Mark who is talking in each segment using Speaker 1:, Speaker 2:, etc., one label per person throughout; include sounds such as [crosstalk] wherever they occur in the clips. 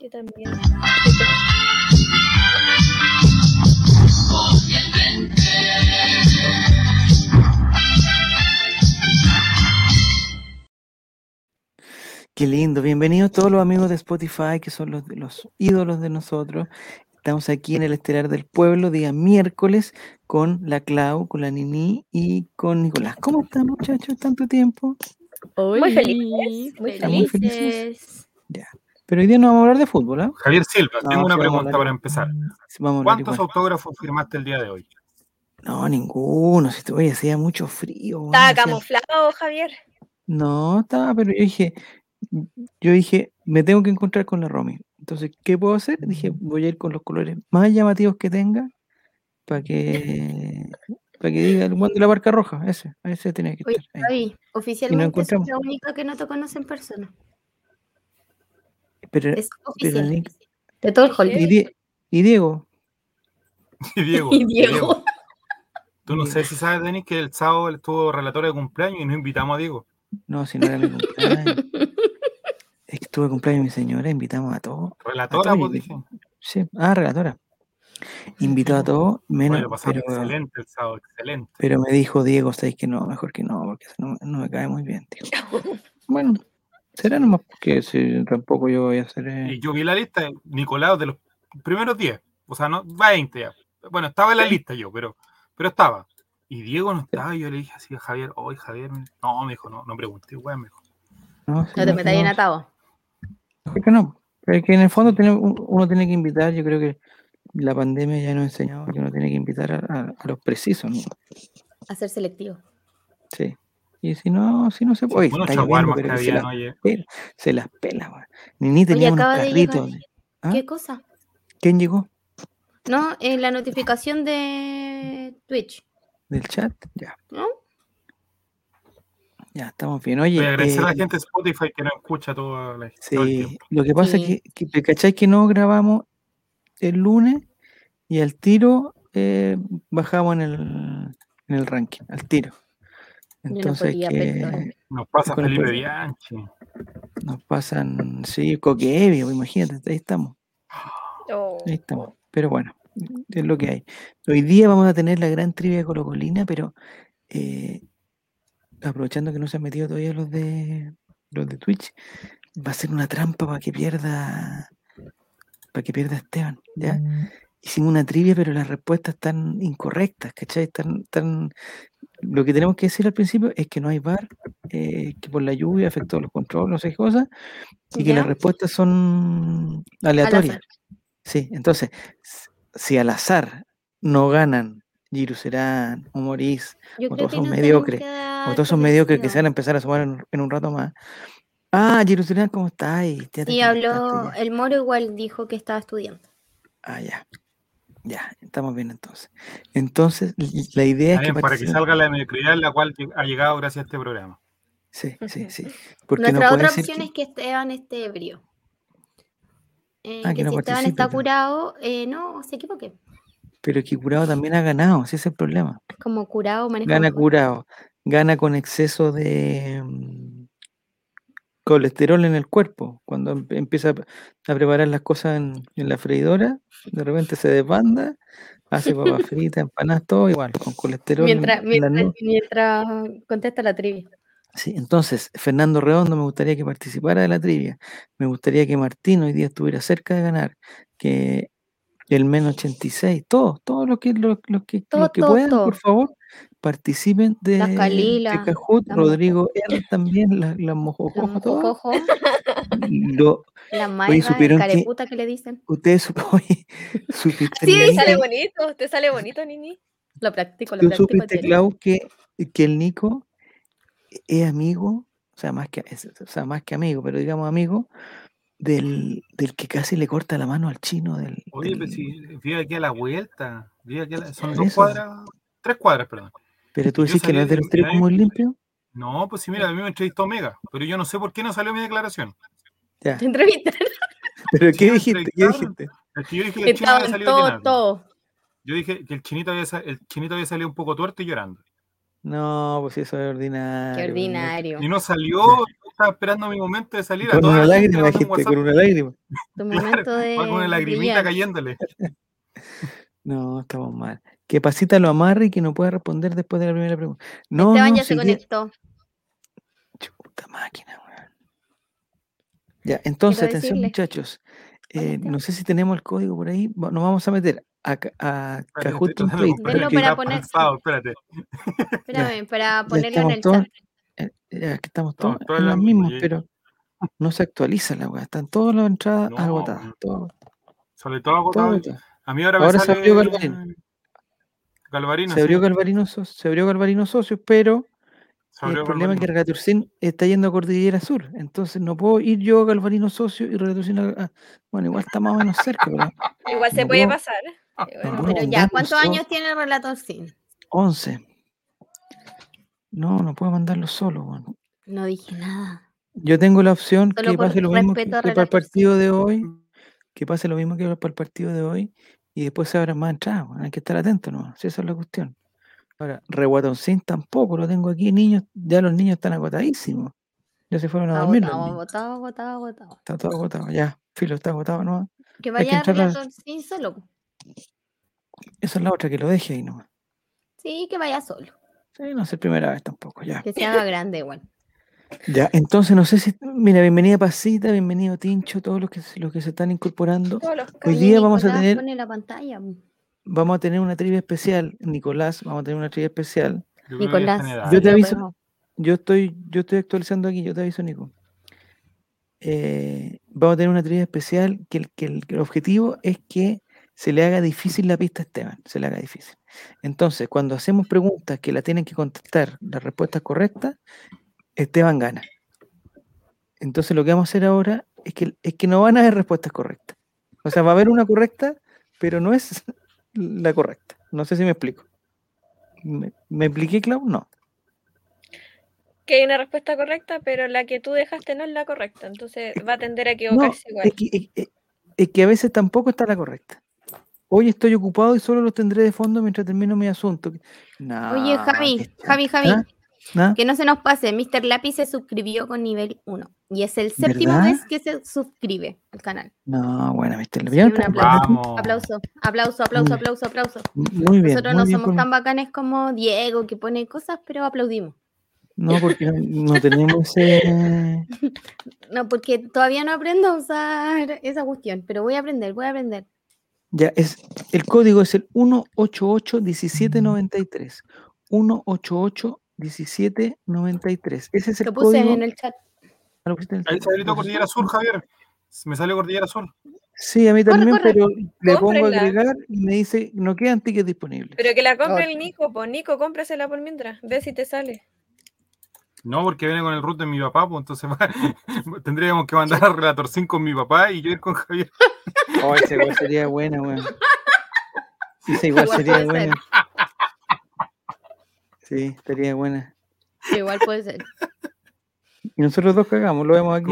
Speaker 1: Yo también.
Speaker 2: Qué lindo. Bienvenidos todos los amigos de Spotify, que son los, los ídolos de nosotros. Estamos aquí en el Estelar del Pueblo, día miércoles, con la Clau, con la Nini y con Nicolás. ¿Cómo están, muchachos? ¿Tanto tiempo?
Speaker 1: Muy felices. Muy
Speaker 2: ¿Están muy
Speaker 1: felices.
Speaker 2: Ya. Pero hoy día no vamos a hablar de fútbol, ¿ah?
Speaker 3: Javier Silva,
Speaker 2: No,
Speaker 3: tengo una pregunta
Speaker 2: hablar-
Speaker 3: para empezar. ¿Cuántos
Speaker 2: igual.
Speaker 3: autógrafos firmaste el día de hoy?
Speaker 2: No, ninguno. Si te voy, hacía mucho frío.
Speaker 1: Estaba camuflado, Javier.
Speaker 2: No, estaba, pero yo dije, yo dije, me tengo que encontrar con la Romy. Entonces, ¿qué puedo hacer? Dije, voy a ir con los colores más llamativos que tenga para que, para que diga el guante de la barca roja. Ese, ese tenía que
Speaker 4: Oye,
Speaker 2: estar. ahí.
Speaker 4: Javi, oficialmente soy
Speaker 2: encontramos.
Speaker 4: la única que no te conoce en persona.
Speaker 2: Pero,
Speaker 4: Es
Speaker 2: pero
Speaker 4: oficial.
Speaker 2: Nick-
Speaker 4: De todo el hall.
Speaker 2: y, Die- y Diego,
Speaker 3: Y Diego. [laughs]
Speaker 4: Y Diego.
Speaker 3: Tú no sé si sabes, Denis, que el sábado él estuvo relator de cumpleaños y no invitamos a Diego.
Speaker 2: no, si no era mi cumpleaños. Es que estuve cumpleaños mi señora, invitamos a todos.
Speaker 3: Relatora,
Speaker 2: todos
Speaker 3: pues
Speaker 2: y-
Speaker 3: dije.
Speaker 2: Sí, ah, relatora. Invitó a todos, menos,
Speaker 3: pasamos
Speaker 2: pero,
Speaker 3: excelente el sábado, excelente.
Speaker 2: pero me dijo Diego, ¿sabes que no? Mejor que no, porque no, no me cae muy bien, tío. [laughs] Bueno, será nomás porque si tampoco yo voy a hacer... eh,
Speaker 3: Y yo vi la lista de Nicolás de los primeros 10, o sea, no 20 ya. Bueno, estaba en la lista yo, pero, pero estaba. Y Diego no estaba, y yo le dije así a Javier, oye Javier, no, me dijo, no, no pregunté, weón, me dijo.
Speaker 2: no, sí,
Speaker 4: No te
Speaker 2: mejor
Speaker 4: metas en
Speaker 2: no,
Speaker 4: atado.
Speaker 2: mejor que no. Pero es que en el fondo tiene- uno tiene que invitar, yo creo que la pandemia ya nos ha enseñado que uno tiene que invitar a, a- a los precisos, ¿no?
Speaker 4: A ser selectivo.
Speaker 2: Sí. Y si no, si no se puede,
Speaker 3: Unos
Speaker 2: está lloviendo, pero se las,
Speaker 3: oye.
Speaker 2: pela, se las pela, weón. Nini tenía unos
Speaker 4: de llegar.
Speaker 2: carritos. ¿Ah?
Speaker 4: ¿Qué cosa?
Speaker 2: ¿Quién llegó?
Speaker 4: No, en la notificación de Twitch.
Speaker 2: ¿Del chat? Ya,
Speaker 4: ¿No?
Speaker 2: ya, estamos bien. Oye,
Speaker 3: Voy a agradecer a la
Speaker 2: eh,
Speaker 3: gente de Spotify que nos escucha toda la, todo el
Speaker 2: Sí, lo que pasa
Speaker 4: Sí.
Speaker 2: es que, que, ¿cachai que no grabamos el lunes y al tiro eh, bajamos en el, en el ranking, al tiro.
Speaker 4: No
Speaker 2: Entonces
Speaker 4: podía,
Speaker 2: que.
Speaker 3: Nos pasa
Speaker 2: Con el
Speaker 3: Felipe. Bianchi.
Speaker 2: nos pasan, sí, Coquevio, imagínate, ahí estamos,
Speaker 1: Oh.
Speaker 2: ahí estamos. Pero bueno, es lo que hay. Hoy día vamos a tener la gran trivia de Colocolina, pero eh, aprovechando que no se han metido todavía los de los de Twitch, va a ser una trampa para que pierda para que pierda Esteban, ¿ya? Hicimos una trivia, pero las respuestas están incorrectas, ¿cachai? Están, tan... Lo que tenemos que decir al principio es que no hay bar, eh, que por la lluvia afectó los controles, no sé qué cosa, y que las respuestas son aleatorias. Sí, entonces, si al azar no ganan Giru Serán o Morís, o todos son mediocres, o todos son mediocres que se van a empezar a sumar en, en un rato más. Ah, Giru Serán, ¿cómo estás?
Speaker 4: Y habló, el Moro igual dijo que estaba estudiando.
Speaker 2: Ah, ya. Ya, estamos bien entonces. Entonces, la idea es que
Speaker 3: También para que salga la mediocridad en la cual ha llegado gracias a este programa.
Speaker 2: Sí, [laughs] sí, sí. Porque
Speaker 4: Nuestra
Speaker 2: no
Speaker 4: otra
Speaker 2: puede ser
Speaker 4: opción
Speaker 2: que-
Speaker 4: es que Esteban esté ebrio. Eh,
Speaker 2: Ah,
Speaker 4: que
Speaker 2: que no
Speaker 4: si Esteban está curado, eh, no, se equivoque.
Speaker 2: Pero que Curado también ha ganado, ese es el problema.
Speaker 4: Como curado maneja
Speaker 2: Gana. Curado, gana con exceso de mm, colesterol en el cuerpo. Cuando em- empieza a preparar las cosas en, en la freidora, de repente se desbanda, hace [laughs] papas fritas, empanadas, todo igual, con colesterol. en-
Speaker 4: Mientras,
Speaker 2: en
Speaker 4: mientras,
Speaker 2: nubes.
Speaker 4: mientras contesta la trivia.
Speaker 2: Sí, entonces, Fernando Redondo me gustaría que participara de la trivia. Me gustaría que Martín hoy día estuviera cerca de ganar. Que el menos 86, todos, todos los que, los, los que, los
Speaker 4: Todo,
Speaker 2: que
Speaker 4: todo,
Speaker 2: puedan,
Speaker 4: todo.
Speaker 2: por favor, participen de,
Speaker 4: Las
Speaker 2: de
Speaker 4: Calila,
Speaker 2: Cajut,
Speaker 4: las
Speaker 2: Rodrigo R también, las la
Speaker 4: La
Speaker 2: Mojojojo, todos.
Speaker 4: mojojojo,
Speaker 2: Lo-
Speaker 4: la el
Speaker 2: supieron que-
Speaker 4: careputa que le dicen.
Speaker 2: ustedes, [laughs] oye, supiste,
Speaker 1: Sí, sale bonito. ¿Te sale bonito, Nini?
Speaker 4: Lo practico, lo
Speaker 2: tú
Speaker 4: practico.
Speaker 2: supiste. Clau, que, que el Nico es amigo, o sea, más que, es- o sea, más que amigo, pero digamos amigo, del, del que casi le corta la mano al chino. Del,
Speaker 3: Oye,
Speaker 2: del-
Speaker 3: pues si vive aquí a la vuelta, vive aquí a la- son dos
Speaker 2: eso.
Speaker 3: cuadras, tres cuadras, perdón.
Speaker 2: Pero tú
Speaker 3: yo
Speaker 2: decís que no es de
Speaker 3: de-
Speaker 2: los tres
Speaker 3: de-
Speaker 2: muy limpio.
Speaker 3: No, pues sí, mira, a mí me entrevistó Mega, pero yo no sé por qué no salió mi declaración.
Speaker 2: Ya.
Speaker 4: Te entrevistan. [laughs]
Speaker 2: ¿Pero qué dijiste? ¿Qué
Speaker 3: entrevistaron.
Speaker 2: dijiste?
Speaker 3: Es que yo dije que el chino había salido
Speaker 4: todo, todo.
Speaker 3: Yo dije que el chinito había, el chinito había salido un poco tuerto y llorando.
Speaker 2: No, pues eso es ordinario.
Speaker 4: Qué ordinario.
Speaker 3: Y no salió, estaba esperando mi momento de salir. a
Speaker 2: Con
Speaker 3: toda
Speaker 2: una
Speaker 3: la gente
Speaker 2: lágrima,
Speaker 3: mandé un
Speaker 2: dijiste, con
Speaker 3: WhatsApp,
Speaker 2: una lágrima.
Speaker 4: Tu momento [laughs] de.
Speaker 3: va con una
Speaker 4: de
Speaker 3: lagrimita
Speaker 4: brillar.
Speaker 3: cayéndole. [laughs]
Speaker 2: No, estamos mal. Que Pasita lo amarre y que no pueda responder después de la primera pregunta. No,
Speaker 4: Esteban
Speaker 2: no,
Speaker 4: ya
Speaker 2: si
Speaker 4: se conectó.
Speaker 2: Chuta máquina, weón. Ya, entonces, atención
Speaker 4: decirle.
Speaker 2: muchachos. Eh, no sé si tenemos el código por ahí. Nos vamos a meter a, a
Speaker 3: Espérate,
Speaker 2: Kahoot
Speaker 4: para poner-
Speaker 3: espérate.
Speaker 4: Espérame, para ponerlo en el
Speaker 2: todos,
Speaker 4: chat.
Speaker 2: eh, ya que estamos todos
Speaker 3: todos
Speaker 2: en mismas,
Speaker 3: ya.
Speaker 2: pero no se actualiza la weá. Están todas las entradas
Speaker 3: No,
Speaker 2: agotadas. todo-
Speaker 3: Sobre todo
Speaker 2: todo
Speaker 3: agotado. A mí ahora me
Speaker 2: Ahora se
Speaker 3: sale...
Speaker 2: abrió Galvarino.
Speaker 3: Galvarino,
Speaker 2: Se abrió
Speaker 3: sí.
Speaker 2: Galvarino, se abrió Galvarino Socios, pero el problema es que. Regaturcin está yendo a Cordillera Sur. Entonces no puedo ir yo a Galvarino Socio y a... a- Bueno, igual está más o menos cerca, pero [laughs]
Speaker 1: Igual se
Speaker 2: No
Speaker 1: puede
Speaker 2: puedo-
Speaker 1: pasar.
Speaker 3: Ah,
Speaker 2: no
Speaker 1: no
Speaker 2: puedo
Speaker 4: Pero ya, ¿cuántos
Speaker 2: solo.
Speaker 4: años tiene el relator sin?
Speaker 2: 11. No, no puedo mandarlo solo. weón.
Speaker 4: No dije nada.
Speaker 2: Yo tengo la opción
Speaker 4: Solo
Speaker 2: que pase lo mismo que, para el partido de hoy, que pase lo mismo que para el partido de hoy y después se abran más entradas. weón. Hay que estar atento, ¿no? Si esa es la cuestión. Ahora, Reguatoncín tampoco lo tengo aquí. Niños, ya los niños están agotadísimos. Ya se fueron a dormir.
Speaker 4: Agotado, agotado, agotado, agotado.
Speaker 2: Está todo agotado. Ya, filo, está agotado, ¿no?
Speaker 4: Que
Speaker 2: que
Speaker 4: vaya
Speaker 2: a-
Speaker 4: relator sin solo.
Speaker 2: Esa es la otra, que lo deje ahí nomás.
Speaker 4: Sí, que vaya solo.
Speaker 2: Sí, no es la primera vez tampoco, ya.
Speaker 4: Que se haga grande igual.
Speaker 2: Ya, entonces no sé si. Mira, bienvenida Pasita, bienvenido Tincho, todos los que, se- los que se están incorporando. Hoy día vamos a tener-
Speaker 4: Pone la pantalla.
Speaker 2: Vamos a tener una trivia especial, Nicolás, vamos a tener una trivia especial.
Speaker 3: Yo
Speaker 4: Nicolás.
Speaker 2: Yo te aviso. Yo estoy, yo estoy actualizando aquí, yo te aviso, Nico. Eh, vamos a tener una trivia especial que el, que el- que el objetivo es que se le haga difícil la pista a Esteban, se le haga difícil. Entonces, cuando hacemos preguntas que la tienen que contestar las respuestas correctas, Esteban gana. Entonces, lo que vamos a hacer ahora es que, es que no van a haber respuestas correctas. O sea, va a haber una correcta, pero no es [laughs] la correcta. No sé si me explico. ¿Me, me expliqué, Clau? No.
Speaker 1: Que hay una respuesta correcta, pero la que tú dejaste no es la correcta. Entonces va a tender a
Speaker 2: No,
Speaker 1: equivocarse igual.
Speaker 2: es que, es- que a veces tampoco está la correcta. Hoy estoy ocupado y solo los tendré de fondo mientras termino mi asunto.
Speaker 4: Oye, Javi, Javi, Javi.
Speaker 2: ¿Ah? ¿Ah?
Speaker 4: Que no se nos pase, Mr. Lápiz se suscribió con nivel 1 y es el séptimo
Speaker 2: ¿Verdad?
Speaker 4: vez que se suscribe al canal.
Speaker 2: No, bueno, Mr.
Speaker 4: Sí,
Speaker 2: está-
Speaker 4: aplauso. Aplauso, aplauso, aplauso,
Speaker 2: Muy-
Speaker 4: aplauso, aplauso.
Speaker 2: Muy bien.
Speaker 4: Nosotros
Speaker 2: muy
Speaker 4: no
Speaker 2: bien
Speaker 4: somos tan bacanes como Diego que pone cosas, pero aplaudimos.
Speaker 2: No, porque no, tenemos ese. [laughs]
Speaker 4: No, porque todavía no aprendo a usar esa cuestión, pero voy a aprender, voy a aprender.
Speaker 2: Ya, es, el código es el 188-1793. 188-1793. Ese es el
Speaker 4: Lo puse
Speaker 2: código.
Speaker 4: en el chat.
Speaker 2: Ah, lo pusiste en el
Speaker 3: Ahí
Speaker 2: chat.
Speaker 3: gritó Cordillera Sur, Javier. Me salió Cordillera Sur.
Speaker 2: Sí, a mí también,
Speaker 4: corre.
Speaker 2: pero le pongo
Speaker 1: Cómprenla.
Speaker 2: agregar y me dice, no quedan tickets disponibles.
Speaker 1: Pero que la compre
Speaker 4: Oh.
Speaker 1: el Nico, pues Nico, cómprasela por mientras. Ve si te sale.
Speaker 3: No, porque viene con el root de mi papá, pues entonces [laughs] va- tendríamos que mandar al relator 5 con mi papá y yo ir con Javier.
Speaker 2: Oh, esa igual sería buena, weón. [laughs] Esa igual sería buena. Sí, estaría buena.
Speaker 4: Sí, igual puede ser.
Speaker 2: Y nosotros dos cagamos, lo vemos aquí.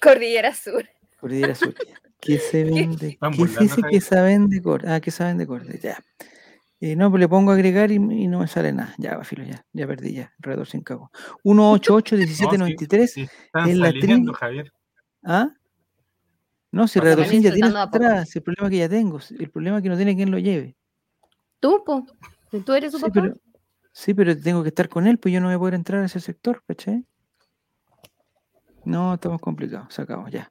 Speaker 1: Cordillera Sur.
Speaker 2: Cordillera Sur. ¿Qué [laughs] se vende? ¿Qué
Speaker 3: burlando,
Speaker 2: se dice que saben de corte? Ah, que saben de corte, ya. Eh, no, pues le pongo agregar y, y no me sale nada. Ya, filo, ya. Ya perdí, ya. Alrededor sin cago. 188 1793
Speaker 3: Sí, están
Speaker 2: en la tri-
Speaker 3: Javier.
Speaker 2: ¿Ah? No, si Sin ya tiene
Speaker 4: a
Speaker 2: atrás, el problema es que ya tengo, el problema es que no tiene quien lo lleve.
Speaker 4: Tú, po. ¿Tú eres su
Speaker 2: Sí
Speaker 4: papá?
Speaker 2: pero, sí, pero tengo que estar con él, pues yo no voy a poder entrar a ese sector, ¿cachai? No, estamos complicados, sacamos ya.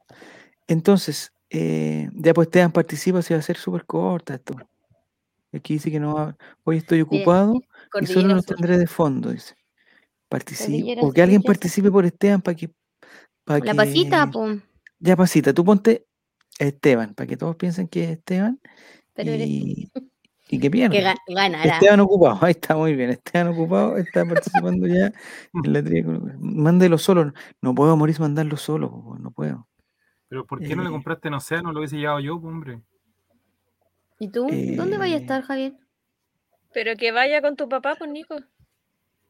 Speaker 2: Entonces, eh, ya pues Esteban participa, se va a hacer súper corta esto. Aquí dice que no va- hoy estoy ocupado y solo
Speaker 4: Sur.
Speaker 2: tendré de fondo, dice.
Speaker 4: Cordillera
Speaker 2: o que alguien participe por Esteban para que, para
Speaker 4: La pasita,
Speaker 2: que-
Speaker 4: po.
Speaker 2: Ya pasita, tú ponte Esteban, para que todos piensen que es Esteban
Speaker 4: Pero eres tú.
Speaker 2: Y, que pierda.
Speaker 4: Que ga- ganará.
Speaker 2: Esteban ocupado, ahí está muy bien. Esteban ocupado está participando ya [laughs] en la con- Mándelo solo. No puedo morir mandarlo solo, no puedo.
Speaker 3: Pero ¿por qué no le
Speaker 2: Eh.
Speaker 3: compraste en Océano? Lo hubiese llevado yo, pues, hombre.
Speaker 4: ¿Y tú? ¿Dónde vaya a
Speaker 2: Eh,
Speaker 4: estar, Javier?
Speaker 1: Pero que vaya con tu papá, pues Nico.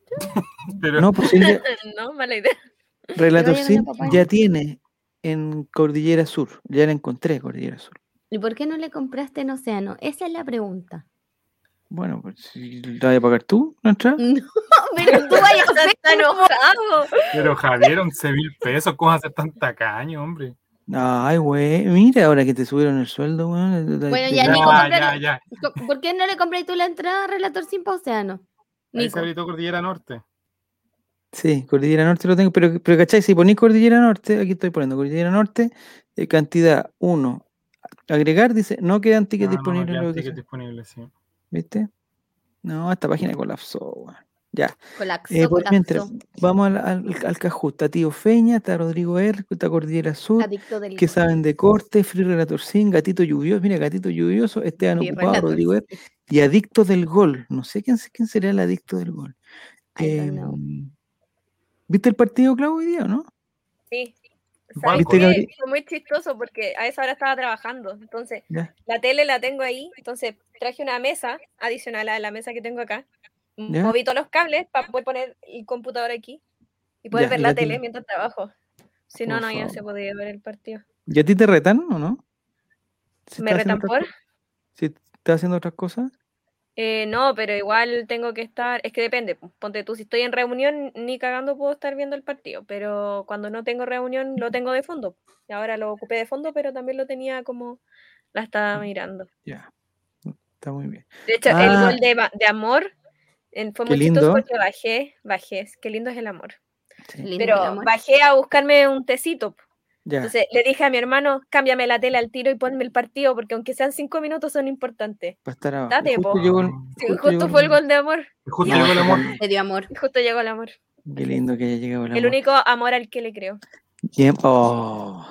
Speaker 1: [laughs]
Speaker 3: Pero
Speaker 2: No, pues él ya- [laughs]
Speaker 1: No, mala idea.
Speaker 2: Relator ya tiene en Cordillera Sur. Ya la encontré, Cordillera Sur.
Speaker 4: ¿Y por qué no le compraste en Océano? Esa es la pregunta.
Speaker 2: Bueno, pues si la vas a pagar tú, ¿no? [laughs]
Speaker 4: No, pero tú vayas a [laughs] hacer
Speaker 1: está enojado.
Speaker 3: Pero Javier, 11 mil pesos, ¿cómo vas a ser tan tacaño, hombre?
Speaker 2: Ay, güey, mira, ahora que te subieron el sueldo, te-
Speaker 4: Bueno, ya, Nico,
Speaker 3: Ya, ya,
Speaker 4: ¿Por qué no le compré tú la entrada a Relator sin?
Speaker 3: Ahí
Speaker 4: Nico.
Speaker 3: se habilitó Cordillera Norte.
Speaker 2: Sí, Cordillera Norte lo tengo, pero, pero ¿cachai? Si ponís Cordillera Norte, aquí estoy poniendo Cordillera Norte, eh, cantidad 1. Agregar, dice, no quedan tickets
Speaker 3: no,
Speaker 2: disponibles
Speaker 3: quedan tickets disponibles, sí.
Speaker 2: ¿Viste? No, esta página colapsó, weón. Ya.
Speaker 4: Colapsó,
Speaker 2: Eh, por
Speaker 4: colapsó.
Speaker 2: mientras, vamos al, al, al Cajú. Está Tío Feña, está Rodrigo R, está Cordillera Sur,
Speaker 4: del
Speaker 2: que saben de corte, Free Relator Sin, Gatito Lluvioso, mira, Gatito Lluvioso, Esteban
Speaker 4: Sí,
Speaker 2: Ocupado,
Speaker 4: Relator
Speaker 2: Rodrigo R,
Speaker 4: Sin.
Speaker 2: y Adicto del Gol. No sé quién, quién será el Adicto del Gol. Em, ¿Viste el partido, Clau, hoy día o no?
Speaker 1: Sí.
Speaker 3: ¿Cuál,
Speaker 1: ¿Sabes qué? Fue muy chistoso porque a esa hora estaba trabajando. Entonces, la tele la tengo ahí. Entonces, traje una mesa adicional a la mesa que tengo acá. Moví todos los cables para poder poner el computador aquí y poder ver la
Speaker 2: la
Speaker 1: tele mientras trabajo. Si no, no, ya se podía ver el partido.
Speaker 2: ¿Y a ti te retan o no? Si
Speaker 1: ¿Me retan por?
Speaker 2: co- Si estás haciendo otras cosas.
Speaker 1: Eh, no, pero igual tengo que estar, es que depende, po, ponte tú, si estoy en reunión, ni cagando puedo estar viendo el partido, pero cuando no tengo reunión lo tengo de fondo. Y ahora lo ocupé de fondo, pero también lo tenía como, la estaba mirando.
Speaker 2: Ya. Está muy bien.
Speaker 1: De hecho, el
Speaker 2: Ah.
Speaker 1: gol de, amor en- fue muy chistoso
Speaker 2: lindo.
Speaker 1: porque bajé, bajé, qué lindo es el amor.
Speaker 2: Sí,
Speaker 4: el
Speaker 1: Pero
Speaker 4: amor.
Speaker 1: bajé a buscarme un tecito. Entonces le dije a mi hermano, cámbiame la tela al tiro y ponme el partido, porque aunque sean cinco minutos son importantes.
Speaker 2: Para estar abajo.
Speaker 1: date,
Speaker 2: Justo
Speaker 1: po.
Speaker 2: llegó el-
Speaker 1: Sí,
Speaker 2: justo
Speaker 1: justo
Speaker 2: llegó
Speaker 1: fue el
Speaker 2: el-
Speaker 1: gol de amor,
Speaker 3: justo llegó el amor.
Speaker 4: Te dio amor.
Speaker 1: justo llegó el amor.
Speaker 2: Qué lindo que haya llegado el
Speaker 1: El
Speaker 2: amor.
Speaker 1: único amor al que le creo.
Speaker 2: Y, oh,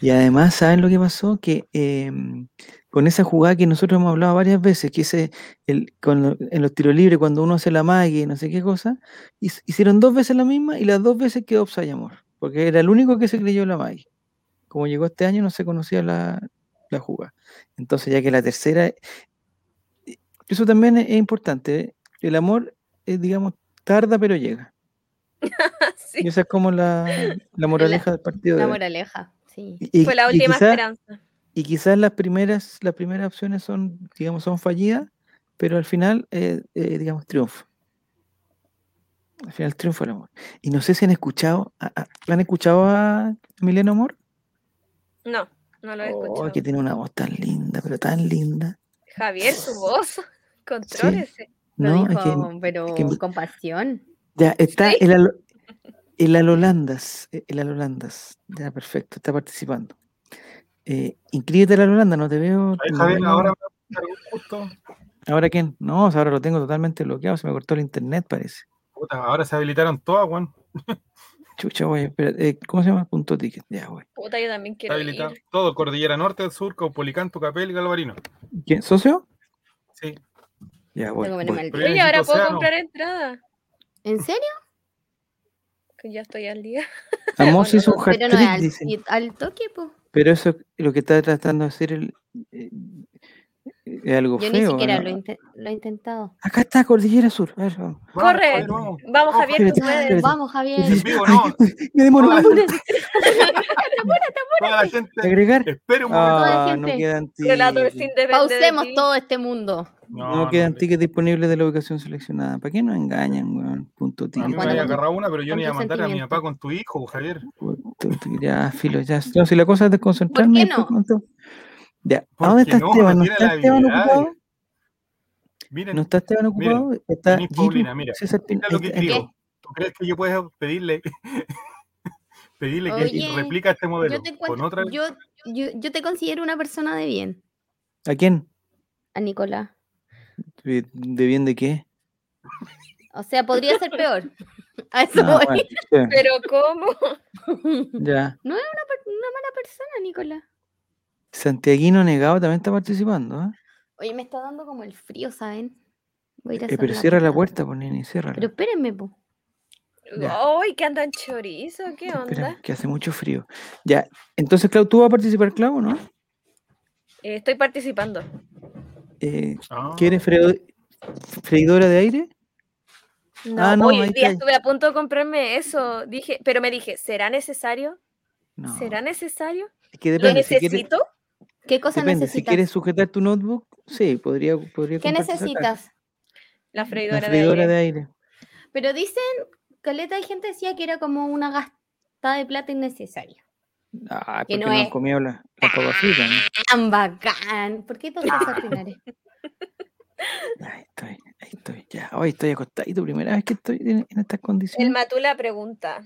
Speaker 2: y además, ¿saben lo que pasó? Que em, con esa jugada que nosotros hemos hablado varias veces, que ese, el, con lo- en los tiros libres, cuando uno hace la magia y no sé qué cosa, hicieron dos veces la misma y las dos veces quedó Upside Amor, porque era el único que se creyó la magia. Como llegó este año, no se conocía la, la jugada. Entonces, ya que la tercera, eso también es, es importante. ¿eh? El amor, eh, digamos, tarda pero llega. [laughs]
Speaker 1: Sí,
Speaker 2: Y esa es como la, la moraleja del partido.
Speaker 4: La moraleja, sí.
Speaker 2: Y-
Speaker 1: fue la
Speaker 2: y
Speaker 1: última
Speaker 2: quizá-
Speaker 1: esperanza.
Speaker 2: Y quizás las primeras, las primeras opciones son, digamos, son fallidas, pero al final, eh, eh, digamos, triunfo. Al final triunfa el amor. Y no sé si han escuchado, a- a- ¿han escuchado a Emiliano Amor?
Speaker 1: No, no lo he
Speaker 2: Oh,
Speaker 1: escuchado.
Speaker 2: que tiene una voz tan linda, pero tan linda.
Speaker 1: Javier, su voz, [laughs] contrólese.
Speaker 4: Lo
Speaker 2: No, es
Speaker 4: dijo,
Speaker 2: que
Speaker 4: pero
Speaker 2: que-
Speaker 4: con pasión.
Speaker 2: ya está
Speaker 1: Sí.
Speaker 2: el, Alo- el Alolandas, eh, el Alolandas, ya perfecto, está participando. Eh, inscríbete al Alolanda, no te veo.
Speaker 3: Javier, ahora me justo.
Speaker 2: ¿Ahora quién? No, ahora lo tengo totalmente bloqueado, se me cortó el internet, parece.
Speaker 3: Puta, ahora se habilitaron todas, weón.
Speaker 2: Chucha, güey, eh, ¿cómo se llama? Punto ticket, ya, güey.
Speaker 1: Puta, yo también quiero ir.
Speaker 3: todo, Cordillera Norte, Sur, Caupolicán, Tucapel y Galvarino.
Speaker 2: ¿Quién? ¿Socio?
Speaker 3: Sí.
Speaker 2: Ya,
Speaker 3: Pero
Speaker 1: Oye, ahora puedo
Speaker 3: océano.
Speaker 1: comprar entrada.
Speaker 4: ¿En serio?
Speaker 1: Que ya estoy al día. [laughs]
Speaker 2: Amos hizo un
Speaker 4: Pero no al,
Speaker 2: dicen.
Speaker 4: y- al toque, po.
Speaker 2: Pero eso es lo que está tratando de hacer el, eh, es algo
Speaker 4: Yo
Speaker 2: feo.
Speaker 4: ni siquiera
Speaker 2: ¿no?
Speaker 4: lo, inte- lo he intentado.
Speaker 2: Acá está Cordillera Sur. A ver, vamos.
Speaker 1: Corre.
Speaker 3: Vamos.
Speaker 1: Vamos, Javier, tú puedes.
Speaker 4: Vamos, Javier.
Speaker 3: Vivo, no. [laughs]
Speaker 2: me demoro.
Speaker 3: Toda la gente- [laughs] Toda la gente.
Speaker 2: ¿Agregar?
Speaker 3: Espere un momento.
Speaker 2: Ah, no
Speaker 4: gente.
Speaker 2: quedan tickets.
Speaker 4: Pausemos todo este mundo.
Speaker 2: No, quedan
Speaker 3: le-
Speaker 2: tickets disponibles de la ubicación seleccionada. ¿Para qué nos engañan, weón? Punto
Speaker 3: A mí
Speaker 2: ticket.
Speaker 3: me había agarrado una, pero yo no iba a mandar a mi papá con tu hijo, Javier.
Speaker 2: Ticket. Ya, filo, ya. No, si la cosa es desconcentrarme.
Speaker 4: qué
Speaker 2: después
Speaker 4: no?
Speaker 2: Ya, ¿a
Speaker 3: ¿Por
Speaker 2: dónde está
Speaker 3: no?
Speaker 2: Esteban? ¿No está Esteban ocupado?
Speaker 3: Miren,
Speaker 2: ¿No está Esteban ocupado? Está
Speaker 3: Denise
Speaker 2: Gino,
Speaker 3: Paulina, mira,
Speaker 2: César
Speaker 3: mira lo que
Speaker 2: está-
Speaker 3: escribo. ¿Tú crees que yo puedo pedirle [laughs] pedirle que
Speaker 4: Oye,
Speaker 3: replica este modelo
Speaker 4: Yo te,
Speaker 3: con otra?
Speaker 4: yo, yo, yo te considero una persona de bien,
Speaker 2: está. ¿A quién?
Speaker 4: a Nicolás.
Speaker 2: ¿De, de bien de qué?
Speaker 4: O sea, podría ser peor. A eso [laughs]
Speaker 2: Ah,
Speaker 4: voy.
Speaker 2: bueno, sí,
Speaker 1: Pero ¿cómo?
Speaker 2: ya. [laughs]
Speaker 4: No es una, una mala persona, Nicolás.
Speaker 2: Santiaguino Negado también está participando, ¿eh?
Speaker 4: Oye, me está dando como el frío, ¿saben? Voy a ir a
Speaker 2: Eh, pero cierra la puerta, pues nene, cierra.
Speaker 4: Pero espérenme, po.
Speaker 2: Ya.
Speaker 1: Ay, que andan chorizo, ¿qué
Speaker 2: Espera,
Speaker 1: onda?
Speaker 2: que hace mucho frío. Ya, entonces, Clau, ¿tú vas a participar, Clau, no?
Speaker 1: Eh, estoy participando.
Speaker 2: Eh,
Speaker 3: Ah,
Speaker 2: ¿Quieres freidora de aire?
Speaker 1: No,
Speaker 2: Ah, no,
Speaker 1: hoy día estuve a punto de comprarme eso. Dije, pero me dije, ¿será necesario?
Speaker 2: No.
Speaker 1: ¿Será necesario?
Speaker 2: Es que
Speaker 1: ¿Lo
Speaker 2: depende. Si quieres,
Speaker 1: necesito?
Speaker 4: ¿Qué cosa
Speaker 2: depende. Si
Speaker 4: necesitas?
Speaker 2: quieres sujetar tu notebook, sí, podría, podría
Speaker 4: ¿Qué necesitas?
Speaker 1: La freidora,
Speaker 2: La freidora
Speaker 1: de
Speaker 2: de
Speaker 1: aire.
Speaker 2: aire.
Speaker 4: Pero dicen, caleta de gente decía que era como una gastada de plata innecesaria.
Speaker 2: Ah,
Speaker 4: Que
Speaker 2: porque
Speaker 4: no
Speaker 2: no,
Speaker 4: es.
Speaker 2: comido la fritas, ¿no?
Speaker 4: Tan bacán. ¿Por qué todos Pinares? [laughs]
Speaker 2: Ahí estoy, ahí estoy. Ya, hoy estoy acostadito, primera vez que estoy en, en estas
Speaker 1: El
Speaker 2: condiciones.
Speaker 1: Matula pregunta,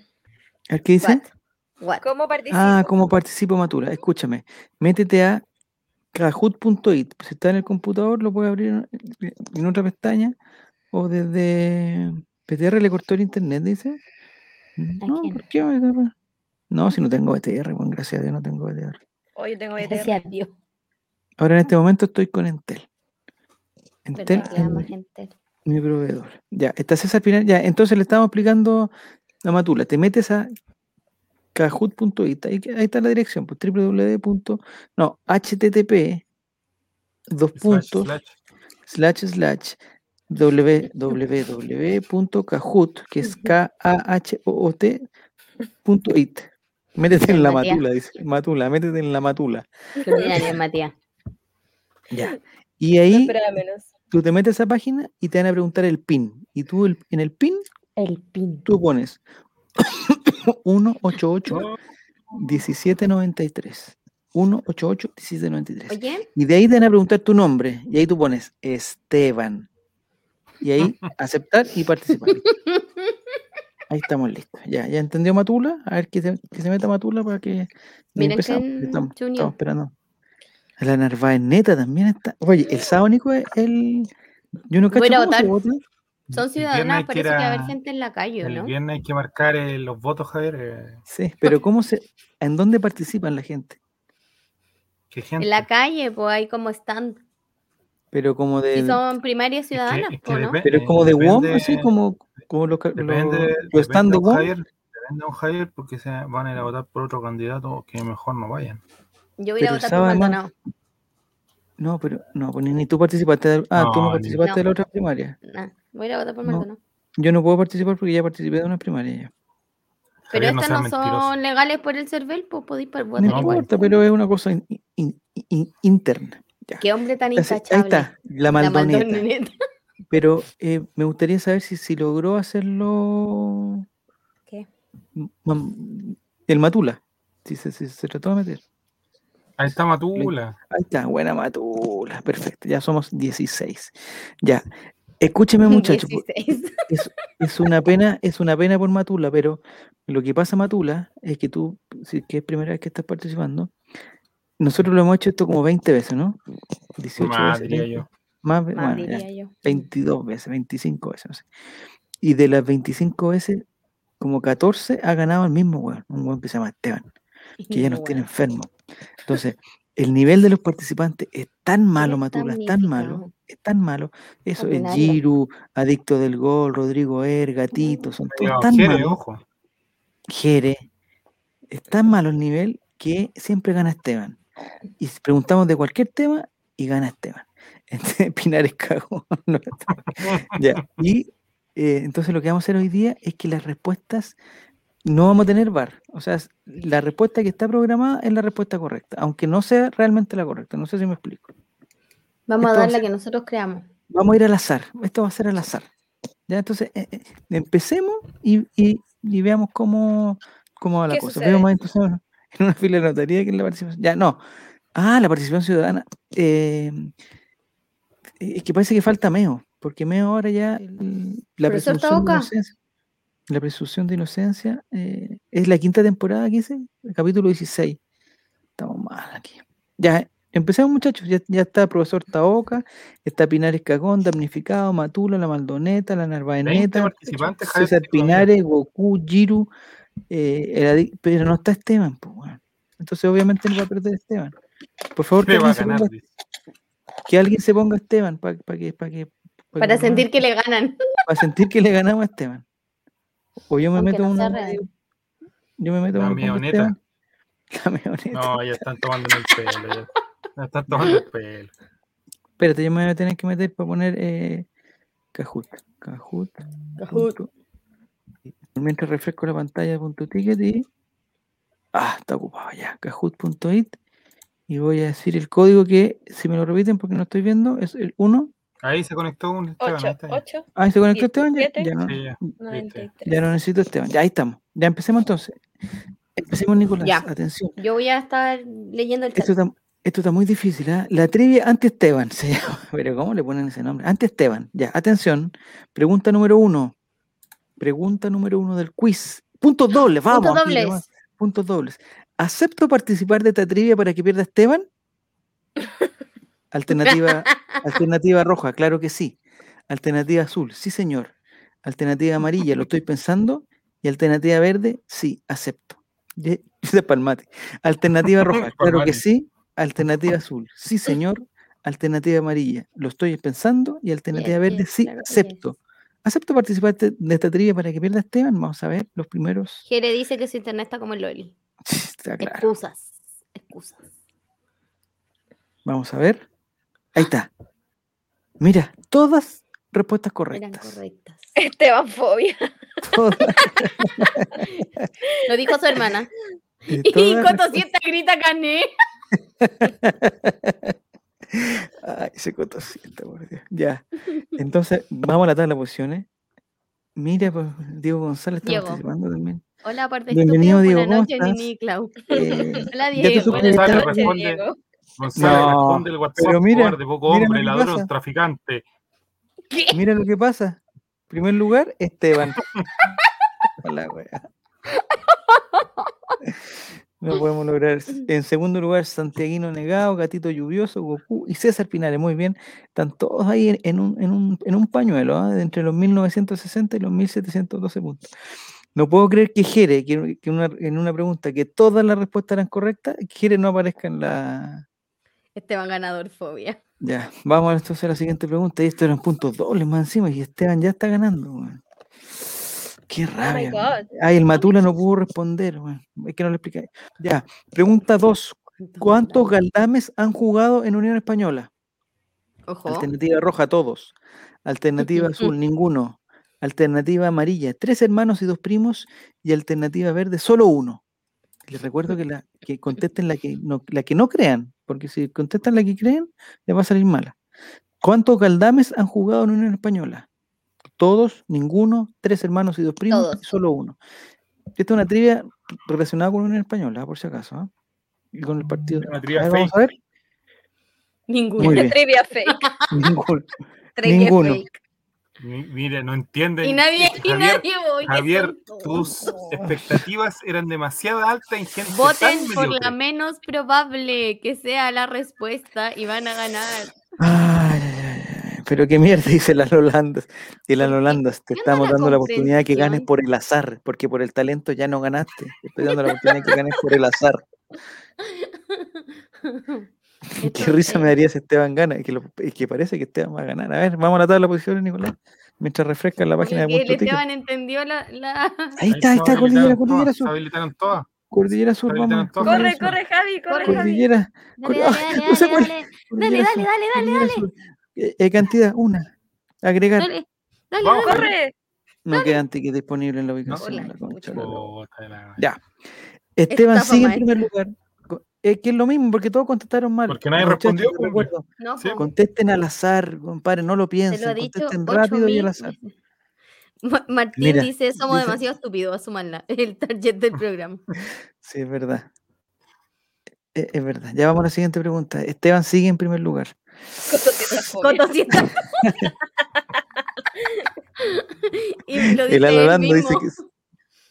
Speaker 2: ver, ¿Qué dice?
Speaker 4: What? What?
Speaker 1: ¿cómo participo?
Speaker 2: Ah, ¿cómo participo Matula? Escúchame, métete a kahoot.it. Si está en el computador, lo puedes abrir en- otra pestaña o desde PTR le cortó el internet, dice. No? ¿por qué? No, si no tengo BTR, bueno, gracias a Dios no tengo BTR.
Speaker 1: Hoy tengo BTR.
Speaker 4: Gracias a Dios.
Speaker 2: Ahora en este momento estoy con Entel. Entel mi proveedor. Ya, está César Pinar. Ya, entonces le estamos explicando a Matula. Te metes a kahoot.it. Ahí, ahí está la dirección, pues www. No, http dos
Speaker 3: Slash,
Speaker 2: puntos
Speaker 3: slash.
Speaker 2: slash slash www.kahoot, que es k a h o o t punto it. Métete en la
Speaker 4: Matías.
Speaker 2: matula, dice. Matula, métete en la matula.
Speaker 4: Matías.
Speaker 2: Ya. Y ahí tú te metes a esa página y te van a preguntar el PIN. Y tú el- en el PIN
Speaker 4: El pin.
Speaker 2: tú pones 188
Speaker 3: Oh,
Speaker 2: 1793. 188 1793.
Speaker 4: Oye,
Speaker 2: Y de ahí te van a preguntar tu nombre. Y ahí tú pones Esteban. Y ahí [laughs] aceptar y participar. [laughs] Ahí estamos listos. Ya, ya entendió Matula. A ver que se, que se meta Matula para que.
Speaker 4: Miren
Speaker 2: empezamos.
Speaker 4: quién
Speaker 2: Estamos, esperando. La Narváez neta también está. Oye, el sábado Nico es el. Yo no
Speaker 4: Voy a
Speaker 2: cacho
Speaker 4: votar. Son
Speaker 3: el
Speaker 4: ciudadanas, parece que va a haber gente en la calle,
Speaker 3: El
Speaker 4: ¿no?
Speaker 3: viernes hay que marcar eh, los votos, Javier. eh,
Speaker 2: Sí, pero ¿cómo se. ¿En dónde participan la gente?
Speaker 3: ¿Qué gente?
Speaker 4: En la calle, pues hay como están.
Speaker 2: Pero como de.
Speaker 4: Si son primarias
Speaker 3: Es que-
Speaker 4: ciudadanas,
Speaker 3: es que
Speaker 4: ¿no?
Speaker 2: Pero es como de WOM, así como, como los,
Speaker 3: Depende,
Speaker 2: los stand de
Speaker 3: depende,
Speaker 2: WOM.
Speaker 3: Javier, depende, don Javier, porque se van a ir a votar por otro candidato que mejor no vayan.
Speaker 4: Yo voy a ir a
Speaker 2: pero
Speaker 4: votar por Maldonado.
Speaker 2: No, pero no, pues ni, tú participaste. de- ah, tú no
Speaker 3: No, ni-
Speaker 2: participaste de la
Speaker 4: No.
Speaker 2: otra primaria.
Speaker 4: Nah, voy a ir a votar por
Speaker 2: No.
Speaker 4: Maldonado.
Speaker 2: Yo no puedo participar porque ya participé de una primaria ya.
Speaker 4: Pero
Speaker 3: no
Speaker 4: estas no
Speaker 3: mentiroso.
Speaker 4: son legales por el CERVEL, pues podéis
Speaker 2: No
Speaker 4: votar
Speaker 3: No,
Speaker 2: importa, pero es una cosa in- in- in- interna. Ya.
Speaker 4: Qué hombre tan
Speaker 2: Entonces,
Speaker 4: intachable.
Speaker 2: ahí está, la
Speaker 4: La
Speaker 2: Maldoneta. [laughs] Pero eh, me gustaría saber si, si logró hacerlo
Speaker 4: ¿Qué?
Speaker 2: el Matula. Si se, si se trató de meter.
Speaker 3: Ahí está Matula.
Speaker 2: Ahí está, buena Matula. Perfecto, ya somos 16. Ya. Escúcheme, muchachos. po-
Speaker 4: 16.
Speaker 2: es, es una pena, es una pena por Matula, pero lo que pasa, Matula, es que tú, si es que es primera vez que estás participando, nosotros lo hemos hecho esto como 20 veces, ¿no? 18
Speaker 3: Más,
Speaker 2: veces.
Speaker 3: diría
Speaker 2: 20,
Speaker 3: yo.
Speaker 2: Más, bueno, ya,
Speaker 4: diría yo.
Speaker 2: 22 veces, 25 veces, no sé. Y de las 25 veces, como 14 ha ganado el mismo weón, un weón que se llama Esteban, que ya nos tiene
Speaker 4: Bueno.
Speaker 2: Entonces, el nivel de los participantes es tan malo,
Speaker 4: es
Speaker 2: Matula, es tan malo, es tan malo. Eso es. Giru, Adicto del Gol, Rodrigo Er, Gatito, son todos tan
Speaker 3: Jere,
Speaker 2: malos.
Speaker 3: ojo.
Speaker 2: Jere, es tan malo el nivel que siempre gana Esteban. Y preguntamos de cualquier tema y gana Esteban. Entonces, [laughs] Pinares cagó. [laughs] no, [laughs] ya. Y eh, entonces lo que vamos a hacer hoy día es que las respuestas no vamos a tener bar. O sea, es- la respuesta que está programada es la respuesta correcta, aunque no sea realmente la correcta. No sé si me explico.
Speaker 4: Vamos a
Speaker 2: Esto va a
Speaker 4: dar la que nosotros creamos.
Speaker 2: Vamos a ir al azar. Esto va a ser al azar. Ya, entonces, eh, eh, empecemos y, y- y veamos cómo, cómo va la
Speaker 1: ¿Qué
Speaker 2: cosa. más entonces en una fila de notaría que en la participación. Ya, no. Ah, la participación ciudadana. eh, es que parece que falta Meo, porque Meo ahora ya la
Speaker 4: Profesor Taboca.
Speaker 2: La presunción de inocencia eh, es la quinta temporada que hice, el capítulo 16. Estamos mal aquí. Ya, empecemos muchachos. Ya, ya está el profesor Taoca, está Pinares Cagón, Damnificado, Matula, la Maldoneta, la
Speaker 3: 20
Speaker 2: Narvaeneta, César. Pinares, Goku, Giru, eh, pero no está Esteban, pues. Entonces obviamente no va a perder Esteban. Por favor, que alguien,
Speaker 3: ganar.
Speaker 2: ponga, que alguien se ponga Esteban para que, para que, pa'
Speaker 4: Para
Speaker 2: que-
Speaker 4: sentir que le ganan.
Speaker 2: para sentir que le ganamos a Esteban. O yo me
Speaker 4: Aunque
Speaker 2: meto
Speaker 4: no
Speaker 2: medio- yo me meto.
Speaker 3: La avioneta. [laughs] No, ya están tomando el pelo. Ya, ya están tomando el pelo.
Speaker 2: Espérate, yo me voy a tener que meter para poner eh, Kahoot. Kahoot.
Speaker 4: Kahoot.
Speaker 2: punto- Mientras refresco la pantalla de punto ticket y. Ah, está ocupado ya. Kahoot.it. Y voy a decir el código que, si me lo repiten porque no estoy viendo, es el 1,
Speaker 3: Ahí se conectó un Esteban. ahí
Speaker 1: 8,
Speaker 3: está ya.
Speaker 1: 8,
Speaker 2: Ah, ¿se conectó Esteban? Ya,
Speaker 1: 17.
Speaker 2: ya no,
Speaker 3: Sí, ya.
Speaker 1: 93.
Speaker 2: ya no necesito Esteban. Ya, ahí estamos. Ya empecemos entonces. Empecemos, Nicolás.
Speaker 4: Ya.
Speaker 2: Atención.
Speaker 4: Yo voy a estar leyendo el chat.
Speaker 2: Esto está, esto está muy difícil, ¿ah? La trivia anti-Esteban [laughs] se llama. Pero ¿cómo le ponen ese nombre? Anti-Esteban. Ya, atención. Pregunta número uno. Pregunta número uno del quiz. Puntos dobles, vamos.
Speaker 4: Puntos dobles.
Speaker 2: Puntos dobles. ¿Acepto participar de esta trivia para que pierda Esteban? [laughs] Alternativa, [laughs] alternativa roja, claro que sí. Alternativa azul, sí señor. Alternativa amarilla, lo estoy pensando. Y alternativa verde, sí, acepto. [laughs] Palmate. Alternativa [laughs] roja, claro que sí. Alternativa azul, sí señor. Alternativa amarilla, lo estoy pensando. Y alternativa verde, sí,
Speaker 4: claro
Speaker 2: acepto. ¿Acepto participar de de esta trivia para que pierda Esteban? Vamos a ver los primeros.
Speaker 4: Jere dice que su internet está como el Loli.
Speaker 2: Está claro.
Speaker 4: Excusas. Excusas.
Speaker 2: Vamos a ver. Ahí está. Mira, todas respuestas
Speaker 4: Eran
Speaker 2: correctas.
Speaker 4: correctas. [laughs]
Speaker 1: Estebanfobia.
Speaker 2: Todas,
Speaker 4: Lo dijo su hermana. Y
Speaker 2: todas
Speaker 4: Coto
Speaker 2: respuestas-
Speaker 4: sienta grita cané.
Speaker 2: Ay, ese cotocito, por Dios. Ya. Entonces, vamos a la tabla de posiciones. Mira, pues, Diego González está
Speaker 4: Diego.
Speaker 2: participando también.
Speaker 4: Hola, aparte
Speaker 2: Bienvenido,
Speaker 4: estúpido.
Speaker 2: Diego,
Speaker 4: Buenas
Speaker 2: ¿cómo
Speaker 4: noches? Nini Clau.
Speaker 2: Eh, [laughs]
Speaker 4: Hola,
Speaker 2: ¿ya te
Speaker 4: Diego.
Speaker 1: Buenas noches. Diego.
Speaker 3: Gonzalo
Speaker 2: No,
Speaker 3: responde el WhatsApp
Speaker 2: pero mira,
Speaker 3: poco
Speaker 2: mira lo
Speaker 3: hombre,
Speaker 2: que
Speaker 3: ladrón,
Speaker 2: pasa.
Speaker 3: traficante.
Speaker 2: Mira lo que pasa. Primer lugar, Esteban. [laughs] Hola, wea. No podemos lograr. En segundo lugar, Santiaguino Negado, Gatito Lluvioso, Goku y César Pinares. Muy bien. Están todos ahí en, en un, en, un, en un pañuelo, ¿ah? de entre los 1960 y los 1712 puntos. No puedo creer que Jere, que, que una- en una pregunta que todas las respuestas eran correctas, Jere no aparezca en la, [laughs]
Speaker 4: Esteban ganador fobia.
Speaker 2: ya, vamos entonces a la siguiente pregunta. Y esto eran puntos dobles más encima. Y Esteban ya está ganando. Qué
Speaker 1: Oh
Speaker 2: rabia. Ay, el Matula no pudo responder. weón. Es que no le expliqué. Ya, pregunta 2. ¿Cuántos galdames han jugado en Unión Española?
Speaker 4: Ojo.
Speaker 2: Alternativa roja, todos. Alternativa [laughs] azul, ninguno. Alternativa amarilla, tres hermanos y dos primos. Y alternativa verde, solo uno. Les recuerdo que, la, que contesten la que, no, la que no crean, porque si contestan la que creen, les va a salir mala. ¿Cuántos galdames han jugado en Unión Española? Todos, ninguno, tres hermanos y dos primos,
Speaker 4: Todos.
Speaker 2: y solo uno. Esta es una trivia relacionada con Unión Española, por si acaso. ¿ah? Y con el partido.
Speaker 3: Una
Speaker 2: A
Speaker 3: trivia
Speaker 2: ver, vamos
Speaker 3: fake.
Speaker 2: a ver. Bien.
Speaker 1: Trivia fake. [laughs]
Speaker 4: Que
Speaker 2: ninguno.
Speaker 4: fake.
Speaker 3: Mi- Mire, no entienden.
Speaker 4: Y nadie, y
Speaker 3: Javier,
Speaker 4: nadie voy.
Speaker 3: Javier, tus expectativas eran demasiado altas en gente
Speaker 4: Voten
Speaker 3: tan
Speaker 4: por la
Speaker 3: mediocre.
Speaker 4: menos probable que sea la respuesta y van a ganar.
Speaker 2: Ay, pero qué mierda [laughs] dice las Holandas. Y las
Speaker 4: ¿Por qué?
Speaker 2: Holandas, te
Speaker 4: ¿Qué onda
Speaker 2: estamos
Speaker 4: la
Speaker 2: dando la oportunidad de que ganes por el azar, porque por el talento ya no ganaste. Te estoy dando la oportunidad de que ganes por el azar. [laughs] [laughs] Qué risa me daría si Esteban gana, y que, lo- que parece que Esteban va a ganar. A ver, vamos a la tabla de posiciones, Nicolás, mientras refresca la página de Punto.
Speaker 4: Esteban entendió la, la...
Speaker 2: Ahí está, ahí está, Cordillera, Cordillera
Speaker 3: Se
Speaker 2: Sur.
Speaker 3: habilitaron todas.
Speaker 2: Cordillera Sur, vamos.
Speaker 1: Corre, corre, Javi, corre.
Speaker 2: Cordillera.
Speaker 4: Dale, dale, [laughs]
Speaker 2: ¡Ay,
Speaker 4: dale, dale, dale, dale.
Speaker 2: Eh, eh, cantidad, una. Agregar.
Speaker 4: dale, dale.
Speaker 1: Corre.
Speaker 2: No queda ticket disponible en la ubicación. Ya. Esteban
Speaker 4: Estafa
Speaker 2: sigue en primer lugar. Es que es lo mismo, porque todos contestaron mal.
Speaker 3: Porque nadie respondió, pues,
Speaker 4: No,
Speaker 3: Sí.
Speaker 2: Contesten al azar, compadre, no lo
Speaker 4: Se
Speaker 2: piensen.
Speaker 4: lo ha dicho
Speaker 2: contesten
Speaker 4: 8000
Speaker 2: rápido y al azar.
Speaker 4: Ma- Martín
Speaker 2: Mira,
Speaker 4: dice, somos
Speaker 2: dice-
Speaker 4: demasiado estúpidos, asúmanla. El target del programa. [laughs]
Speaker 2: Sí, es verdad. Es, es verdad. Ya vamos a la siguiente pregunta. Esteban sigue en primer lugar.
Speaker 1: Cototitafobia.
Speaker 4: Coto sienta- [laughs] [laughs] y lo dice
Speaker 2: El
Speaker 4: él
Speaker 2: Alolando dice que,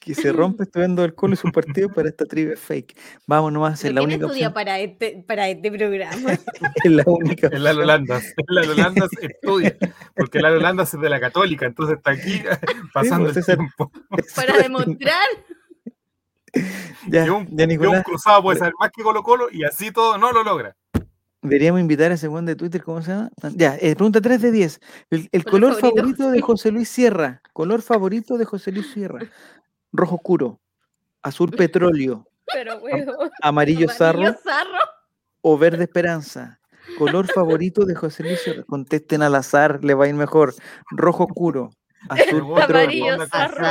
Speaker 2: que se rompe [laughs] estudiando alcohol y su partido para esta trivia fake. Vamos nomás a hacer
Speaker 4: ¿Pero
Speaker 2: la
Speaker 4: ¿Quién
Speaker 2: única
Speaker 4: estudia
Speaker 2: opción.
Speaker 4: para este, para este programa? [laughs]
Speaker 2: Es la única [laughs]
Speaker 3: El Lalo. Landas. El Lalo estudia. Porque el Lalo Landas es de la Católica, entonces está aquí pasando
Speaker 2: pues,
Speaker 3: el tiempo.
Speaker 4: para demostrar.
Speaker 2: Ya,
Speaker 3: Que un,
Speaker 2: ya,
Speaker 3: un
Speaker 2: Nicolás.
Speaker 3: cruzado puede saber más que Colo Colo y así todo no lo logra.
Speaker 2: Deberíamos invitar a ese buen de Twitter, ¿cómo se llama? Ya, eh, pregunta 3 de 10. El, el
Speaker 4: Color favorito,
Speaker 2: favorito de
Speaker 4: sí.
Speaker 2: José Luis Sierra. Color favorito de José Luis Sierra. Rojo oscuro, azul [laughs] petróleo,
Speaker 1: Pero, weón.
Speaker 2: amarillo zarro
Speaker 4: Amarillo zarro.
Speaker 2: o verde esperanza. Color favorito de José Luis Sierra. Contesten al azar, le va a ir mejor. Rojo oscuro, azul petróleo,
Speaker 1: zarro,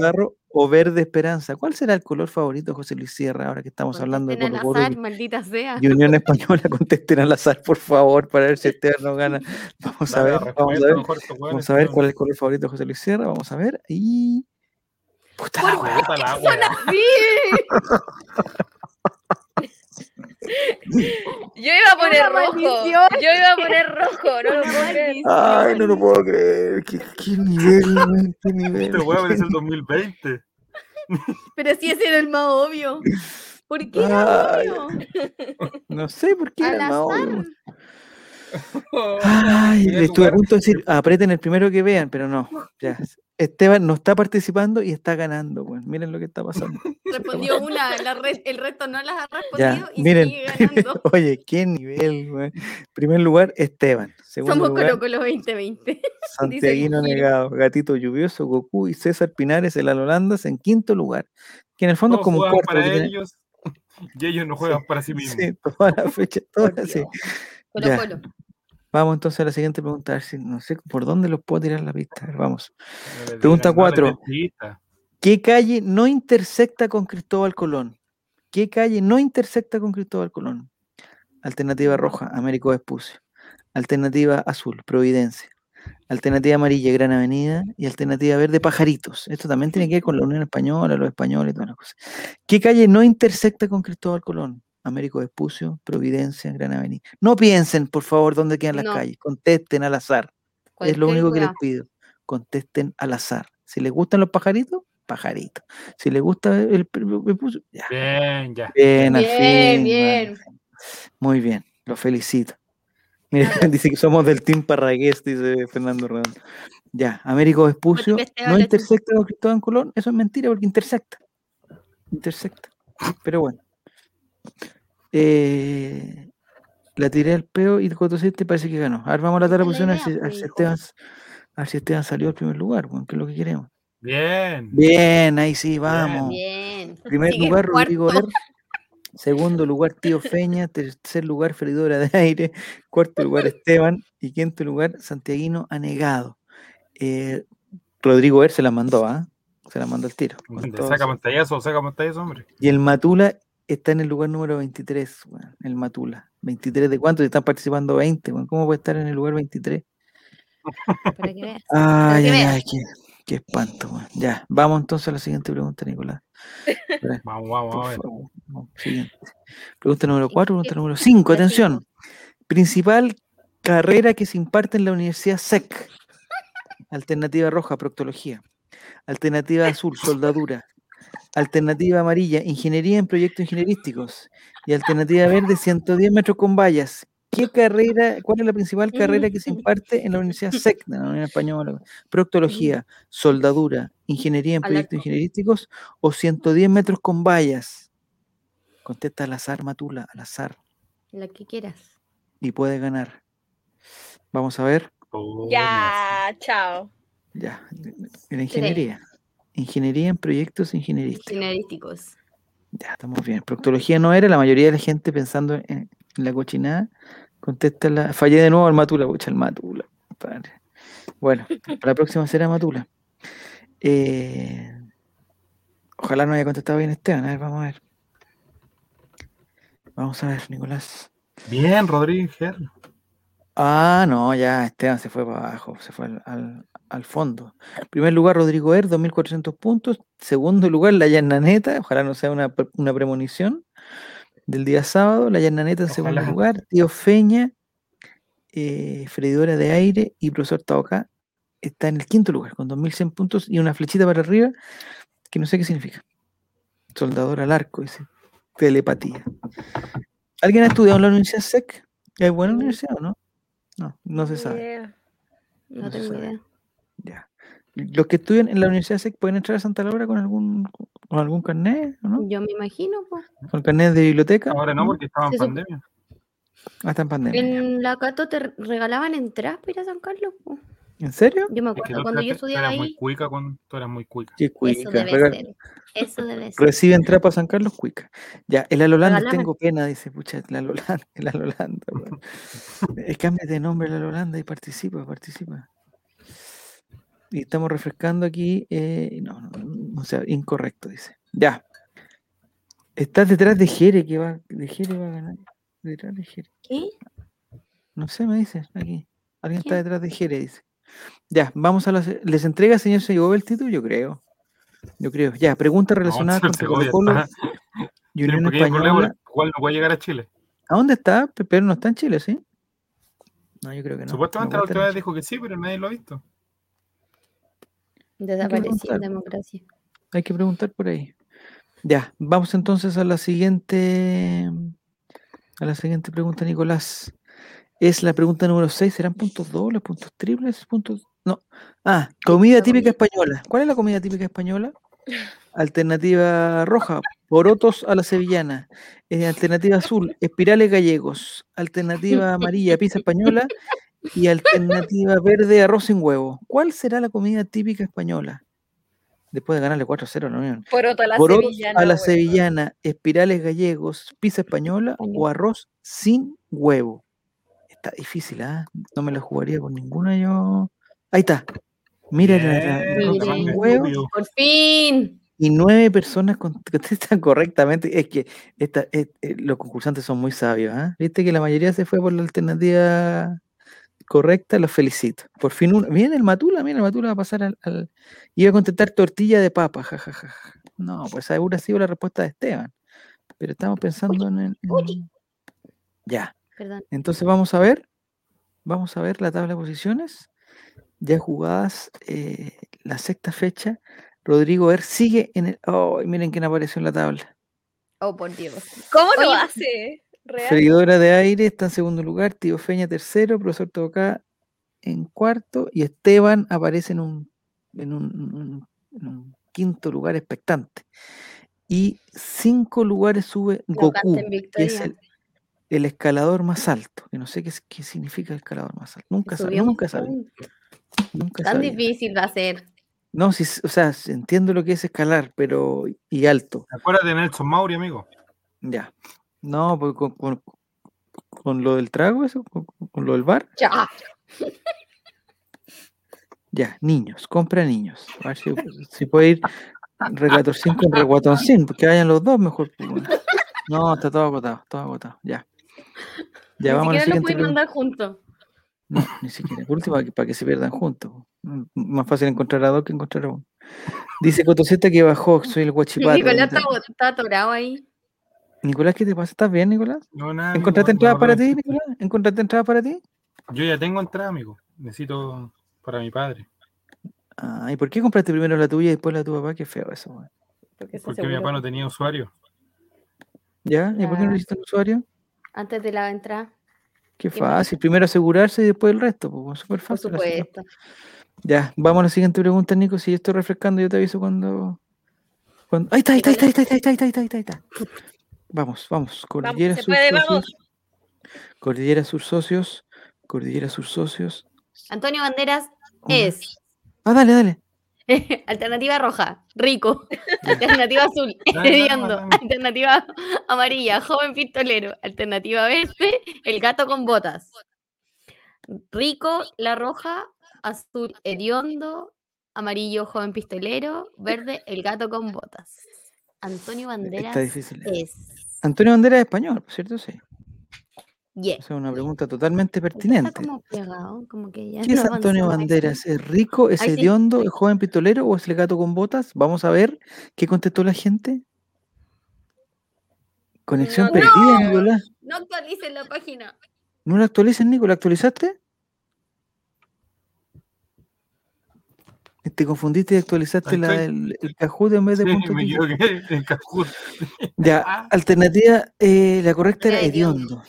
Speaker 2: zarro o verde esperanza. ¿Cuál será el color favorito de José Luis Sierra ahora que estamos hablando de Colo Colo
Speaker 4: maldita sea.
Speaker 2: y Unión Española? [laughs] Contesten al azar, por favor, para ver si Esteban no gana. [laughs] Vamos a ver, vamos a ver. Vamos a ver cuál es el color favorito de José Luis Sierra. Vamos a ver. Y. Puta la wea.
Speaker 3: Puta la wea.
Speaker 1: Yo iba a poner rojo.
Speaker 4: maldición.
Speaker 1: Yo iba a poner rojo, no lo puedo creer.
Speaker 2: Ay, no lo puedo creer. ¿Qué, qué nivel, qué nivel.
Speaker 3: Este weón es el 2020.
Speaker 4: Pero si ese era el más obvio. ¿Por qué era
Speaker 2: Ay,
Speaker 4: obvio?
Speaker 2: No sé por qué
Speaker 4: Al
Speaker 2: era el más
Speaker 4: azar.
Speaker 2: obvio. [laughs] Ay,
Speaker 3: a
Speaker 2: estuve a punto de decir, aprieten el primero que vean, pero no. Ya. Esteban no está participando y está ganando, weón. Miren lo que está pasando. [laughs]
Speaker 4: Respondió una, la re- el resto no las ha
Speaker 2: Ya,
Speaker 4: respondido y
Speaker 2: miren. [laughs]
Speaker 4: sigue ganando.
Speaker 2: Oye, qué nivel, weón. Primer lugar, Esteban. Segundo
Speaker 4: Somos
Speaker 2: lugar,
Speaker 4: Colo Colo 2020.
Speaker 2: Santiaguino. Negado, Gatito Lluvioso, Goku y César Pinares, el Alolandas, en quinto lugar. Que en el fondo es como un cuarto.
Speaker 3: para
Speaker 2: tiene-
Speaker 3: ellos [laughs] y ellos no juegan para sí mismos.
Speaker 2: Sí, toda la fecha, toda sí.
Speaker 4: Colo
Speaker 2: Ya.
Speaker 4: Colo.
Speaker 2: Vamos entonces a la siguiente pregunta, a ver si no sé por dónde los puedo tirar la pista. Ver, vamos. Pregunta
Speaker 3: digan, no les
Speaker 2: cuatro.
Speaker 3: den pista.
Speaker 2: ¿Qué calle no intersecta con Cristóbal Colón? ¿Qué calle no intersecta con Cristóbal Colón? Alternativa roja, Américo Vespucio. Alternativa azul, Providencia. Alternativa amarilla, Gran Avenida. Y alternativa verde, Pajaritos. Esto también tiene que ver con la Unión Española, los españoles y todas las cosas. ¿Qué calle no intersecta con Cristóbal Colón? Américo Vespucio, Providencia, Gran Avenida. No piensen, por favor, dónde quedan las
Speaker 4: No.
Speaker 2: calles. Contesten al azar. Es lo único que les pido. Contesten al azar. Si les gustan los pajaritos, pajaritos. Si les gusta el, puso, ya.
Speaker 3: Bien, ya.
Speaker 2: Bien, al
Speaker 4: Bien,
Speaker 2: fin,
Speaker 4: bien.
Speaker 2: Muy bien, lo felicito. Mira, [laughs] dice que somos del Team Parragués, dice Fernando Redondo. Ya, Américo Vespucio
Speaker 4: este
Speaker 2: no intersecta con Cristóbal Colón. Eso es mentira porque intersecta. Intersecta. Pero bueno. Eh, la tiré al peo y el 47 parece que ganó. A ver, vamos a la posiciones. A ver si- a ver
Speaker 4: idea,
Speaker 2: si
Speaker 4: pues,
Speaker 2: Esteban, a ver si Esteban salió al primer lugar, bueno, que es lo que queremos.
Speaker 3: Bien.
Speaker 2: Bien, ahí sí, vamos.
Speaker 4: Bien.
Speaker 2: Primer
Speaker 4: Sigue
Speaker 2: lugar, Rodrigo
Speaker 4: cuarto.
Speaker 2: Er. [laughs] Segundo lugar, Tío Feña. Tercer lugar, Freidora de Aire. Cuarto lugar, Esteban. Y quinto lugar, Santiaguino Anegado. Eh, Rodrigo Er se la mandó, ¿ah? Se la mandó el tiro.
Speaker 3: Saca pantallazo, saca pantallazo, hombre.
Speaker 2: Y el Matula está en el lugar número 23, weón, el Matula. ¿23 de cuánto? Si están participando 20, weón. ¿Cómo puede estar en el lugar 23? [laughs]
Speaker 4: Para que veas.
Speaker 2: Ay,
Speaker 4: que
Speaker 2: ay,
Speaker 4: veas.
Speaker 2: ay, qué, qué espanto. Ya, vamos entonces a la siguiente pregunta, Nicolás. Espera. [laughs]
Speaker 3: Vamos, vamos,
Speaker 2: Por
Speaker 3: a ver.
Speaker 2: favor, vamos, siguiente. Pregunta número
Speaker 4: ¿En
Speaker 2: 4,
Speaker 4: qué?
Speaker 2: pregunta número 5.
Speaker 4: La
Speaker 2: Atención. Principal carrera que se imparte en la Universidad SEC. Alternativa roja, proctología. Alternativa azul, soldadura. Alternativa amarilla, ingeniería en proyectos ingenierísticos. Y alternativa verde, 110 metros con vallas. ¿Qué carrera, cuál es la principal carrera que se imparte en la Universidad SEC, de la Unión Española? Proctología, soldadura, ingeniería en proyectos ingenierísticos o 110 metros con vallas. Contesta al azar, Matula, al azar.
Speaker 4: La que quieras.
Speaker 2: Y puede ganar. Vamos a ver.
Speaker 3: Oh,
Speaker 1: Ya, chao.
Speaker 2: Ya. En la ingeniería. Ingeniería en proyectos ingenierísticos.
Speaker 4: Generísticos.
Speaker 2: Ya, estamos bien. Proctología no era, la mayoría de la gente pensando en, en la cochinada. Contesta la. Fallé de nuevo al Matula, pucha, el Matula. compadre. Bueno, [laughs] para la próxima será Matula. Eh, ojalá no haya contestado bien Esteban. A ver, vamos a ver. Vamos a ver, Nicolás.
Speaker 3: Bien, Rodríguez.
Speaker 2: Ah, no, ya Esteban se fue para abajo, se fue al, al- al fondo. Primer lugar, Rodrigo Er, 2.400 puntos. Segundo lugar, la Yananeta, ojalá no sea una, una premonición del día sábado. La Yananeta en segundo lugar, Tío Feña, eh, freidora de aire y profesor Taoka está en el quinto lugar con 2.100 puntos y una flechita para arriba que no sé qué significa. Soldador al arco, dice. Telepatía. ¿Alguien ha estudiado en la Universidad SEC? ¿Es buena
Speaker 4: Mm.
Speaker 2: universidad o no? No, no se sabe.
Speaker 4: No,
Speaker 2: No
Speaker 4: tengo idea.
Speaker 2: Ya. Los que estudian en la Universidad SEC pueden entrar a Santa Laura con algún con algún carnet, ¿o ¿no?
Speaker 4: Yo me imagino, pues.
Speaker 2: Con carnet de biblioteca.
Speaker 3: Ahora no, porque estaba en
Speaker 4: Se
Speaker 3: pandemia.
Speaker 2: Hasta en pandemia.
Speaker 4: En la Cato te re- regalaban entradas para ir a San Carlos. po.
Speaker 2: ¿En serio?
Speaker 4: Yo me
Speaker 3: Es que
Speaker 4: acuerdo cuando yo estudiaba
Speaker 3: muy
Speaker 4: ahí.
Speaker 3: cuica con, tú eras muy cuica.
Speaker 4: Eso
Speaker 2: cuica.
Speaker 4: debe
Speaker 2: Rega-
Speaker 4: ser. Eso debe ser.
Speaker 2: Recibe entrada para San Carlos Cuica. Ya, el
Speaker 4: Regálame.
Speaker 2: tengo pena, dice, pucha, el Alolanda, el [laughs] Alolanda, Cámbiate [laughs] de nombre el Alolanda y participa, participa. Y estamos refrescando aquí. eh, no, no, no, O sea, incorrecto, dice. Ya. Estás detrás de Jere, que va, de Jere va a ganar. Detrás de Jere.
Speaker 4: ¿Qué?
Speaker 2: No sé, me dice aquí. Alguien está detrás de Jere, dice. Ya, vamos a las. ¿Les entrega, señor Segovia, el título? Yo creo. Yo creo. Ya, pregunta relacionada con Colo Colo
Speaker 3: está-
Speaker 2: y Unión Española.
Speaker 3: igual no puede llegar a Chile.
Speaker 2: ¿A dónde está? Pe- Pero no está en Chile, ¿sí? No, yo creo que no.
Speaker 3: Supuestamente
Speaker 2: no
Speaker 3: la última vez dijo que sí, pero nadie lo ha visto.
Speaker 4: En democracia.
Speaker 2: Hay que preguntar por ahí. Ya, vamos entonces a la siguiente. A la siguiente pregunta, Nicolás. Es la pregunta número 6. ¿Serán puntos dobles, puntos triples, puntos.? No. Ah, comida típica española. ¿Cuál es la comida típica española? Alternativa roja, porotos a la sevillana. Eh, alternativa azul, espirales gallegos. Alternativa amarilla, pizza española. Y alternativa verde, arroz sin huevo. ¿Cuál será la comida típica española? Después de ganarle 4-0 a la Unión.
Speaker 1: Poroto a la sevillana.
Speaker 2: a la sevillana, espirales gallegos, pizza española o arroz sin huevo. Está difícil, ¿ah? No me la jugaría con ninguna yo. Ahí está. Mira, la- huevo.
Speaker 4: Por fin.
Speaker 2: y nueve personas con- [laughs] contestan correctamente. Es que esta, es- eh, los concursantes son muy sabios, ¿ah? Viste que la mayoría se fue por la alternativa correcta, los felicito. Por fin uno. Miren el Matula, mira, el Matula va a pasar al. al- Iba a contestar tortilla de papa, jajaja. No, pues esa hubiera sido la respuesta de Esteban. Pero estamos pensando en el. en-. Ya. Entonces vamos a ver. Vamos a ver la tabla de posiciones. Ya jugadas eh, la sexta fecha. Rodrigo Er sigue en el. Oh, miren quién apareció en la tabla.
Speaker 4: Oh, por Dios.
Speaker 1: ¿Cómo lo
Speaker 4: Oye,
Speaker 1: hace? ¿Real?
Speaker 2: Freidora de aire está en segundo lugar. Tío Feña tercero. Profesor Tocá en cuarto. Y Esteban aparece en un, en un, un- en un quinto lugar expectante. Y cinco lugares sube Goku, que es el, el escalador más alto. Que no sé qué, significa el escalador más alto. Nunca
Speaker 4: un
Speaker 2: Nunca sabía.
Speaker 4: punto.
Speaker 2: Nunca
Speaker 4: Tan
Speaker 2: sabía.
Speaker 4: difícil va a ser.
Speaker 2: No, sí, o sea, entiendo lo que es escalar, pero y alto.
Speaker 3: Acuérdate de Nelson Mauri, amigo.
Speaker 2: Ya. No, pues con, con- con lo del trago, eso, con, con lo del bar.
Speaker 4: Ya.
Speaker 2: Ya, niños, compra niños. A ver si, si puede ir Regatorcín con Reguatoncín, porque vayan los dos mejor. pues. No, está todo agotado, todo agotado. Ya. Ya
Speaker 4: Ni
Speaker 2: vamos a
Speaker 4: siquiera lo
Speaker 2: siguiente
Speaker 4: pueden mandar juntos.
Speaker 2: No, ni siquiera. Por último, para que, se pierdan juntos. Mm, Más fácil encontrar a dos que encontrar a uno. Dice Cotoseta que bajó, soy el guachipato. [laughs]
Speaker 4: Nicolás
Speaker 2: Nicolás,
Speaker 4: está, está atorado ahí.
Speaker 2: Nicolás, ¿qué te pasa? ¿Estás bien, Nicolás?
Speaker 3: No, nada,
Speaker 2: ¿Encontraste
Speaker 3: no,
Speaker 2: para ti, Nicolás? ¿Encontraste entradas para ti?
Speaker 3: Yo ya tengo entrada, amigo. Necesito para mi padre.
Speaker 2: Ah, ¿y por qué compraste primero la tuya y después la de tu papá? Qué feo eso, güey.
Speaker 1: Porque,
Speaker 3: Porque mi papá no tenía usuario.
Speaker 2: ¿Ya? ¿Y por qué no le hiciste un usuario?
Speaker 4: Antes de la entrada.
Speaker 2: Qué fácil. Primero asegurarse y después el resto. Pues, súper
Speaker 4: Por
Speaker 2: fácil. hacerlo.
Speaker 4: supuesto.
Speaker 2: Ya, vamos a la siguiente pregunta, Nico. Si yo estoy refrescando, yo te aviso cuando. cuando... Ahí está, ahí está, ahí está, ahí está, ahí está, ahí está, ahí está, ahí está. Vamos, vamos. Cordillera
Speaker 1: se
Speaker 2: Sur
Speaker 1: puede,
Speaker 2: Socios.
Speaker 1: vamos.
Speaker 2: Cordillera Sur Socios. Cordillera Sur Socios.
Speaker 4: Antonio Banderas
Speaker 2: Una-
Speaker 4: es
Speaker 2: Ah, dale, dale. [laughs]
Speaker 4: alternativa roja, rico. [laughs] Alternativa azul, hediondo. Alternativa amarilla, joven pistolero. Alternativa verde, el gato con botas. Rico, la roja, azul, hediondo, amarillo, joven pistolero, verde, el gato con botas. Antonio Banderas
Speaker 2: Está difícil.
Speaker 4: es.
Speaker 2: Antonio Bandera es español, ¿por cierto? Sí.
Speaker 4: Yeah.
Speaker 2: Esa es una pregunta totalmente
Speaker 4: Está
Speaker 2: pertinente.
Speaker 4: como pegado, como que ya
Speaker 2: ¿Qué es Antonio. Banderas? ¿Es rico, es
Speaker 4: Ahí sí.
Speaker 2: hediondo, es joven pistolero o es el gato con botas? Vamos a ver qué contestó la gente. Conexión
Speaker 4: No,
Speaker 2: perdida,
Speaker 4: no.
Speaker 2: Nicolás.
Speaker 4: No actualicen la página.
Speaker 2: ¿No la actualizas, Nico? ¿La actualizaste? Te confundiste y actualizaste la, el, el Kahoot en vez de
Speaker 3: Sí,
Speaker 2: punto
Speaker 3: me equivoqué [laughs] Cajut.
Speaker 2: Ya, [laughs]
Speaker 3: Ah.
Speaker 2: alternativa, eh, la correcta era
Speaker 4: hediondo.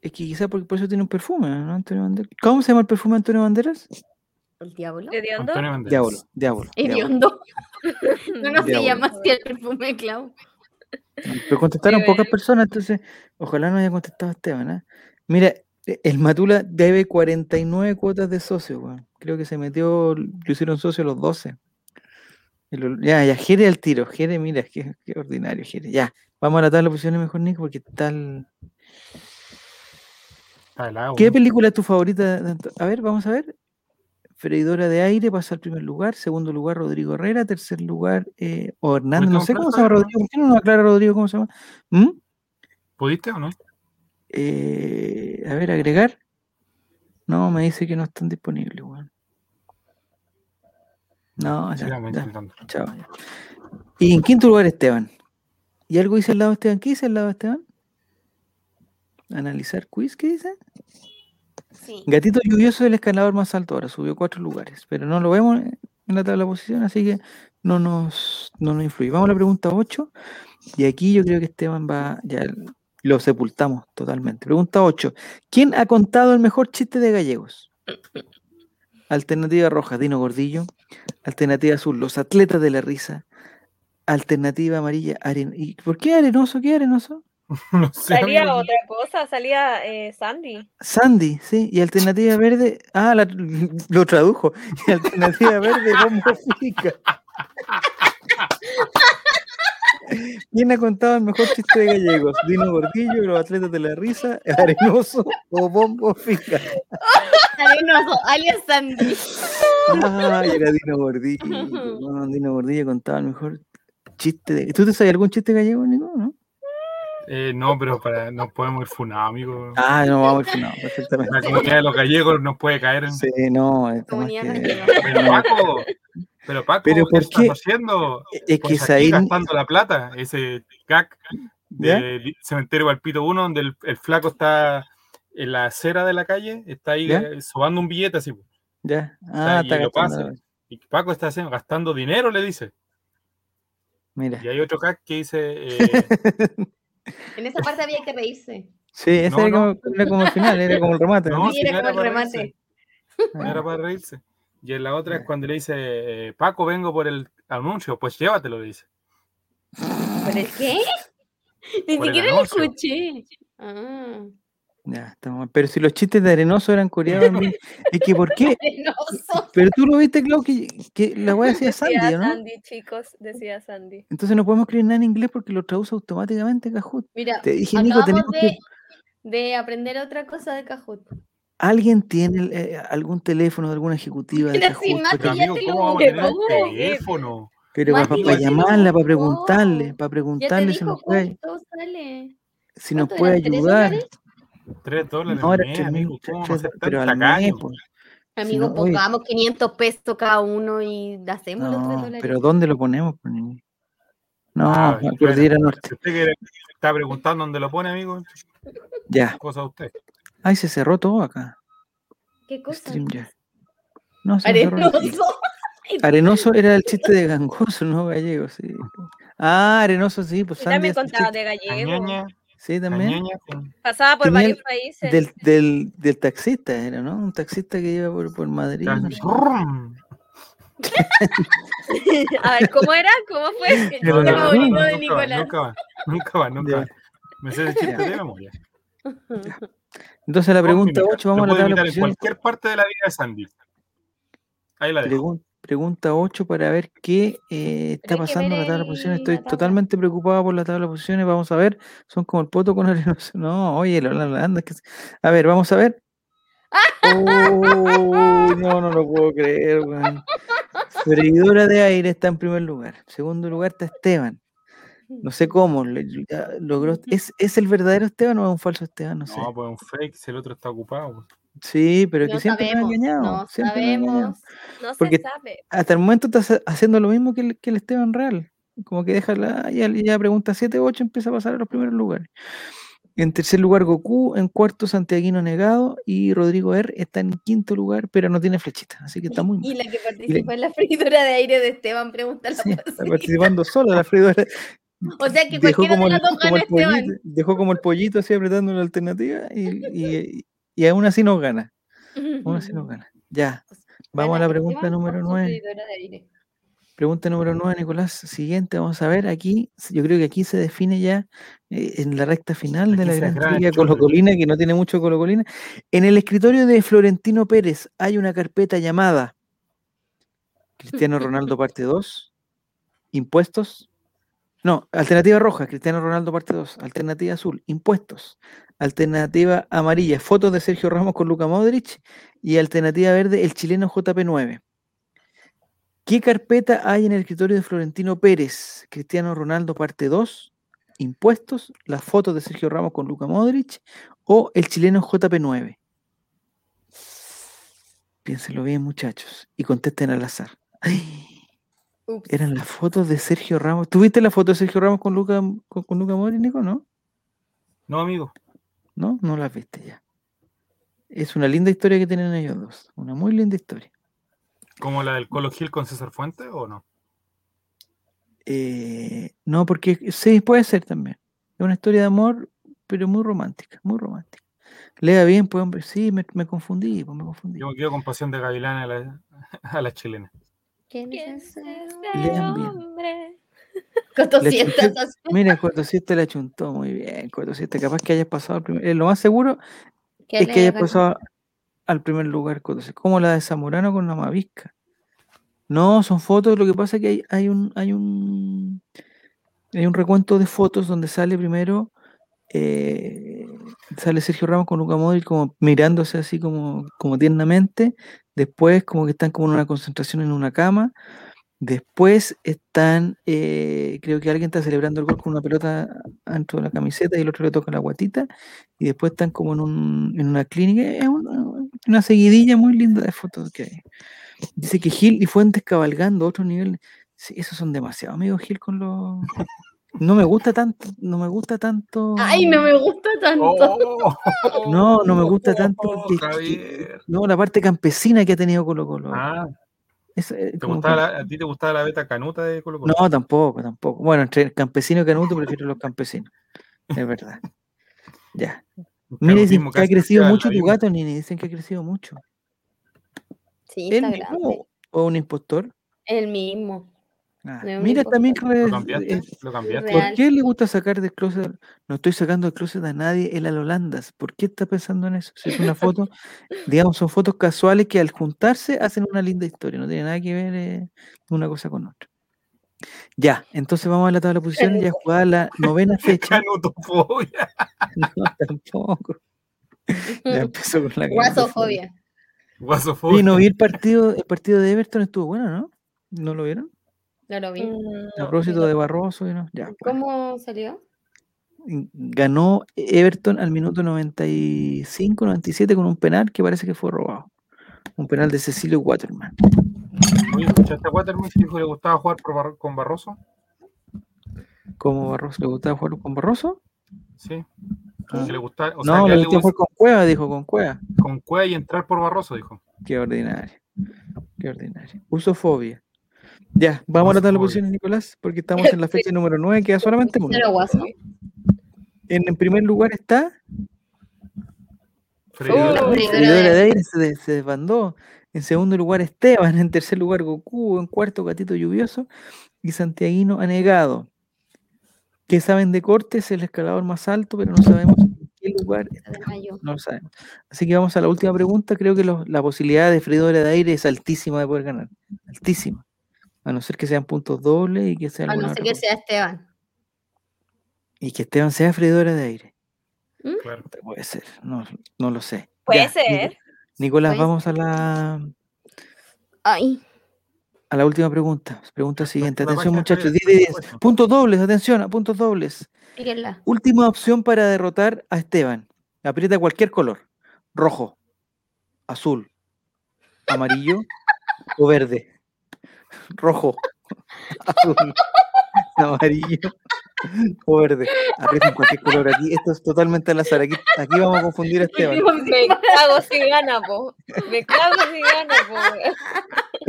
Speaker 2: Es que quizá porque por eso tiene un perfume, ¿no? Antonio Banderas. ¿Cómo se llama el perfume de Antonio Banderas?
Speaker 4: ¿El diablo?
Speaker 1: ¿Hediondo?
Speaker 2: Diablo, diablo.
Speaker 4: Hediondo. [laughs] No, no se llama así el perfume de Clau.
Speaker 2: Pero contestaron pocas
Speaker 1: bien.
Speaker 2: personas, entonces ojalá no haya contestado Esteban. ¿ah? Mira, el Matula debe 49 cuotas de socio, weón. Creo que se metió, lo hicieron socio a los 12. Y lo- ya, ya, Jere al tiro. Jere, mira, qué, qué ordinario, Jere. Ya, vamos a la tabla de posiciones mejor, Nico, porque tal. ¿Qué película es tu favorita? A ver, vamos a ver. freidora de aire pasa al primer lugar, segundo lugar Rodrigo Herrera, tercer lugar eh, o Hernández, no
Speaker 3: ¿Pudiste
Speaker 2: sé cómo se llama Rodrigo, ¿por qué no nos aclara Rodrigo cómo se llama? ¿Mm?
Speaker 3: ¿Pudiste o no?
Speaker 2: Eh, a ver, agregar. No, me dice que no están disponibles, weón. No, ya, chao, ya. Y en quinto lugar Esteban. ¿Y algo dice al lado de Esteban? ¿Qué dice al lado de Esteban? Analizar quiz, ¿qué dice?
Speaker 4: Sí.
Speaker 2: Gatito lluvioso es el escalador más alto ahora, subió cuatro lugares, pero no lo vemos en la tabla de posición, así que no nos, no nos influye. Vamos a la pregunta 8, y aquí yo creo que Esteban va, ya lo sepultamos totalmente. Pregunta 8. ¿Quién ha contado el mejor chiste de gallegos? [laughs] Alternativa roja, Dino Gordillo. Alternativa azul, los atletas de la risa. Alternativa amarilla, Aren... ¿Y por qué arenoso? ¿Qué arenoso? [laughs]
Speaker 3: No sé,
Speaker 1: Salía
Speaker 3: amigo.
Speaker 1: otra cosa, salía eh, Sandy.
Speaker 2: Sandy, sí. Y alternativa verde. Ah, la- lo tradujo. Y alternativa verde, [laughs] bombo fica. [laughs] ¿Quién ha contado el mejor chiste de gallegos? Dino Gordillo, los atletas de la risa, arenoso o bombo fica. [laughs]
Speaker 4: Arenoso, alias Sandy.
Speaker 2: Ay, era Dino Gordillo. [laughs] No, Dino Gordillo contaba el mejor chiste de. ¿Tú te sabes algún chiste gallego, Nico? ¿No?
Speaker 3: Eh, no, pero para, no podemos ir funados, amigo.
Speaker 2: Ah, no, vamos a no, perfectamente.
Speaker 3: La comunidad de los gallegos nos puede caer en.
Speaker 2: Sí, no,
Speaker 4: Comunidad
Speaker 2: que-.
Speaker 3: Pero Paco, pero Paco,
Speaker 2: Pero
Speaker 3: ¿qué
Speaker 2: ¿por
Speaker 3: estás
Speaker 2: qué?
Speaker 3: haciendo?
Speaker 2: Es que
Speaker 3: Pues
Speaker 2: es ahí.
Speaker 3: gastando la plata, ese cac
Speaker 2: ¿Ya?
Speaker 3: del cementerio Valpito 1, donde el, el flaco está en la acera de la calle, está ahí
Speaker 2: ¿Ya?
Speaker 3: eh, sobando un billete así. pues.
Speaker 2: Ya. Ah,
Speaker 3: y
Speaker 2: está
Speaker 3: lo pasa. Y Paco está haciendo, gastando dinero, le dice.
Speaker 2: Mira.
Speaker 3: Y hay otro cac que dice, eh, [laughs] [laughs]
Speaker 4: En esa parte había que reírse.
Speaker 2: Sí, ese
Speaker 3: No,
Speaker 2: era,
Speaker 3: no.
Speaker 2: Como, era como el final, era como el remate. ¿no?
Speaker 4: Sí, era como el
Speaker 3: para
Speaker 4: remate.
Speaker 3: reírse, era para reírse. Y en la otra es cuando le dice, eh, Paco, vengo por el anuncio, pues llévatelo, le dice.
Speaker 4: ¿Por el qué? Ni siquiera lo escuché. Ah.
Speaker 2: Ya, estamos. Pero si los chistes de Arenoso eran coreanos, ¿no? es que ¿por qué? [laughs]
Speaker 4: Arenoso.
Speaker 2: Pero tú lo viste, Clau, que, que la weá decía
Speaker 1: Decía
Speaker 2: Sandy, ¿o ¿no?
Speaker 1: Sandy, chicos, decía Sandy.
Speaker 2: Entonces no podemos escribir nada en inglés porque lo traduce automáticamente Kahoot.
Speaker 4: Mira,
Speaker 2: Te dije, Nico,
Speaker 4: acabamos
Speaker 2: tenemos
Speaker 4: de,
Speaker 2: que.
Speaker 4: de aprender otra cosa de Kahoot.
Speaker 2: ¿Alguien tiene eh, algún teléfono de alguna ejecutiva de Kahoot?
Speaker 4: Mati
Speaker 3: Pero
Speaker 4: ya
Speaker 3: amigo,
Speaker 4: te lo
Speaker 3: ¿cómo vamos a tener
Speaker 4: buscó.
Speaker 3: un teléfono?
Speaker 2: Pero para,
Speaker 4: Mati
Speaker 2: llamarla, para preguntarle, para preguntarle si nos puede, si nos
Speaker 4: ¿Cuánto
Speaker 2: puede ayudar.
Speaker 4: dólares?
Speaker 3: Tres dólares
Speaker 2: No, era
Speaker 3: mes,
Speaker 2: tres mil,
Speaker 3: amigo. ¿Cómo vamos a
Speaker 2: tres-
Speaker 3: ser
Speaker 2: pero al mes, pues.
Speaker 4: Amigo,
Speaker 2: no, oye.
Speaker 4: pongamos 500 pesos cada uno y hacemos los 3
Speaker 2: No,
Speaker 4: dólares.
Speaker 2: pero ¿dónde lo ponemos? pues? No,
Speaker 3: Ah,
Speaker 2: por
Speaker 3: bueno,
Speaker 2: Cordillera Norte.
Speaker 3: Si usted quiere- está preguntando dónde lo pone, amigo,
Speaker 2: Ya.
Speaker 3: cosa usted.
Speaker 2: Ay, se cerró todo acá.
Speaker 4: ¿Qué cosa?
Speaker 2: No, se
Speaker 4: Arenoso.
Speaker 2: Arenoso era el chiste de gangoso, [laughs] no gallego, sí. Ah, arenoso, sí, pues
Speaker 1: Yo también contaba
Speaker 2: chiste-
Speaker 1: de gallego.
Speaker 3: Cañaña,
Speaker 2: Sí, también.
Speaker 1: Pasaba por
Speaker 2: Tenía
Speaker 1: varios
Speaker 2: el-
Speaker 1: países.
Speaker 2: Del, del, del taxista era, ¿no? Un taxista que iba por, por Madrid. no. [laughs]
Speaker 1: A ver, ¿cómo era? ¿Cómo fue?
Speaker 4: Chiste
Speaker 2: no,
Speaker 4: favorito
Speaker 2: no,
Speaker 4: de
Speaker 3: nunca va,
Speaker 4: Nicolás.
Speaker 3: nunca va, nunca va, nunca va. Me sé ese chiste de memoria.
Speaker 2: Entonces la pregunta
Speaker 3: Con
Speaker 2: 8, vamos a la tabla
Speaker 3: en cualquier parte de la vida de Sandy. Ahí la dejo.
Speaker 2: Pregun- pregunta 8 para ver qué eh, está pasando en la tabla de
Speaker 4: el-
Speaker 2: posiciones. Estoy totalmente preocupado por la tabla de posiciones. Vamos a ver. Son como el poto con arenoso. [laughs] No, oye, la Holanda. es que... A ver, vamos a ver. Uy, no, no lo puedo creer, weón. Freidora de aire está en primer lugar. Segundo lugar está Esteban. No sé cómo le- ya logró. [laughs] ¿Es, ¿Es el verdadero Esteban o es un falso Esteban? No sé.
Speaker 3: No, pues un fake, si el otro está ocupado. pues.
Speaker 2: Sí, pero que
Speaker 4: No
Speaker 2: siempre me ha
Speaker 4: sabemos,
Speaker 2: engañado.
Speaker 4: no
Speaker 2: siempre me ha engañado.
Speaker 4: sabemos.
Speaker 1: No
Speaker 2: porque-
Speaker 1: se sabe.
Speaker 2: Hasta el momento está hace- haciendo lo mismo que el, que el Esteban Real. Como que deja la, ya, ya pregunta 7 o 8 empieza a pasar a los primeros lugares. En tercer lugar Goku, en cuarto Santiaguino Negado y Rodrigo R está en quinto lugar, pero no tiene flechita, así que está [laughs] muy mal.
Speaker 4: Y la que participó en la freidora de aire de Esteban pregunta la
Speaker 2: Sí, está participando sola la freidora. [laughs]
Speaker 4: O sea que
Speaker 2: Dejó
Speaker 4: cualquiera
Speaker 2: como,
Speaker 4: de las dos
Speaker 2: como el pollito,
Speaker 4: Esteban.
Speaker 2: dejó como el pollito así apretando la alternativa y, y, y aún así nos gana. Aún así nos [laughs] gana. Ya, vamos a la pregunta número
Speaker 4: por su
Speaker 2: 9.
Speaker 4: freidora de aire.
Speaker 2: Pregunta número 9, Nicolás. Siguiente, vamos a ver aquí. Yo creo que aquí se define ya eh, en la recta final de la gran
Speaker 3: chumbo.
Speaker 2: colocolina, que no tiene mucho colocolina. En el escritorio de Florentino Pérez hay una carpeta llamada Cristiano Ronaldo [laughs] parte 2, impuestos, No, alternativa roja, Cristiano Ronaldo parte 2. Alternativa azul, impuestos. Alternativa amarilla, fotos de Sergio Ramos con Luca Modric. Y alternativa verde, el chileno JP9. ¿Qué carpeta hay en el escritorio de Florentino Pérez? Cristiano Ronaldo parte 2, impuestos, las fotos de Sergio Ramos con Luca Modric o el chileno JP9. Piénsenlo bien, muchachos, y contesten al azar. [gasps] Ay, eran las fotos de Sergio Ramos. ¿Tuviste la foto de Sergio Ramos con Luca, con, con Luca Modric, Nico? ¿No?
Speaker 3: No, amigo.
Speaker 2: ¿No? No las viste ya. Es una linda historia que tienen ellos dos. Una muy linda historia.
Speaker 3: ¿Como la del Colo Gil con César Fuente o no?
Speaker 2: Eh, no, porque sí, puede ser también. Es una historia de amor, pero muy romántica, muy romántica. Lea bien, pues hombre, sí, me, me confundí, pues me confundí.
Speaker 3: Yo me quedo con pasión de gavilán a la, [laughs] a la chilena.
Speaker 4: ¿Quién
Speaker 1: ¿Quién
Speaker 4: es
Speaker 1: es
Speaker 4: ese
Speaker 1: ese
Speaker 2: Lean bien.
Speaker 1: hombre? [laughs]
Speaker 4: Coto
Speaker 2: Le
Speaker 4: sientas
Speaker 2: chunté-
Speaker 4: así.
Speaker 2: Mira, 47 la chuntó muy bien. 47, capaz que hayas pasado al primer. eh, lo más seguro
Speaker 4: ¿Qué
Speaker 2: es que hayas pasado al primer lugar. 47, como la de Zamorano con la Mavisca. No, son fotos. Lo que pasa es que hay, hay un hay un hay un recuento de fotos donde sale primero eh, sale Sergio Ramos con Luca Modric como mirándose así como, como tiernamente. Después como que están como en una concentración en una cama. Después están, eh, creo que alguien está celebrando el gol con una pelota dentro de la camiseta y el otro le toca la guatita. Y después están como en, un, en una clínica. Es una, una seguidilla muy linda de fotos que hay. Dice que Gil y Fuentes cabalgando a otro nivel. Sí, esos son demasiado amigos Gil con los. No me gusta tanto, no me gusta tanto.
Speaker 4: Ay, no me gusta tanto.
Speaker 3: ¡Oh! [laughs]
Speaker 2: No, no me gusta tanto.
Speaker 3: Oh,
Speaker 2: que- que-
Speaker 3: Javier.
Speaker 2: no, la parte campesina que ha tenido Colo Colo.
Speaker 3: Ah,
Speaker 2: Eh,
Speaker 3: ¿te gustaba la- ¿a ti te gustaba la beta canuta de Colo Colo?
Speaker 2: No, tampoco, tampoco. Bueno, entre campesino y canuto prefiero los campesinos. [laughs] Es verdad. Ya. Mira, dicen que ha crecido mucho tu gato, Nini. Dicen que ha crecido mucho.
Speaker 4: Sí,
Speaker 2: ¿Él
Speaker 4: está
Speaker 2: mismo
Speaker 4: grande.
Speaker 2: o un impostor?
Speaker 4: El mismo.
Speaker 2: Ah,
Speaker 4: No
Speaker 2: Mira, también re-
Speaker 3: ¿Lo cambiaste? ¿Lo cambiaste?
Speaker 2: ¿Por qué le gusta sacar del closet? No estoy sacando del closet a nadie el Alolandas. ¿Por qué está pensando en eso? Si es una [laughs] foto, digamos, son fotos casuales que al juntarse hacen una linda historia. No tiene nada que ver eh, una cosa con otra. Ya, entonces vamos a la tabla de posiciones. Ya jugada la novena [laughs] fecha.
Speaker 3: Canutofobia. [laughs]
Speaker 2: No, tampoco. Ya empezó con la.
Speaker 4: Guasofobia.
Speaker 3: Guasofobia.
Speaker 2: Oye, no vi el partido, el partido de Everton, estuvo bueno, ¿no? ¿No lo vieron?
Speaker 4: No lo vi.
Speaker 1: Mm,
Speaker 2: A
Speaker 1: no,
Speaker 2: propósito de Barroso, y no, ya. bueno.
Speaker 4: ¿Cómo salió?
Speaker 2: ganó Everton al minuto 95, 97 con un penal que parece que fue robado. Un penal de Cecilio Waterman.
Speaker 3: Oye, ¿escuchaste a Waterman que dijo que le gustaba jugar por Bar- con Barroso?
Speaker 2: ¿Cómo Barroso? ¿Le gustaba jugar con Barroso?
Speaker 3: Sí.
Speaker 2: Ah.
Speaker 3: Que le gustaba, o sea,
Speaker 2: no,
Speaker 3: que
Speaker 2: le gustaba jugar
Speaker 3: gusta
Speaker 2: con Cueva, dijo con Cueva.
Speaker 3: con Cueva y entrar por Barroso, dijo.
Speaker 2: Qué ordinario. Qué ordinario. Usofobia. Ya, vamos a la tabla de
Speaker 3: Usofobia.
Speaker 2: posiciones, Nicolás, porque estamos en la fecha [laughs] número 9, queda solamente uno. En, en primer lugar está
Speaker 3: Freidora.
Speaker 4: De-
Speaker 2: aire se, de- se desbandó. En segundo lugar Esteban, en tercer lugar Goku, en cuarto Gatito Lluvioso y Santiaguino Anegado. ¿Qué saben de corte? Es el escalador más alto, pero no sabemos en qué lugar está. No lo sabemos. Así que vamos a la última pregunta. Creo que la posibilidad de freidora de aire es altísima de poder ganar. Altísima. A no ser que sean puntos dobles y que sea
Speaker 4: A no ser que
Speaker 2: cosa.
Speaker 4: sea Esteban.
Speaker 2: Y que Esteban sea freidora de aire.
Speaker 3: Claro.
Speaker 2: Puede ser. No, no lo sé.
Speaker 1: Puede
Speaker 2: Ya,
Speaker 1: ser.
Speaker 2: Nicolás,
Speaker 4: Puede
Speaker 2: vamos a la,
Speaker 4: Ay.
Speaker 2: a la última pregunta. Pregunta siguiente. Atención, muchachos.
Speaker 3: Javier,
Speaker 2: 10 de
Speaker 3: por
Speaker 2: 10.
Speaker 3: supuesto.
Speaker 2: Puntos dobles, atención, a puntos dobles.
Speaker 4: Síguela.
Speaker 2: Última opción para derrotar a Esteban. Aprieta cualquier color. Rojo, azul, amarillo o verde. Rojo, [laughs] azul, [laughs] amarillo o verde. Aprieten cualquier color aquí. Esto es totalmente al azar. Aquí, aquí vamos a confundir a Esteban.
Speaker 1: Me cago si gana, po. Me cago si gana, po.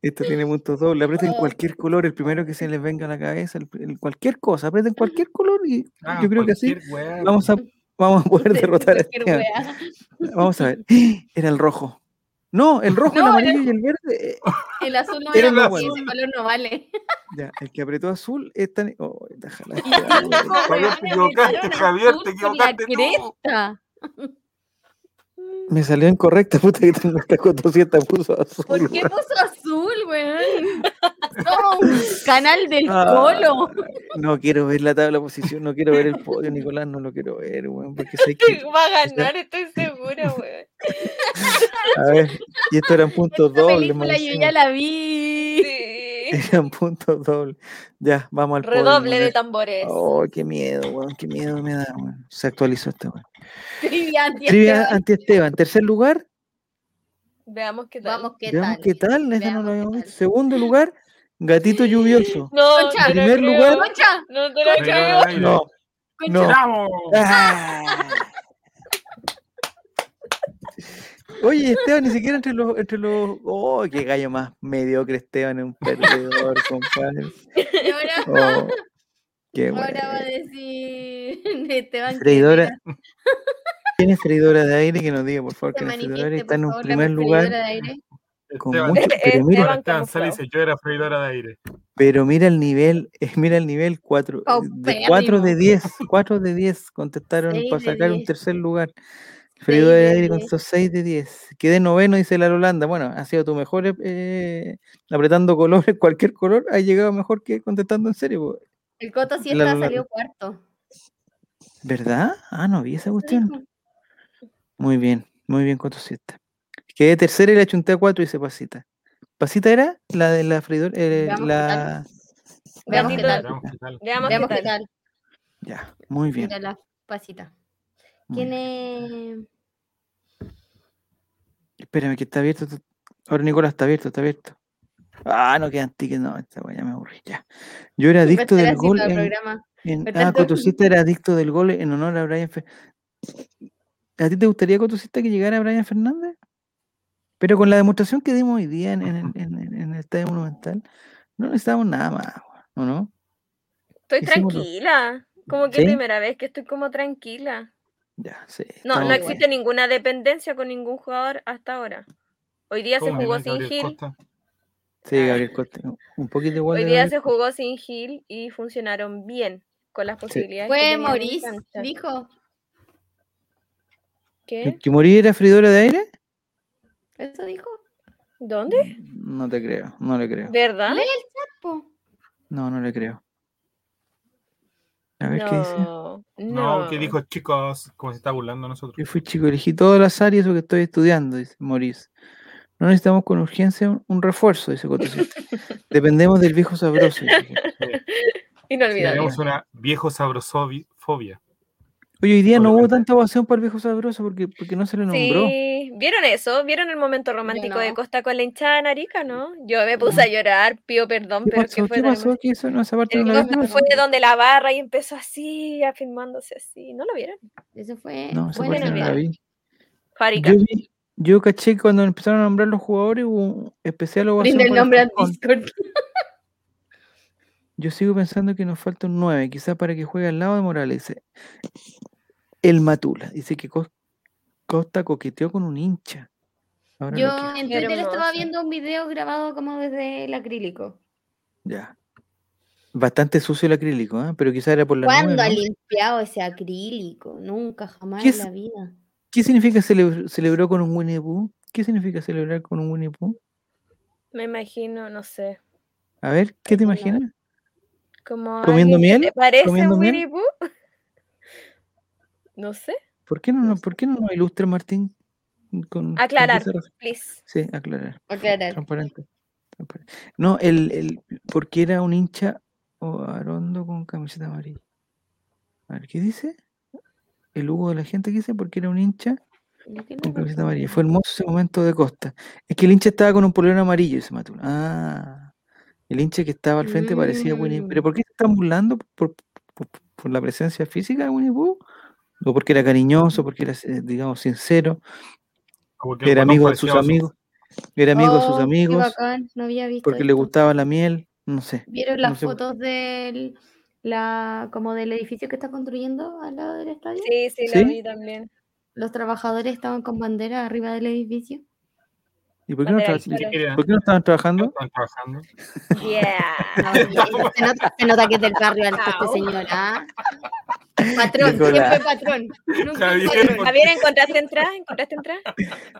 Speaker 2: Esto tiene puntos dobles. Aprieten cualquier color, el primero que se les venga a la cabeza, el- el- cualquier cosa. Aprieten cualquier color y
Speaker 3: Ah,
Speaker 2: yo creo que así vamos a, vamos a poder derrotar a Esteban.
Speaker 4: wea.
Speaker 2: Vamos a ver. [laughs] Era el rojo. No, el rojo, el
Speaker 4: No,
Speaker 2: amarillo y el verde. eh, [laughs]
Speaker 4: El azul no
Speaker 2: Era
Speaker 4: porque ese color no vale.
Speaker 2: Ya, el que apretó azul es tan. Oh, déjala. [laughs]
Speaker 3: Javier, te equivocaste, Javier, te equivocaste tú.
Speaker 4: cresta.
Speaker 2: Me salió incorrecta, puta que tengo esta cotosita puso azul.
Speaker 4: ¿Por qué puso azul, weón? [laughs] Canal del
Speaker 2: Ah,
Speaker 4: Colo.
Speaker 2: No quiero ver la tabla de posición, no quiero ver el podio, Nicolás, no lo quiero ver, weón, porque sé que, [laughs]
Speaker 1: Va a ganar, estoy segura, weón.
Speaker 2: a ver, y esto eran puntos
Speaker 4: Esta
Speaker 2: dobles, más
Speaker 4: película yo ya la vi.
Speaker 1: Sí. [laughs]
Speaker 2: eran puntos dobles. Ya, vamos al podio.
Speaker 1: Redoble de tambores.
Speaker 2: Oh, qué miedo, weón, qué miedo me da, weón. Se actualizó este weón.
Speaker 4: Trivia anti
Speaker 2: Trivia
Speaker 4: Esteban.
Speaker 2: anti Esteban, tercer lugar,
Speaker 1: Veamos qué tal.
Speaker 4: Vamos, ¿qué
Speaker 2: veamos
Speaker 4: tal?
Speaker 2: qué tal, no
Speaker 4: Veamos qué tal.
Speaker 2: Segundo lugar, gatito lluvioso.
Speaker 1: No,
Speaker 4: Concha,
Speaker 1: no te
Speaker 2: primer
Speaker 1: creo.
Speaker 2: lugar.
Speaker 4: Concha,
Speaker 1: No te lo
Speaker 3: Freidora
Speaker 1: creo.
Speaker 2: No,
Speaker 4: concha.
Speaker 2: no.
Speaker 3: ¡Bravo!
Speaker 2: Ah. Oye, Esteban, ni siquiera entre los, entre los. Oh, qué gallo más mediocre Esteban, es un perdedor, [laughs] compadre.
Speaker 4: Ahora,
Speaker 2: Oh, qué
Speaker 4: ahora
Speaker 2: bueno.
Speaker 4: va a decir [laughs] Esteban
Speaker 2: Freidora. ¿Quién es freidora de aire? Que nos diga, por favor, que es freidora está en un primer lugar.
Speaker 4: de aire.
Speaker 2: Con
Speaker 3: Esteban,
Speaker 2: mucho, pero mira,
Speaker 3: Esteban sale y
Speaker 1: camuflado.
Speaker 3: dice, yo era freidora de aire.
Speaker 2: pero mira el nivel, eh, mira el nivel 4, de
Speaker 4: Paupérrimo.
Speaker 2: 4 de 10, 4 de 10 contestaron
Speaker 4: Seis
Speaker 2: para
Speaker 4: de
Speaker 2: sacar un
Speaker 4: 10.
Speaker 2: tercer lugar. Freidora de
Speaker 4: de
Speaker 2: aire
Speaker 4: 10.
Speaker 2: contestó 6 de 10. Quedé noveno, dice la Holanda. Bueno, ha sido tu mejor eh, apretando colores, [laughs] cualquier color, ha llegado mejor que contestando en serio. po.
Speaker 4: El Coto sí
Speaker 2: La
Speaker 4: salió cuarto.
Speaker 2: ¿Verdad? Ah, no vi esa cuestión. Muy bien, muy bien, Cotosista. Quedé tercera y la chunté a 4 dice Pasita. ¿Pasita era? La de la freidora. eh,
Speaker 4: Veamos qué
Speaker 2: la...
Speaker 4: Veamos qué tal.
Speaker 3: Veamos qué tal.
Speaker 1: Veamos,
Speaker 4: Veamos
Speaker 1: qué
Speaker 4: qué
Speaker 1: tal.
Speaker 4: tal.
Speaker 2: Ya, muy bien.
Speaker 4: Mira la pasita.
Speaker 2: muy
Speaker 4: ¿Quién
Speaker 2: bien.
Speaker 4: es?
Speaker 2: Espérame, que está abierto. Ahora Nicolás está abierto, está abierto. Ah, no quedan tickets, no, esta weá ya me aburrí. Ya. Yo era adicto del gol en, Ah, era adicto del gol en honor a Brian Fernández. ¿A ti te gustaría, Cotosista, que llegara Brian Fernández? Pero con la demostración que dimos hoy día en, en, el- en, el Estadio Monumental, no necesitamos nada más, ¿o no?
Speaker 1: Estoy
Speaker 2: Hicimos lo-
Speaker 1: tranquila. Como que
Speaker 2: ¿Sí?
Speaker 1: primera vez que estoy como tranquila.
Speaker 2: Ya, sí.
Speaker 1: No, no
Speaker 2: bien.
Speaker 1: existe ninguna dependencia con ningún jugador hasta ahora. Hoy día se
Speaker 3: ¿Cómo que
Speaker 1: jugó sin
Speaker 3: Gabriel
Speaker 1: Gil.
Speaker 3: Costa?
Speaker 2: Sí, Gabriel Costa. Un poquito igual
Speaker 1: Hoy día
Speaker 2: Gabriel
Speaker 1: se jugó sin Gil y funcionaron bien con las posibilidades. que
Speaker 4: Fue Maurice, dijo.
Speaker 1: ¿Qué?
Speaker 2: ¿Que morí era freidora de aire?
Speaker 4: ¿Eso dijo?
Speaker 1: ¿Dónde?
Speaker 2: No te creo, no le creo.
Speaker 1: ¿Verdad?
Speaker 4: Lee el chat, po.
Speaker 2: No, no le creo. A ver qué dice.
Speaker 1: No,
Speaker 3: No, ¿qué dijo chicos? Como se está burlando a nosotros.
Speaker 2: Yo fui chico, elegí azar y eso que estoy estudiando, dice Maurice. No necesitamos con urgencia un, un refuerzo, dice Cotosita. [laughs] Dependemos del viejo sabroso. dice. [laughs]
Speaker 1: Inolvidable.
Speaker 3: Tenemos una viejo sabrosofobia.
Speaker 2: Oye, hoy día no hubo tanta ovación para el viejo sabroso porque, porque no se le nombró.
Speaker 1: Sí, ¿vieron eso? ¿Vieron el momento romántico de. Costa con la hinchada en Arica, no? Yo me puse a llorar, pido perdón,
Speaker 2: ¿Qué
Speaker 1: pero es que
Speaker 2: pasó?
Speaker 1: fue
Speaker 2: ¿Qué pasó? ¿Qué hizo? No, esa parte
Speaker 1: El
Speaker 2: no la vi.
Speaker 1: Costa fue de donde la barra y empezó así, afirmándose así. ¿No lo vieron?
Speaker 4: Eso fue.
Speaker 2: No, esa parte no la vi. Yo, vi- yo caché que cuando empezaron a nombrar los jugadores hubo un especial ovación.
Speaker 4: Brinda el nombre al. Discord.
Speaker 2: Yo sigo pensando que nos falta un 9, quizá para que juegue al lado de Morales. El Matula. Dice que Cos- Costa coqueteó con un hincha. Ahora
Speaker 4: Yo
Speaker 2: que-
Speaker 4: en Twitter estaba viendo un video grabado como desde el acrílico.
Speaker 2: Ya. Bastante sucio el acrílico, ¿eh? pero quizá era por la
Speaker 4: ¿Cuándo
Speaker 2: nube,
Speaker 4: ha
Speaker 2: ¿no?
Speaker 4: limpiado ese acrílico? Nunca, jamás
Speaker 2: ¿Qué
Speaker 4: en la vida.
Speaker 2: ¿Qué significa celebr- celebró con un Winnie Pooh? ¿Qué significa celebrar con un Winnie Pooh?
Speaker 1: Me imagino, no sé.
Speaker 2: A ver, ¿qué te imaginas?
Speaker 1: Como
Speaker 2: ¿Comiendo miel?
Speaker 1: ¿Te parece
Speaker 2: ¿Comiendo miel?
Speaker 1: Winnie Pooh? No sé.
Speaker 2: ¿Por qué no,
Speaker 1: No
Speaker 2: nos- ¿por qué no nos ilustra Martín? Con, con
Speaker 1: Aclarar,
Speaker 2: se refiere?
Speaker 1: please.
Speaker 2: Sí, aclarar.
Speaker 4: Aclarar.
Speaker 2: Transparente. transparente. No, el, el, porque era un hincha o arondo con camiseta amarilla. A ver, ¿qué dice? El Hugo de la gente, ¿qué dice? Porque era un hincha
Speaker 4: ¿Por qué no
Speaker 2: con camiseta amarilla. Fue hermoso ese momento de Costa. Es que el hincha estaba con un polerón amarillo, ese Matula. Ah, el hincha que estaba al frente parecía Winnie. ¿Pero
Speaker 4: Mm.
Speaker 2: por qué se están burlando? ¿Por, por, por la presencia física de Winnie Pooh? ¿O porque era cariñoso, porque era, eh, digamos, sincero?
Speaker 3: Como que el
Speaker 2: Era amigo de sus amigos. Era amigo de sus
Speaker 4: Oh, qué
Speaker 2: amigos.
Speaker 4: bacán, No había visto
Speaker 2: Porque le gustaba la miel. No sé.
Speaker 4: ¿Vieron
Speaker 2: no
Speaker 4: las
Speaker 2: sé por-
Speaker 4: fotos del la como del edificio que está construyendo al lado del estadio?
Speaker 1: Sí, sí,
Speaker 2: ¿Sí?
Speaker 1: lo vi también.
Speaker 4: Los trabajadores estaban con bandera arriba del edificio.
Speaker 2: ¿Y por qué no, tra- por qué no estaban trabajando?
Speaker 3: Están trabajando.
Speaker 1: Yeah.
Speaker 4: No, [laughs] se, nota, se nota que es del barrio alto este señor, ¿ah? Patrón,
Speaker 2: Nicolás.
Speaker 4: siempre patrón. Nunca un
Speaker 3: Javier,
Speaker 1: Javier, ¿encontraste entrada? ¿Encontraste entrada?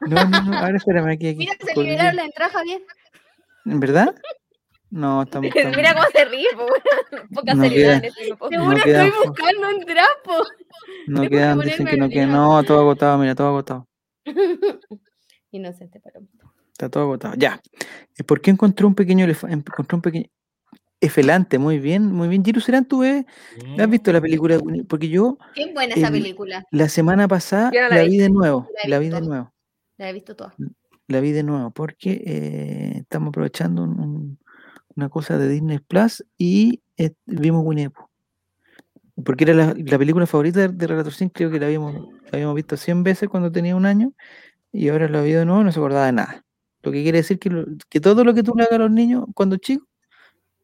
Speaker 2: No, no, no. Ahora espérame aquí. aquí
Speaker 4: Mira, se liberaron la entrada, Javier.
Speaker 2: ¿En verdad? No, estamos. [laughs]
Speaker 1: Mira cómo se ríe, po. Poca
Speaker 2: No
Speaker 1: seriedad en
Speaker 2: queda.
Speaker 1: este grupo.
Speaker 4: Seguro
Speaker 2: No
Speaker 4: estoy buscando un trapo.
Speaker 2: No quedan, dicen que no
Speaker 4: día.
Speaker 2: No, todo agotado, mira, todo agotado. [laughs]
Speaker 4: Inocente palomito.
Speaker 2: Está todo agotado. Ya. Eh, ¿Por qué encontró un pequeño elefante? Encontró un pequeño. Efelante, muy bien, muy bien. Serán, ¿tú ves? ¿Has visto la película? de Winnie? Porque yo
Speaker 4: Qué buena esa
Speaker 2: El-
Speaker 4: película.
Speaker 2: la semana pasada
Speaker 1: no la
Speaker 2: vi de nuevo.
Speaker 4: La
Speaker 2: vi
Speaker 4: visto
Speaker 2: de nuevo.
Speaker 4: La he visto toda.
Speaker 2: La vi de nuevo porque eh, estamos aprovechando un- un- una cosa de Disney Plus y eh, vimos Winnie the Pooh. Porque era la, la película favorita de, de Relator Sin, creo que la habíamos, la habíamos visto 100 veces cuando tenía un año y ahora la vi de nuevo y no se acordaba de nada. Lo que quiere decir que, lo- que todo lo que tú le hagas a los niños cuando chicos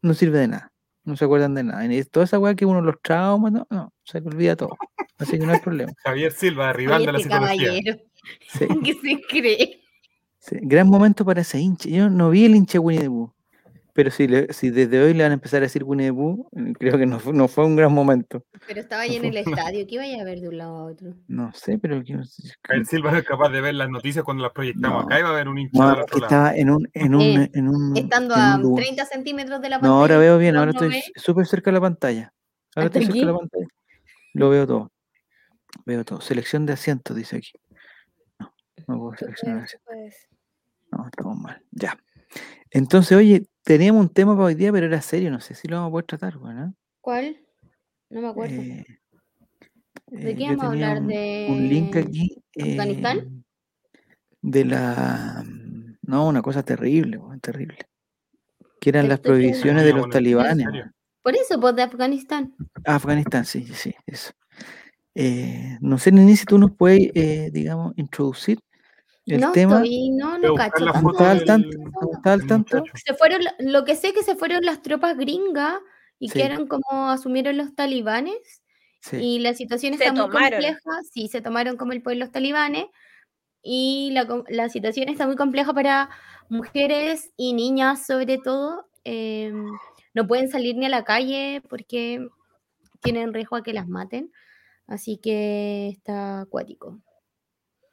Speaker 2: no sirve de nada. No se acuerdan de nada. Y toda esa weá que uno los trauma, no, no, se olvida todo. Así que no hay problema. [laughs]
Speaker 3: Javier Silva, rival
Speaker 4: Oye,
Speaker 3: de la
Speaker 4: este
Speaker 3: psicología.
Speaker 4: caballero.
Speaker 2: Sí. [laughs]
Speaker 4: ¿Qué se cree?
Speaker 2: Sí, gran momento para ese hincha. Yo no vi el hincha Winnie the Pooh. Pero si, le- si desde hoy le van a empezar a decir Winnie the Pooh, eh, creo que no fue, no fue un gran momento.
Speaker 4: Pero estaba ahí en el estadio. ¿Qué vaya a ver de un lado a otro?
Speaker 2: No sé, pero que,
Speaker 3: Javier Silva no es capaz de ver las noticias cuando las proyectamos
Speaker 2: No.
Speaker 3: acá y va a haber un hincha
Speaker 2: no,
Speaker 3: del
Speaker 2: que
Speaker 3: otro lado.
Speaker 2: estaba en un, en un,
Speaker 4: Eh,
Speaker 2: en un,
Speaker 4: Estando
Speaker 2: en
Speaker 4: a
Speaker 2: un lugar.
Speaker 4: 30 centímetros de la pantalla.
Speaker 2: No, ahora veo bien,
Speaker 4: ¿no
Speaker 2: ahora estoy súper cerca de la pantalla. Ahora
Speaker 4: ¿Hasta
Speaker 2: estoy cerca de la pantalla. Lo veo todo. Veo todo. Selección de asientos, dice aquí. No, no puedo seleccionar asientos. No, estamos mal. Ya. Entonces, oye, teníamos un tema para hoy día, pero era serio. No sé si lo vamos a poder tratar, bueno.
Speaker 4: ¿Cuál? No me acuerdo.
Speaker 2: Eh,
Speaker 4: ¿De
Speaker 2: eh,
Speaker 4: qué vamos a hablar?
Speaker 2: un-
Speaker 4: ¿De
Speaker 2: un link aquí.
Speaker 4: Afganistán?
Speaker 2: eh, de la. No, una cosa terrible, terrible. Que eran las prohibiciones de los
Speaker 3: Bueno, ¿en
Speaker 2: talibanes. [laughs]
Speaker 4: Por eso, pues de Afganistán.
Speaker 2: Afganistán, sí, sí, eso. Eh, no sé, Nini, si tú nos puedes, eh, digamos, introducir el
Speaker 4: no
Speaker 2: tema.
Speaker 4: estoy, no, no cacho
Speaker 3: la
Speaker 2: ¿No
Speaker 4: tanto.
Speaker 3: foto
Speaker 2: está al
Speaker 3: del-
Speaker 2: tanto? ¿No está al
Speaker 3: del
Speaker 2: tanto?
Speaker 3: muchacho.
Speaker 4: Se fueron, lo que sé que se fueron las tropas gringas y
Speaker 2: Sí.
Speaker 4: que eran como asumieron los talibanes
Speaker 2: Sí.
Speaker 4: y la situación
Speaker 1: Se
Speaker 4: está muy
Speaker 1: tomaron.
Speaker 4: compleja. Sí, se tomaron como el pueblo los talibanes y la, la situación está muy compleja para mujeres y niñas sobre todo. eh, no pueden salir ni a la calle porque tienen riesgo a que las maten. Así que está acuático.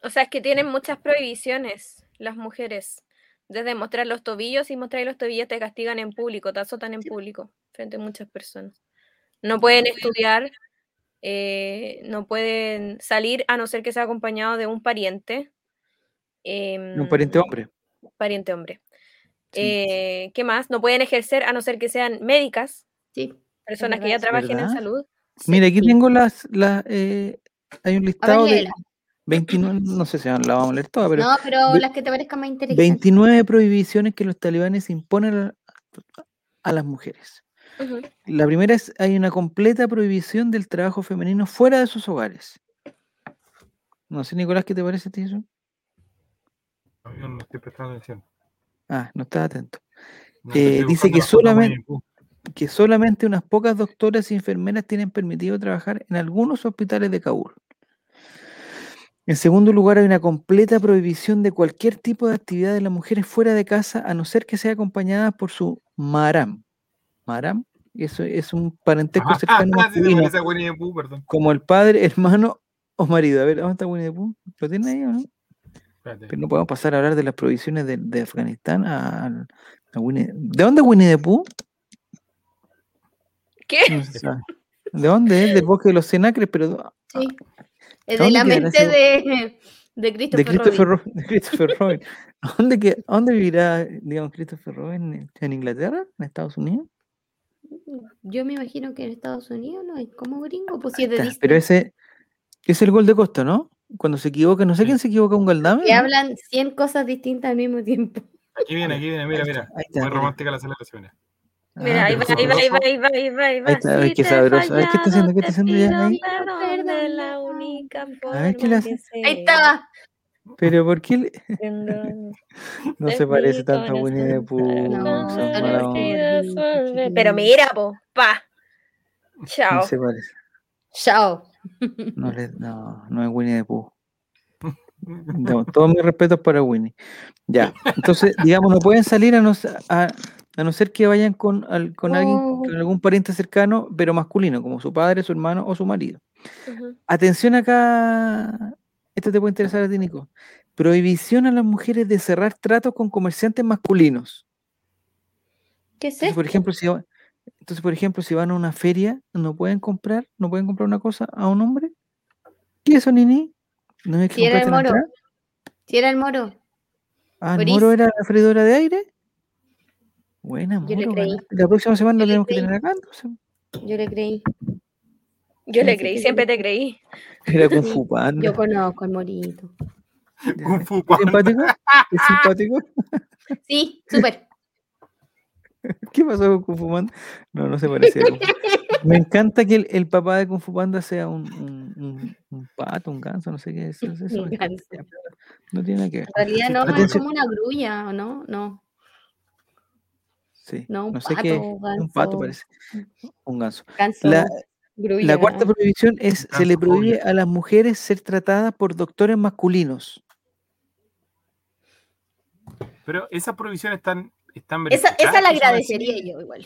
Speaker 1: O sea, es que tienen muchas prohibiciones las mujeres. Desde mostrar los tobillos y mostrar los tobillos te castigan en público, te azotan en público, frente a muchas personas. No pueden estudiar, eh, no pueden salir a no ser que sea acompañado de un pariente.
Speaker 2: Un pariente
Speaker 1: em,
Speaker 2: hombre.
Speaker 1: Pariente hombre.
Speaker 2: Sí.
Speaker 1: Eh, ¿Qué más? No pueden ejercer a no ser que sean médicas,
Speaker 4: Sí.
Speaker 1: personas que ya trabajen en salud.
Speaker 2: Mira, aquí
Speaker 4: sí.
Speaker 2: tengo las, las eh, hay un
Speaker 4: ver,
Speaker 2: listado de. 29, [laughs] no sé si la vamos a leer toda, pero
Speaker 4: No, pero
Speaker 2: ve-
Speaker 4: las que te parezcan más interesantes.
Speaker 2: 29 prohibiciones que los talibanes imponen a, a las mujeres. La primera es, hay una completa prohibición del trabajo femenino fuera de sus hogares. No sé, Nicolás, ¿qué te parece a ti eso?
Speaker 3: No, Yo no estoy prestando atención.
Speaker 2: Ah, no estás atento.
Speaker 3: No,
Speaker 2: Eh, dice que solamente-. Que solamente unas pocas doctoras y enfermeras tienen permitido trabajar en algunos hospitales de Kabul. En segundo lugar, hay una completa prohibición de cualquier tipo de actividad de las mujeres fuera de casa, a no ser que sea acompañada por su maram. Maram, eso es un parentesco
Speaker 3: Ajá, [laughs]
Speaker 2: cercano
Speaker 3: ah, sí,
Speaker 2: masculino,
Speaker 3: a Winnie Pooh, perdón.
Speaker 2: como el padre, hermano o marido. A ver, ¿dónde está Winnie the Pooh? ¿Lo tiene ahí o no?
Speaker 3: Espérate.
Speaker 2: Pero no podemos pasar a hablar de las prohibiciones de, de Afganistán a, a Winnie. ¿De dónde es Winnie the Pooh?
Speaker 1: ¿Qué?
Speaker 2: No. ¿De dónde es? Del bosque de los Cenacres, pero
Speaker 4: Sí. Es
Speaker 2: ¿Dónde
Speaker 4: de la mente de, de
Speaker 2: de
Speaker 4: Christopher,
Speaker 2: Christopher,
Speaker 4: Robin.
Speaker 2: Robin, de Christopher Robin. ¿A ¿Dónde, que, a dónde vivirá, digamos, Christopher Robin? ¿En- ¿En Inglaterra? ¿En Estados Unidos?
Speaker 4: Yo me imagino que en Estados Unidos no es como gringo, pues si es de
Speaker 2: Está,
Speaker 4: Disney.
Speaker 2: Pero ese es el gol de Costa, ¿no? Cuando se equivoca, no sé quién se equivoca, un Galdame.
Speaker 4: Que
Speaker 2: ¿no?
Speaker 4: hablan 100 cosas distintas al mismo tiempo.
Speaker 3: Aquí viene, aquí viene, mira, mira.
Speaker 2: Ahí está,
Speaker 3: Muy
Speaker 2: mira.
Speaker 3: romántica la celebración. Mira.
Speaker 2: Ah,
Speaker 1: ahí va, ahí va, ahí va,
Speaker 3: sabroso.
Speaker 1: ahí va, ahí va, ahí
Speaker 2: a ver qué sabroso. A ver, ¿qué está haciendo? ¿Qué está haciendo ya ahí?
Speaker 4: Ahí estaba.
Speaker 2: Pero ¿por qué le- [laughs] no se parece tanto a Winnie the Pooh?
Speaker 4: No,
Speaker 1: Pero mira, po, pa.
Speaker 2: No
Speaker 1: Chao.
Speaker 2: se parece.
Speaker 4: Chao.
Speaker 2: No, le- no, no es Winnie the Pooh. [laughs] No, todos mis respetos para Winnie. Ya, entonces, digamos, no pueden salir a no, s- a, a no ser que vayan con, al- con alguien,
Speaker 4: Oh.
Speaker 2: con algún pariente cercano, pero masculino, como su padre, su hermano o su marido. Atención acá, esto te puede interesar a ti, Nico. Prohibición a las mujeres de cerrar tratos con comerciantes masculinos.
Speaker 4: ¿Qué es
Speaker 2: Entonces, por ejemplo, si entonces, por ejemplo, si van a una feria, no pueden comprar, no pueden comprar una cosa a un hombre. ¿Qué es eso, Nini? ¿No es que
Speaker 4: Si era el moro. Si era el moro.
Speaker 2: Ah, ¿el moro era la freidora de aire? Buena,
Speaker 4: Yo le creí.
Speaker 2: La próxima semana lo tenemos que tener acá, entonces.
Speaker 4: Yo le creí.
Speaker 1: Yo le creí, siempre te creí.
Speaker 2: Era Kung Fu Panda.
Speaker 4: Yo conozco al morito.
Speaker 3: Kung Fu
Speaker 2: ¿Es
Speaker 3: Panda.
Speaker 2: simpático? ¿Es [laughs] simpático?
Speaker 4: Sí, súper. [laughs]
Speaker 2: ¿Qué pasó con Kung Fu Panda? No, no se parecía a. Me encanta que el, el papá de Kung Fu Panda sea un, un, un- un pato, un ganso, no sé qué es eso. [laughs]
Speaker 4: Un
Speaker 2: me encanta.
Speaker 4: ganso.
Speaker 2: Ya, pero No tiene nada que ver.
Speaker 4: En realidad no, es como una grulla, ¿o no? No.
Speaker 2: Sí,
Speaker 4: No, un
Speaker 2: no sé qué.
Speaker 4: pato,
Speaker 2: Un pato
Speaker 4: ganso.
Speaker 2: parece. Un ganso.
Speaker 4: Ganso,
Speaker 2: La,
Speaker 4: grulla.
Speaker 2: la cuarta prohibición es, se le prohíbe a las mujeres ser tratadas por doctores masculinos.
Speaker 3: Pero esas prohibiciones están, están
Speaker 4: Esa, la agradecería
Speaker 3: así.
Speaker 4: yo igual.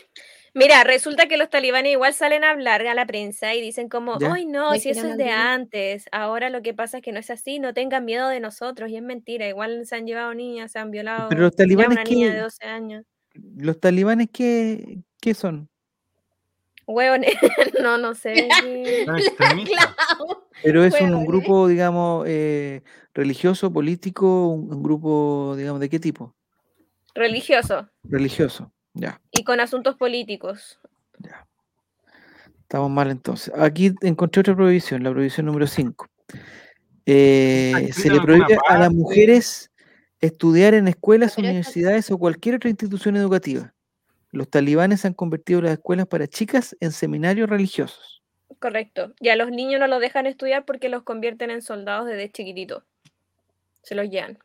Speaker 1: Mira, resulta que los talibanes igual salen a hablar a la prensa y dicen como,
Speaker 2: Ya.
Speaker 1: ay no, si eso es de
Speaker 4: olvidar".
Speaker 1: antes, ahora lo que pasa es que no es así, no tengan miedo de nosotros y es mentira, igual se han llevado niñas, se han violado
Speaker 2: Pero los
Speaker 1: ya
Speaker 2: talibanes
Speaker 1: una niña de 12 años.
Speaker 2: ¿Los talibanes qué, qué son?
Speaker 1: Huevones, [laughs] no, no sé. [laughs] [laughs]
Speaker 3: extremistas.
Speaker 2: Pero es un, grupo, digamos, eh, religioso, político, un, un grupo, digamos, ¿de qué tipo?
Speaker 1: Religioso
Speaker 2: Religioso. Ya,
Speaker 1: y con asuntos políticos.
Speaker 2: ya. Estamos mal entonces. Aquí encontré otra prohibición, la prohibición número 5. se
Speaker 3: escrito
Speaker 2: le prohíbe a las mujeres estudiar en escuelas,
Speaker 4: Pero esta-
Speaker 2: universidades o cualquier otra institución educativa. Los talibanes han convertido las escuelas para chicas en seminarios religiosos.
Speaker 1: Correcto. Y a los niños no los dejan estudiar porque los convierten en soldados desde chiquititos. Se los llevan.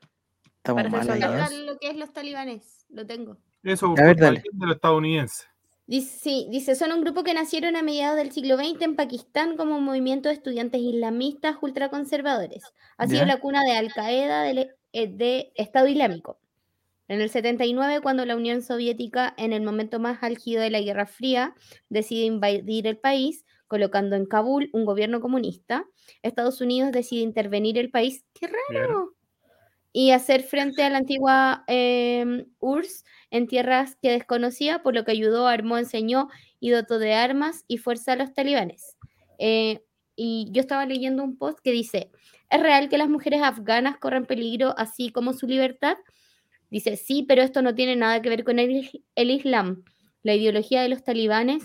Speaker 2: Estamos
Speaker 1: Para ser
Speaker 2: mal ahí,
Speaker 4: lo que es los talibanes, lo tengo.
Speaker 3: Eso
Speaker 2: A ver, dale.
Speaker 3: de los estadounidenses.
Speaker 4: Dice, sí, dice, son un grupo que nacieron a mediados del siglo XX en Pakistán como un movimiento de estudiantes islamistas ultraconservadores. Ha sido
Speaker 2: Ya.
Speaker 4: la cuna de Al-Qaeda del eh, de Estado Islámico. En el 79, cuando la Unión Soviética, en el momento más álgido de la Guerra Fría, decide invadir el país, colocando en Kabul un gobierno comunista, Estados Unidos decide intervenir el país. ¡Qué raro! y hacer frente a la antigua eh, URSS en tierras que desconocía, por lo que ayudó, armó, enseñó y dotó de armas y fuerza a los talibanes. Eh, y yo estaba leyendo un post que dice, ¿es real que las mujeres afganas corren peligro así como su libertad? Dice, sí, pero esto no tiene nada que ver con el, is- el Islam. La ideología de los talibanes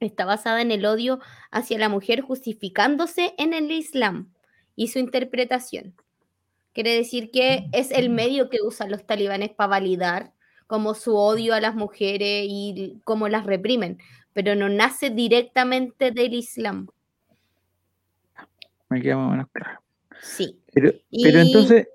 Speaker 4: está basada en el odio hacia la mujer justificándose en el Islam y su interpretación. Quiere decir que es el medio que usan los talibanes para validar como su odio a las mujeres y cómo las reprimen, pero no nace directamente del Islam.
Speaker 2: Me queda más o menos claro.
Speaker 4: Sí.
Speaker 2: Pero, entonces,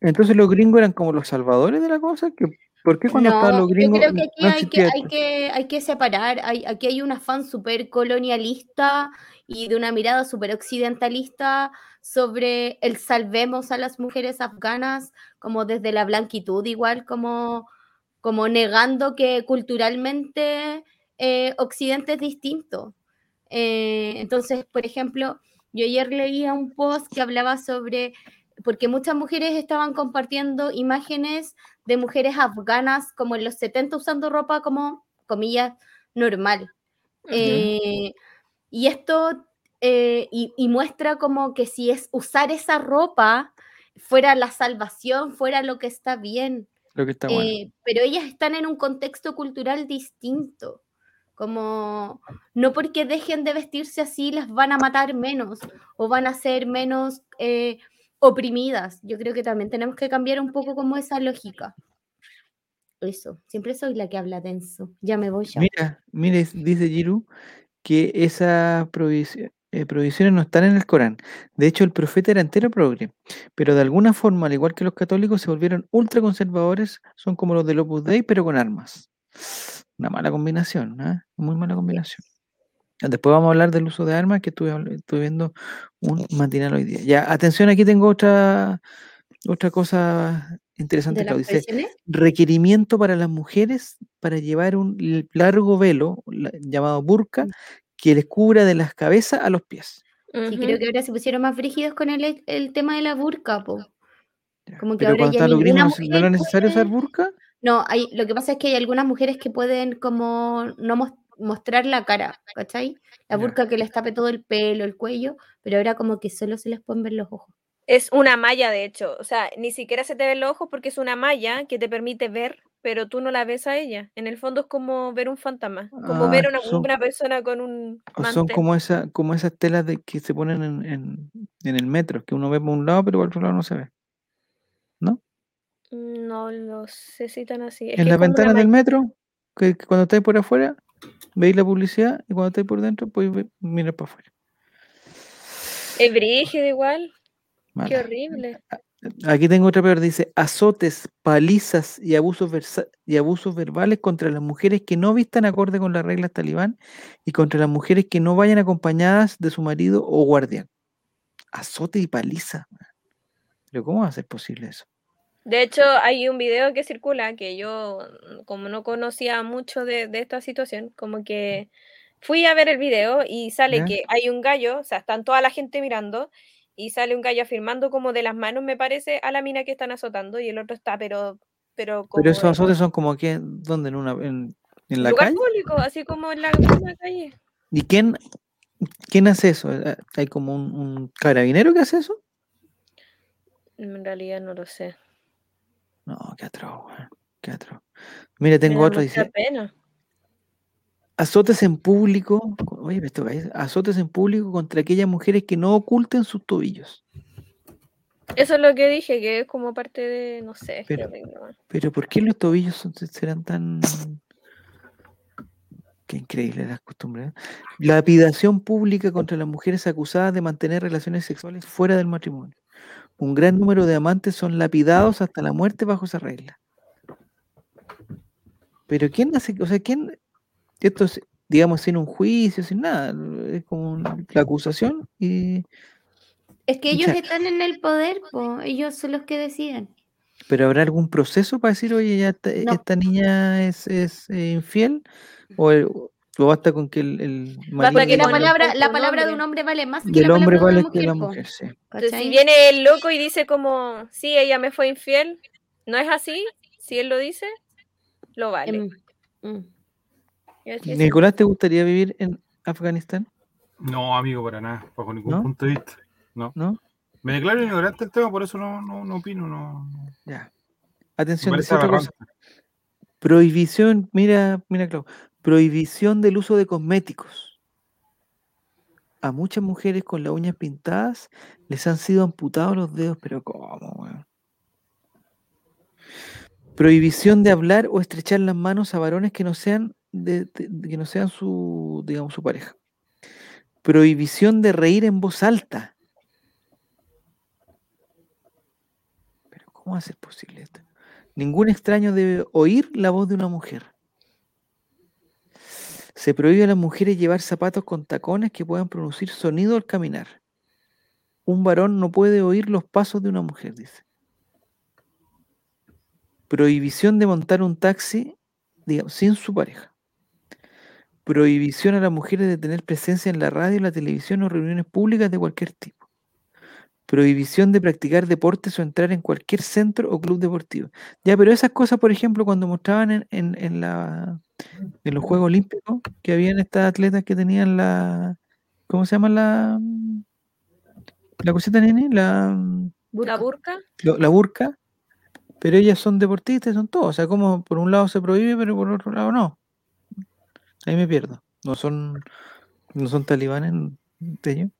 Speaker 2: entonces los gringos eran como los salvadores de la cosa. ¿Que, ¿Por qué cuando
Speaker 4: No,
Speaker 2: los
Speaker 4: yo
Speaker 2: gringos
Speaker 4: creo que aquí
Speaker 2: no
Speaker 4: hay que, hay que, hay que separar. Hay, aquí hay un afán súper colonialista y de una mirada súper occidentalista sobre el salvemos a las mujeres afganas, como desde la blanquitud, igual como, como negando que culturalmente eh, Occidente es distinto. Eh, entonces, por ejemplo, yo ayer leía un post que hablaba sobre, porque muchas mujeres estaban compartiendo imágenes de mujeres afganas como en los 70 usando ropa como, comillas, normal. Eh, y esto, eh, y, y muestra como que si es usar esa ropa fuera la salvación, fuera lo que está bien.
Speaker 2: Lo que está bueno.
Speaker 4: Eh, pero ellas están en un contexto cultural distinto. Como no porque dejen de vestirse así las van a matar menos o van a ser menos eh, oprimidas. Yo creo que también tenemos que cambiar un poco como esa lógica. Eso, siempre soy la que habla denso. Ya me voy ya.
Speaker 2: Mira, mire, dice Giru que esas prohibici- eh, no están en el Corán. De hecho, el profeta era entero progre, pero de alguna forma, al igual que los católicos, se volvieron ultraconservadores, son como los del Opus Dei, pero con armas. Una mala combinación, ¿ah? Muy mala combinación. Después vamos a hablar del uso de armas, que estuve, viendo un matinal hoy día. Ya, atención, aquí tengo otra, otra cosa interesante.
Speaker 4: ¿De
Speaker 2: Claudio. Dice, requerimiento para las mujeres para llevar un largo velo la- llamado burka
Speaker 4: Mm.
Speaker 2: que les cubra de las cabezas a los pies.
Speaker 4: Sí,
Speaker 1: Ujú.
Speaker 4: creo que ahora se pusieron más frígidos con el, el tema de la burka, po.
Speaker 2: Ya,
Speaker 4: Como que
Speaker 2: Pero
Speaker 4: ahora
Speaker 2: cuando
Speaker 4: ya
Speaker 2: están los
Speaker 4: ninguna
Speaker 2: gringos, ¿no era necesario usar burka?
Speaker 4: No, hay, lo que pasa es que hay algunas mujeres que pueden como no mos- mostrar la cara, ¿cachai? La burka que les tape todo el pelo, el cuello, pero ahora como que solo se les pueden ver los ojos.
Speaker 1: Es una malla, de hecho. O sea, ni siquiera se te ven los ojos porque es una malla que te permite ver, pero tú no la ves a ella. En el fondo es como ver un fantasma, como
Speaker 2: Ah,
Speaker 1: ver una,
Speaker 2: son-
Speaker 1: una persona con un
Speaker 2: O son
Speaker 1: mantel.
Speaker 2: como, esa, como esas telas de, que se ponen en, en, en el metro, que uno ve por un lado, pero por otro lado no se ve. ¿No?
Speaker 1: No lo sé si tan así. Es
Speaker 2: en
Speaker 1: una
Speaker 2: ventanas del metro, que, que cuando estáis por afuera, veis la publicidad y cuando estáis por dentro, podéis ver- mirar para afuera.
Speaker 1: Es brígido igual. Qué
Speaker 2: Mala.
Speaker 1: horrible.
Speaker 2: Aquí tengo otra peor, dice azotes, palizas y abusos, y abusos verbales contra las mujeres que no vistan acorde con las reglas talibán y contra las mujeres que no vayan acompañadas de su marido o guardián. Azote y paliza. Pero ¿cómo va a ser posible eso?
Speaker 1: De hecho, hay un video que circula que yo, mm, como no conocía mucho de, de esta situación, como que fui a ver el video y sale que hay un gallo, o sea, están toda la gente mirando y sale un gallo afirmando como de las manos, me parece, a la mina que están azotando y el otro está, pero, pero como
Speaker 2: Pero esos azotes son como que, ¿dónde? ¿En, una, en, en la
Speaker 1: lugar
Speaker 2: calle?
Speaker 1: público, así como en la, en la calle.
Speaker 2: ¿Y quién, quién hace eso? Eh, ¿Hay como un, un carabinero que hace eso?
Speaker 1: En realidad no lo sé.
Speaker 2: No, qué atroz, weón, qué atroz. Mira, tengo otro, dice,
Speaker 1: pena.
Speaker 2: azotes en público, oye, esto es- azotes en público contra aquellas mujeres que no oculten sus tobillos.
Speaker 1: Eso es lo que dije, que es como parte de, no sé, que
Speaker 2: Pero-. Pero ¿por qué los tobillos son- serán tan... Qué increíble las costumbres. ¿eh? Lapidación pública contra las mujeres acusadas de mantener relaciones sexuales fuera del matrimonio. Un gran número de amantes son lapidados hasta la muerte bajo esa regla. Pero ¿quién hace, o sea, quién, esto es, digamos, sin un juicio, sin nada, es como la acusación y,
Speaker 4: Es que ellos están en el poder, po. ellos son los que deciden.
Speaker 2: pero ¿habrá algún proceso para decir, oye, ya esta,
Speaker 4: No.
Speaker 2: esta niña es, es, eh, infiel? ¿O, el- o basta con que el, el
Speaker 1: Basta
Speaker 2: marido
Speaker 1: que
Speaker 4: la palabra, la de un hombre vale más que la
Speaker 2: hombre
Speaker 4: palabra de
Speaker 2: vale
Speaker 4: una
Speaker 2: que la
Speaker 4: mujer, po,
Speaker 2: mujer, sí.
Speaker 1: Entonces, si viene el loco y dice como, sí, ella me fue infiel, ¿no es así? Si él lo dice, lo vale.
Speaker 4: Em, mm.
Speaker 2: Nicolás, ¿te gustaría vivir en Afganistán?
Speaker 3: No, amigo, para nada, bajo ningún
Speaker 2: ¿No?
Speaker 3: punto de vista. No.
Speaker 2: ¿No?
Speaker 3: Me declaro ignorante del tema, por eso no, no, no opino. No, no.
Speaker 2: Ya. Atención, otra cosa. Prohibición, mira, mira, Clau, prohibición del uso de cosméticos. A muchas mujeres con las uñas pintadas les han sido amputados los dedos, pero ¿cómo, weón? Prohibición de hablar o estrechar las manos a varones que no sean que no sean su, digamos, su pareja. Prohibición de reír en voz alta. Pero ¿cómo va a ser posible esto? Ningún extraño debe oír la voz de una mujer. Se prohíbe a las mujeres llevar zapatos con tacones que puedan producir sonido al caminar. Un varón no puede oír los pasos de una mujer, dice. Prohibición de montar un taxi, digamos, sin su pareja. Prohibición a las mujeres de tener presencia en la radio, la televisión o reuniones públicas de cualquier tipo. Prohibición de practicar deportes o entrar en cualquier centro o club deportivo. Ya, pero esas cosas, por ejemplo, cuando mostraban en, en- en la, en los Juegos Olímpicos, que habían estas atletas que tenían la. ¿Cómo se llama la. La cosita, nene? La,
Speaker 1: La burka,
Speaker 2: lo- la burka. Pero ellas son deportistas, son todos. O sea, como por un lado se prohíbe, pero por otro lado no. Ahí me pierdo. No son, no son talibanes de ellos.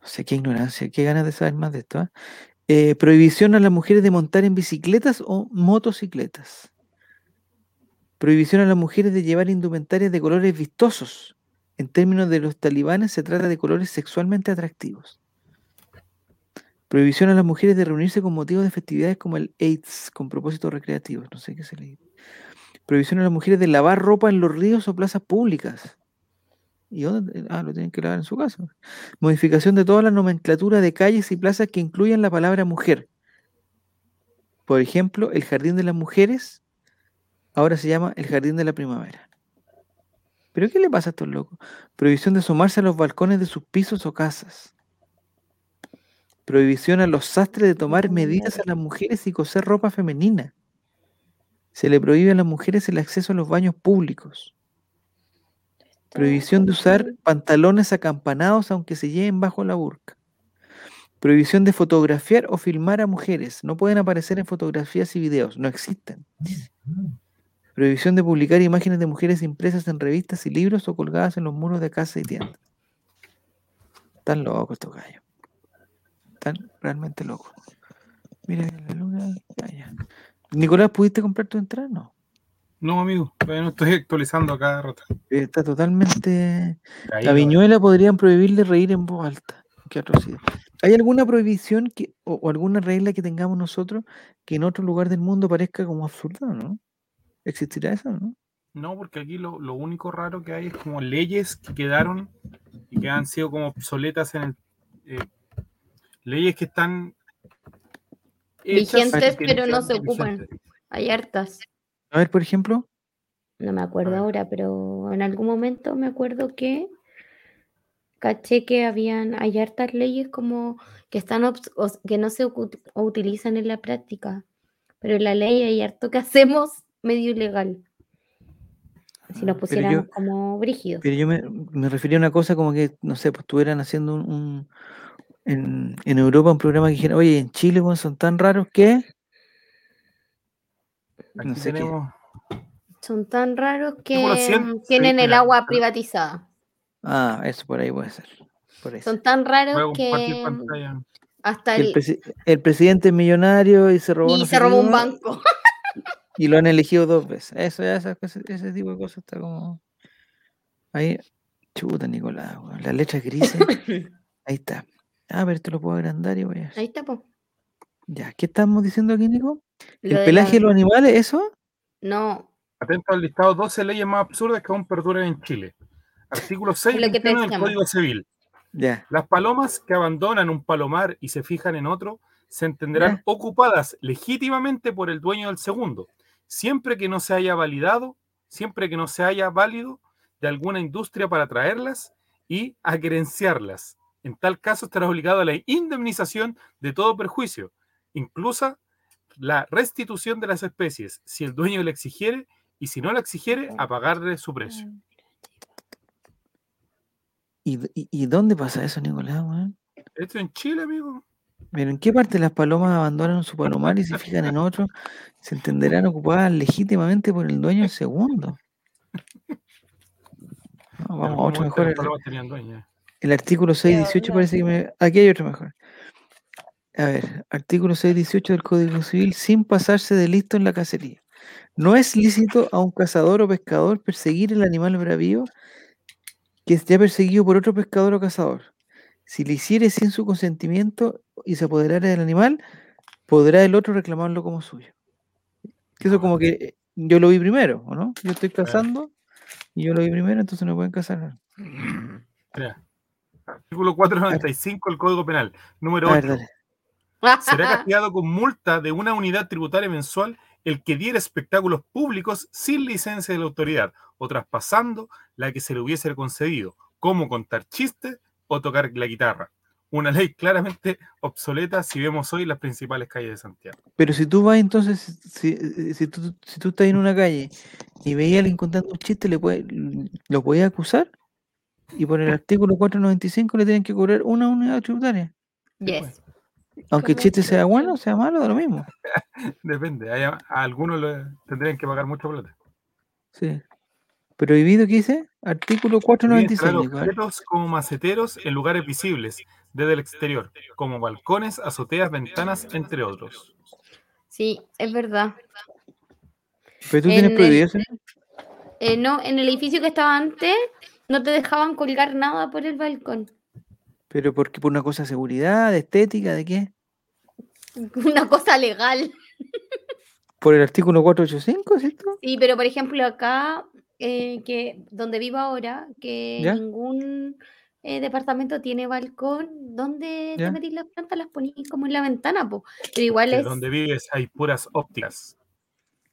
Speaker 2: No sé qué ignorancia, qué ganas de saber más de esto. ¿ah? Eh, prohibición a las mujeres de montar en bicicletas o motocicletas. Prohibición a las mujeres de llevar indumentarias de colores vistosos. En términos de los talibanes se trata de colores sexualmente atractivos. Prohibición a las mujeres de reunirse con motivos de festividades como el AIDS con propósitos recreativos. No sé qué se le Prohibición a las mujeres de lavar ropa en los ríos o plazas públicas. ¿Y dónde? Ah, lo tienen que lavar en su casa. Modificación de toda la nomenclatura de calles y plazas que incluyan la palabra mujer. Por ejemplo, el Jardín de las Mujeres ahora se llama el Jardín de la Primavera. ¿Pero qué le pasa a estos locos? Prohibición de asomarse a los balcones de sus pisos o casas. Prohibición a los sastres de tomar medidas a las mujeres y coser ropa femenina. Se le prohíbe a las mujeres el acceso a los baños públicos. Prohibición de usar pantalones acampanados aunque se lleven bajo la burca. Prohibición de fotografiar o filmar a mujeres. No pueden aparecer en fotografías y videos. No existen. Prohibición de publicar imágenes de mujeres impresas en revistas y libros o colgadas en los muros de casa y tiendas. Están locos estos gallos. Están realmente locos. Mira la luna. ya, ya. Nicolás, ¿pudiste comprar tu entrada? No.
Speaker 3: No, amigo, todavía no estoy actualizando cada rato.
Speaker 2: Está totalmente. La
Speaker 3: Caído,
Speaker 2: viñuela podrían prohibirle reír en voz alta. Qué atrocidad. ¿Hay alguna prohibición que, o, o alguna regla que tengamos nosotros que en otro lugar del mundo parezca como absurda, no? ¿Existirá eso, no?
Speaker 3: No, porque aquí lo, lo único raro que hay es como leyes que quedaron y que han sido como obsoletas en el. eh, leyes que están.
Speaker 4: Vigentes, pero no se ocupan. Hay hartas.
Speaker 2: A ver, por ejemplo.
Speaker 4: No me acuerdo
Speaker 3: ver.
Speaker 4: ahora, pero en algún momento me acuerdo que caché que habían, hay hartas leyes como que están obs- os- que no se ocu- utilizan en la práctica. Pero en la ley hay harto que [laughs] hacemos medio ilegal. Si nos
Speaker 2: Ah, pero
Speaker 4: pusiéramos
Speaker 2: yo-
Speaker 4: como brígidos.
Speaker 2: Pero yo me, me refería a una cosa como que, no sé, pues estuvieran haciendo un, un- en, en Europa un programa que dijera, oye, en Chile weón, son tan raros que.
Speaker 3: Aquí
Speaker 2: No sé qué.
Speaker 3: tenemos.
Speaker 4: Son tan raros que mm, tienen
Speaker 3: sí,
Speaker 4: el agua
Speaker 3: pero-
Speaker 4: privatizada.
Speaker 2: Ah, eso por ahí puede ser. Por eso.
Speaker 4: Son tan raros que hasta
Speaker 2: el,
Speaker 4: el,
Speaker 2: presi- el presidente es millonario y se robó.
Speaker 4: y
Speaker 2: no
Speaker 4: se robó
Speaker 2: qué,
Speaker 4: un banco. [laughs]
Speaker 2: Y lo han elegido dos veces. Eso, ya, esas cosas- ese tipo de cosas está como. Ahí. Chuta, Nicolás, Las letras grises. [laughs] ahí está. Ah, pero esto lo puedo agrandar y voy a.
Speaker 4: Ahí está, po.
Speaker 2: Ya, ¿qué estamos diciendo aquí, Nico? ¿El
Speaker 4: de
Speaker 2: pelaje de los animales, eso?
Speaker 4: No,
Speaker 3: Atento al listado 12 leyes más absurdas que aún perduran en Chile. Artículo 6
Speaker 4: lo que te
Speaker 3: del. Código Civil. Las palomas que abandonan un palomar y se fijan en otro se entenderán ocupadas legítimamente por el dueño del segundo, siempre que no se haya validado, siempre que no se haya válido de alguna industria para traerlas y acerenciarlas. En tal caso estará obligado a la indemnización de todo perjuicio, inclusa la restitución de las especies, si el dueño le exigiere y si no la exigiere, a pagarle su precio.
Speaker 2: ¿Y, d- y, y dónde pasa eso, Nicolás, weón?
Speaker 3: Esto en Chile, amigo.
Speaker 2: Pero ¿en qué parte las palomas abandonan su palomar y se fijan en otro? Se entenderán ocupadas legítimamente por el dueño segundo. [laughs] No, vamos otro mejor. El, el artículo 618
Speaker 1: onda?
Speaker 2: parece que me... Aquí hay otro mejor. A ver, artículo 618 del Código Civil, sin pasarse de listo en la cacería. No es lícito a un cazador o pescador perseguir el animal bravío que esté perseguido por otro pescador o cazador. Si le hiciere sin su consentimiento y se apoderara del animal, podrá el otro reclamarlo como suyo. Que Eso como que eh, yo lo vi primero, ¿o no? Yo estoy cazando y yo lo vi primero, entonces no pueden cazar.
Speaker 3: Artículo 495 del Código Penal. Número
Speaker 2: A ver,
Speaker 3: 8.
Speaker 2: dale.
Speaker 3: Será [laughs] castigado con multa de una unidad tributaria mensual el que diera espectáculos públicos sin licencia de la autoridad o traspasando la que se le hubiese concedido, como contar chistes o tocar la guitarra. Una ley claramente obsoleta si vemos hoy las principales calles de Santiago.
Speaker 2: Pero si tú vas entonces, si, si- si tú, si tú estás en una calle y veías a alguien contando un chiste, le puede, lo podías acusar y por el [laughs] artículo 495 le tienen que cobrar una unidad tributaria.
Speaker 4: Yes.
Speaker 2: Aunque el
Speaker 1: ¿Cómo
Speaker 2: chiste sea bueno, sea malo, da lo mismo. [laughs]
Speaker 3: Depende, hay a, a algunos le tendrían que pagar mucho plata.
Speaker 2: Sí. Prohibido, ¿qué dice? Artículo
Speaker 3: Prohíben
Speaker 2: 496.
Speaker 3: instalar
Speaker 2: Nico, a ver.
Speaker 3: objetos como maceteros en lugares visibles desde el exterior, como balcones, azoteas, ventanas, entre otros.
Speaker 4: Sí, es verdad.
Speaker 2: Pero tú
Speaker 4: en
Speaker 2: tienes prohibido eso.
Speaker 4: Eh, no, en el edificio que estaba antes no te dejaban colgar nada por el balcón.
Speaker 2: Pero porque por una cosa de seguridad, de estética, ¿de qué? [laughs]
Speaker 4: Una cosa legal.
Speaker 2: Por el artículo 485, ¿cierto?
Speaker 4: Sí, pero por ejemplo acá, eh, que donde vivo ahora, que
Speaker 2: ¿Ya?
Speaker 4: ningún eh, departamento tiene balcón, ¿dónde
Speaker 2: ¿Ya?
Speaker 4: te metís las plantas? Las ponís como en la ventana, po. Pero igual es...
Speaker 3: donde vives hay puras ópticas.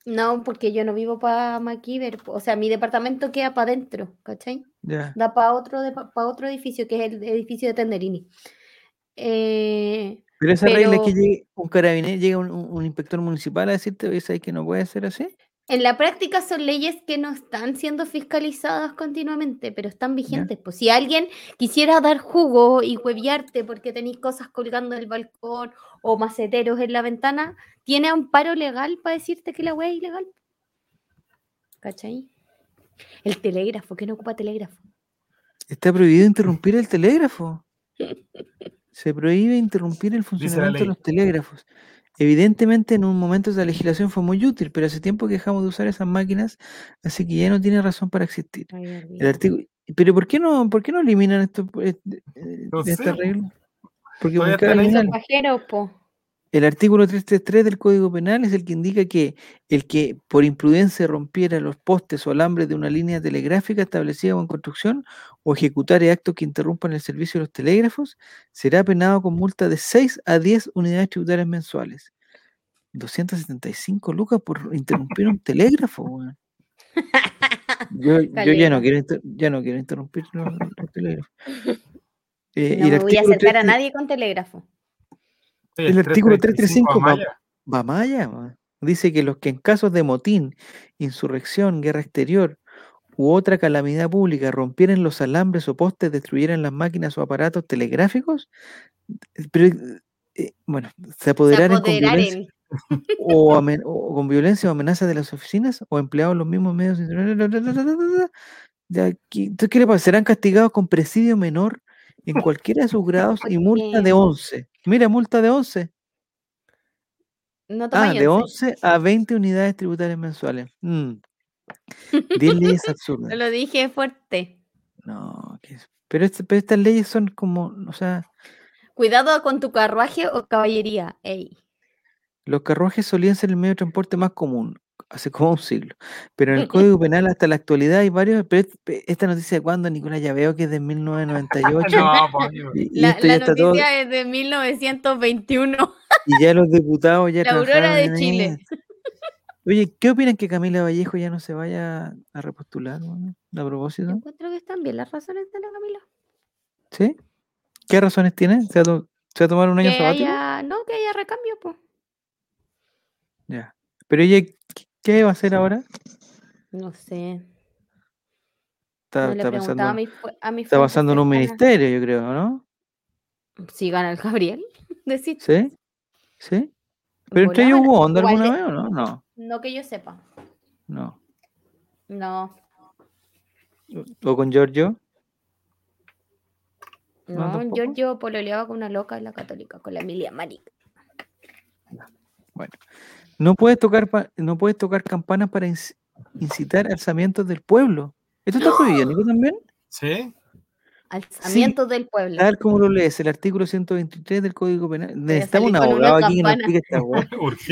Speaker 4: No, porque yo no vivo para Maquiver, po. o sea, mi departamento queda para adentro, ¿cachai?
Speaker 2: Ya.
Speaker 4: Da para otro, para otro edificio, que es el edificio de Tenderini. Eh,
Speaker 2: Pero esa regla es que llegue un carabinero, llega un, un- un inspector municipal a decirte, oye, ¿sabes que no puede ser así?
Speaker 4: En la práctica son leyes que no están siendo fiscalizadas continuamente, pero están vigentes. Pues si alguien quisiera dar jugo y hueviarte porque tenéis cosas colgando en el balcón o maceteros en la ventana, tiene amparo legal para decirte que la wea es ilegal. ¿Cachai? El telégrafo, ¿qué no ocupa telégrafo?
Speaker 2: Está prohibido interrumpir el telégrafo. [laughs] Se prohíbe interrumpir el funcionamiento de los telégrafos. Evidentemente en un momento esa legislación fue muy útil, pero hace tiempo que dejamos de usar esas máquinas, así que ya no tiene razón para existir.
Speaker 4: Ay,
Speaker 2: El
Speaker 4: olvídate.
Speaker 2: artículo, pero ¿por qué no, por qué no eliminan esto, eh, eh,
Speaker 3: No sé,
Speaker 2: esta
Speaker 3: po.
Speaker 2: regla? Porque
Speaker 3: Todavía
Speaker 2: ¿por qué
Speaker 3: están ahí.
Speaker 2: eliminan?
Speaker 4: Son pajeros, po.
Speaker 2: El artículo 333 del Código Penal es el que indica que el que por imprudencia rompiera los postes o alambres de una línea telegráfica establecida o en construcción o ejecutare actos que interrumpan el servicio de los telégrafos será penado con multa de 6 a 10 unidades tributarias mensuales. 275 lucas por interrumpir un telégrafo. weón. Yo, [laughs] yo ya, no quiero ya no quiero interrumpir los, los telégrafos. [laughs] Eh,
Speaker 4: No me voy a acercar a
Speaker 2: 333
Speaker 4: nadie con telégrafo.
Speaker 2: El artículo 335 va-
Speaker 3: Amaya.
Speaker 2: va más allá, weón. Dice que los que en casos de motín, insurrección, guerra exterior u otra calamidad pública rompieran los alambres o postes, destruyeran las máquinas o aparatos telegráficos, eh, pero, eh, bueno, se
Speaker 4: Se
Speaker 2: apoderaran con o, amen- o con violencia o amenaza de las oficinas o empleados los mismos medios. ¿qué- entonces, ¿qué le pasa? Serán castigados con presidio menor en cualquiera de sus grados y multa de
Speaker 4: qué?
Speaker 2: 11. Mira, multa de 11.
Speaker 4: No
Speaker 2: Ah, de 11 a 20 unidades tributarias mensuales. Mm. 10 leyes absurdas.
Speaker 4: Lo dije fuerte.
Speaker 2: No. Pero, este- pero estas leyes son como, o sea,
Speaker 4: Cuidado con tu carruaje o caballería. Ey.
Speaker 2: los carruajes solían ser el medio de transporte más común, hace como un siglo. Pero en el Código Penal hasta la actualidad hay varios, pero es- pe- esta noticia de cuándo, Nicolás, ya veo que es de [laughs] 1998.
Speaker 3: No, amigo.
Speaker 2: y, y
Speaker 4: La,
Speaker 2: todo,
Speaker 4: noticia es de 1921.
Speaker 2: y ya los diputados ya [laughs]
Speaker 4: La aurora de Chile.
Speaker 2: Oye, ¿qué opinan que Camila Vallejo ya no se vaya a repostular? A
Speaker 4: Yo
Speaker 2: propósito,
Speaker 4: encuentro que están bien las razones de la Camila.
Speaker 2: ¿sí? ¿Qué razones tiene? ¿Se va a, to- se va a tomar un año
Speaker 4: Que
Speaker 2: sabático?
Speaker 4: haya, no, que haya recambio, pues.
Speaker 2: Ya. Pero ella, ¿qué- ¿qué va a hacer ahora?
Speaker 4: No sé.
Speaker 2: Está,
Speaker 4: no
Speaker 2: está pensando,
Speaker 4: a mi, fu- a mi
Speaker 2: está pasando en un ministerio, yo creo, ¿no?
Speaker 4: Si gana el Gabriel. [laughs] Decir.
Speaker 2: ¿Sí? ¿Sí? ¿Pero entre ellos hubo onda alguna vez o no? No,
Speaker 4: No que yo sepa.
Speaker 2: no.
Speaker 4: No.
Speaker 2: ¿O con Giorgio? No,
Speaker 4: No, yo pololeaba con una loca en la católica, con la Emilia Maric.
Speaker 2: Bueno. No puedes tocar, pa- no puedes tocar campanas para inci- incitar alzamientos del pueblo. ¿Esto está prohibido, Nico, también?
Speaker 3: ¿Sí?
Speaker 4: Alzamientos del pueblo.
Speaker 2: Tal como lo lees, el artículo 123 del Código Penal. Necesitamos un abogado aquí que nos explique esta.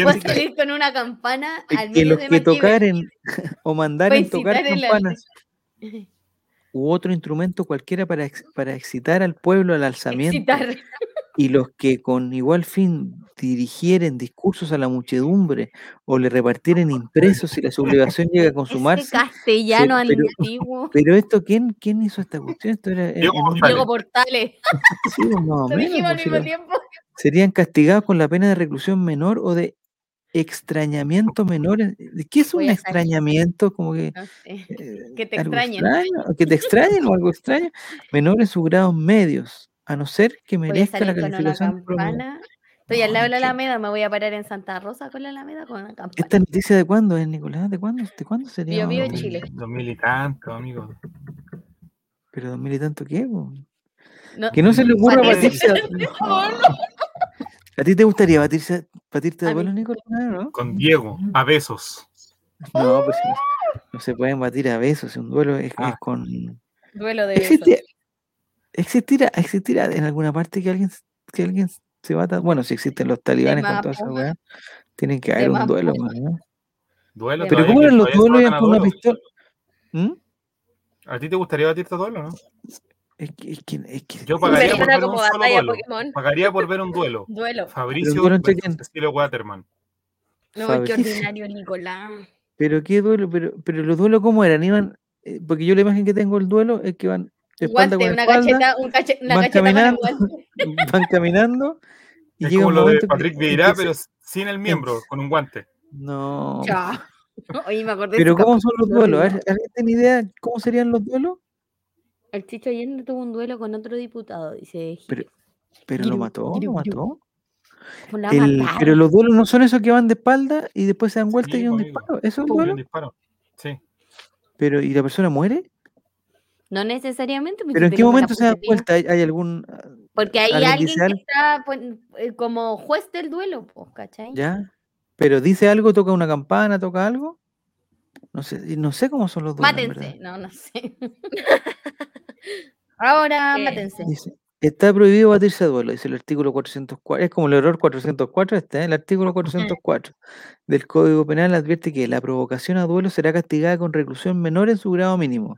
Speaker 4: Puedes [laughs] salir con una campana al
Speaker 2: que los
Speaker 4: de
Speaker 2: que tocaren [laughs] o mandaren tocar campanas u otro instrumento cualquiera para, ex- para excitar al pueblo al alzamiento
Speaker 4: Excitar.
Speaker 2: Y los que con igual fin dirigieren discursos a la muchedumbre o le repartieren impresos si la sublevación llega a [laughs] consumarse.
Speaker 4: castellano
Speaker 2: pero-
Speaker 4: antiguo.
Speaker 2: Pero esto, ¿quién, quién hizo esta cuestión? Esto era
Speaker 3: Diego
Speaker 4: Portales. [laughs]
Speaker 2: sí, pues, más o [laughs]
Speaker 4: Lo
Speaker 2: menos,
Speaker 4: dijimos al
Speaker 2: pues,
Speaker 4: mismo tiempo.
Speaker 2: serían castigados con la pena de reclusión menor o de extrañamiento menor. en- ¿Qué es un
Speaker 4: Voy
Speaker 2: extrañamiento? Como que
Speaker 4: No sé.
Speaker 2: eh,
Speaker 4: Que te extrañen.
Speaker 2: extraño, o que te extrañen o algo extraño, menor en sus grados medios, a no ser que merezca la
Speaker 4: salir con una
Speaker 2: calificación
Speaker 4: campana. Estoy
Speaker 2: No,
Speaker 4: al lado de la. Alameda, me voy a parar en Santa Rosa con la Alameda con una campana.
Speaker 2: ¿Esta noticia de cuándo es, Nicolás? ¿De cuándo? ¿De cuándo sería?
Speaker 4: Bio Bio? Chile.
Speaker 3: Dos mil y tanto, amigo.
Speaker 2: Pero dos mil y tanto qué?
Speaker 4: No,
Speaker 2: Que no se le ocurra batirse. a- [laughs] ¿A ti te gustaría batirse, batirte de vuelo. Nicolás? No,
Speaker 3: Con Diego, a besos.
Speaker 2: no, pues no, no se pueden batir a besos. si Un duelo es, es
Speaker 3: Ah.
Speaker 2: con.
Speaker 4: Duelo de besos.
Speaker 2: ¿Existe, existirá, existirá en alguna parte que alguien, que alguien se bata? Bueno, si existen los talibanes con toda esa weá, tienen que haber un duelo.
Speaker 3: Duelo.
Speaker 4: Pero
Speaker 2: ¿cómo eran los duelos? ¿Iban
Speaker 3: matan a
Speaker 2: con una
Speaker 3: duelo.
Speaker 2: pistola? ¿Mm?
Speaker 3: ¿A ti te gustaría batirte a duelo, no?
Speaker 2: Es que, es que, es que-
Speaker 3: Yo pagaría
Speaker 1: Pero
Speaker 3: por ver un
Speaker 1: como
Speaker 3: solo
Speaker 1: batalla
Speaker 3: duelo.
Speaker 1: Pokémon.
Speaker 3: Pagaría por ver un duelo. [laughs]
Speaker 4: Duelo.
Speaker 3: Fabricio
Speaker 2: duelo entre
Speaker 3: versus
Speaker 2: quién?
Speaker 3: Cecilio Waterman.
Speaker 4: No,
Speaker 2: Fabricio.
Speaker 4: qué ordinario, Nicolás.
Speaker 2: Pero qué duelo, pero, pero los duelos cómo eran, iban, eh, porque yo la imagen que tengo del duelo es que van
Speaker 4: Guante,
Speaker 2: con
Speaker 4: una
Speaker 2: espalda,
Speaker 4: cacheta, un cache- una
Speaker 2: van
Speaker 4: cacheta con el
Speaker 2: caminando,
Speaker 4: guante. [laughs]
Speaker 2: van caminando y
Speaker 3: Es
Speaker 2: llega
Speaker 3: como
Speaker 2: un
Speaker 3: lo de Patrick [laughs] Vieira, pero sin el miembro, con un guante.
Speaker 2: no,
Speaker 4: Ya. [laughs] Oye, me acordé de
Speaker 2: Pero ¿cómo son los duelos? ¿alguien tiene idea cómo serían los duelos?
Speaker 4: El Chicho Allende tuvo un duelo con otro diputado, dice
Speaker 2: Pero, pero lo mató,
Speaker 4: giru,
Speaker 2: lo mató. Pero los duelos no son esos que van de espalda y después se dan vuelta
Speaker 3: Sí,
Speaker 2: y hay un
Speaker 3: pues, amigo.
Speaker 2: disparo. ¿Eso es un duelo?
Speaker 3: un disparo. Sí.
Speaker 2: Pero, ¿y la persona muere?
Speaker 4: No necesariamente. pues,
Speaker 2: ¿Pero
Speaker 4: si
Speaker 2: en qué momento se dan
Speaker 4: puntería.
Speaker 2: vuelta? ¿Hay, hay algún. ah,
Speaker 4: Porque hay
Speaker 2: alguien
Speaker 4: que
Speaker 2: algo?
Speaker 4: está pues, eh, como juez del duelo, pues, ¿cachai?
Speaker 2: ¿Ya? ¿Pero dice algo? ¿Toca una campana? ¿Toca algo? No sé, no sé cómo son los duelos.
Speaker 4: Mátense. No, no sé. [laughs] Ahora,
Speaker 1: Eh,
Speaker 4: mátense.
Speaker 2: Dice, está prohibido batirse a duelo, dice el artículo 404. Es como el error 404, este, ¿eh? el artículo 404 del Código Penal advierte que la provocación a duelo será castigada con reclusión menor en su grado mínimo.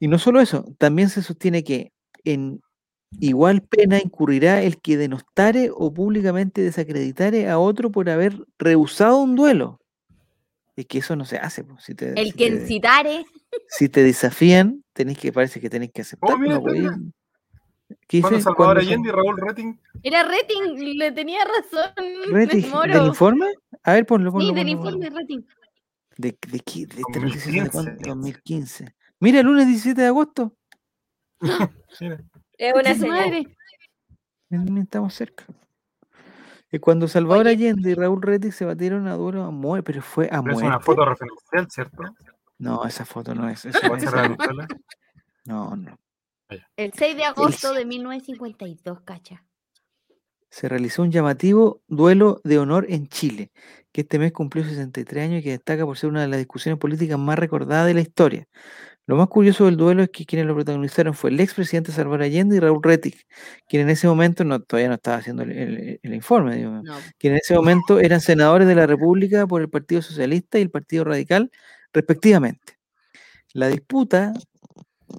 Speaker 2: Y no solo eso, también se sostiene que en igual pena incurrirá el que denostare o públicamente desacreditare a otro por haber rehusado un duelo. Es que eso no se hace. Si te,
Speaker 4: El
Speaker 2: si
Speaker 4: que
Speaker 2: te-
Speaker 4: incitare.
Speaker 2: si te desafían, tenés que, parece que tenés que aceptar.
Speaker 3: Oh, mira,
Speaker 2: no. ¿Qué
Speaker 3: Cuando? Salvador Allende y Raúl Retting
Speaker 4: Era rating, le tenía razón.
Speaker 2: Reti,
Speaker 4: el
Speaker 2: ¿Del informe? A ver, ponlo, ponlo.
Speaker 4: Sí, del
Speaker 2: ponlo,
Speaker 4: informe rating.
Speaker 2: ¿De, de qué? ¿De esta noticia de
Speaker 3: 2015.
Speaker 2: cuándo? 2015. Mira, el lunes 17 de agosto. [laughs]
Speaker 1: Es una señal.
Speaker 2: Estamos cerca. Es cuando Salvador
Speaker 4: Oye.
Speaker 2: Allende y Raúl Reti se batieron a duelo a muerte, pero fue a
Speaker 3: pero es
Speaker 2: muerte.
Speaker 3: una foto referencial, ¿cierto?
Speaker 2: No, esa foto no es. esa-
Speaker 3: ¿Puede
Speaker 2: esa
Speaker 3: cerrar
Speaker 2: no. no, no.
Speaker 4: El 6 de agosto de 1952, cacha.
Speaker 2: Se realizó un llamativo duelo de honor en Chile, que este mes cumplió 63 años y que destaca por ser una de las discusiones políticas más recordadas de la historia. Lo más curioso del duelo es que quienes lo protagonizaron fue el expresidente Salvador Allende y Raúl Rettig, quien en ese momento no, todavía no estaba haciendo el, el- el informe, digo,
Speaker 4: No.
Speaker 2: quien en ese momento eran senadores de la República por el Partido Socialista y el Partido Radical, respectivamente. La disputa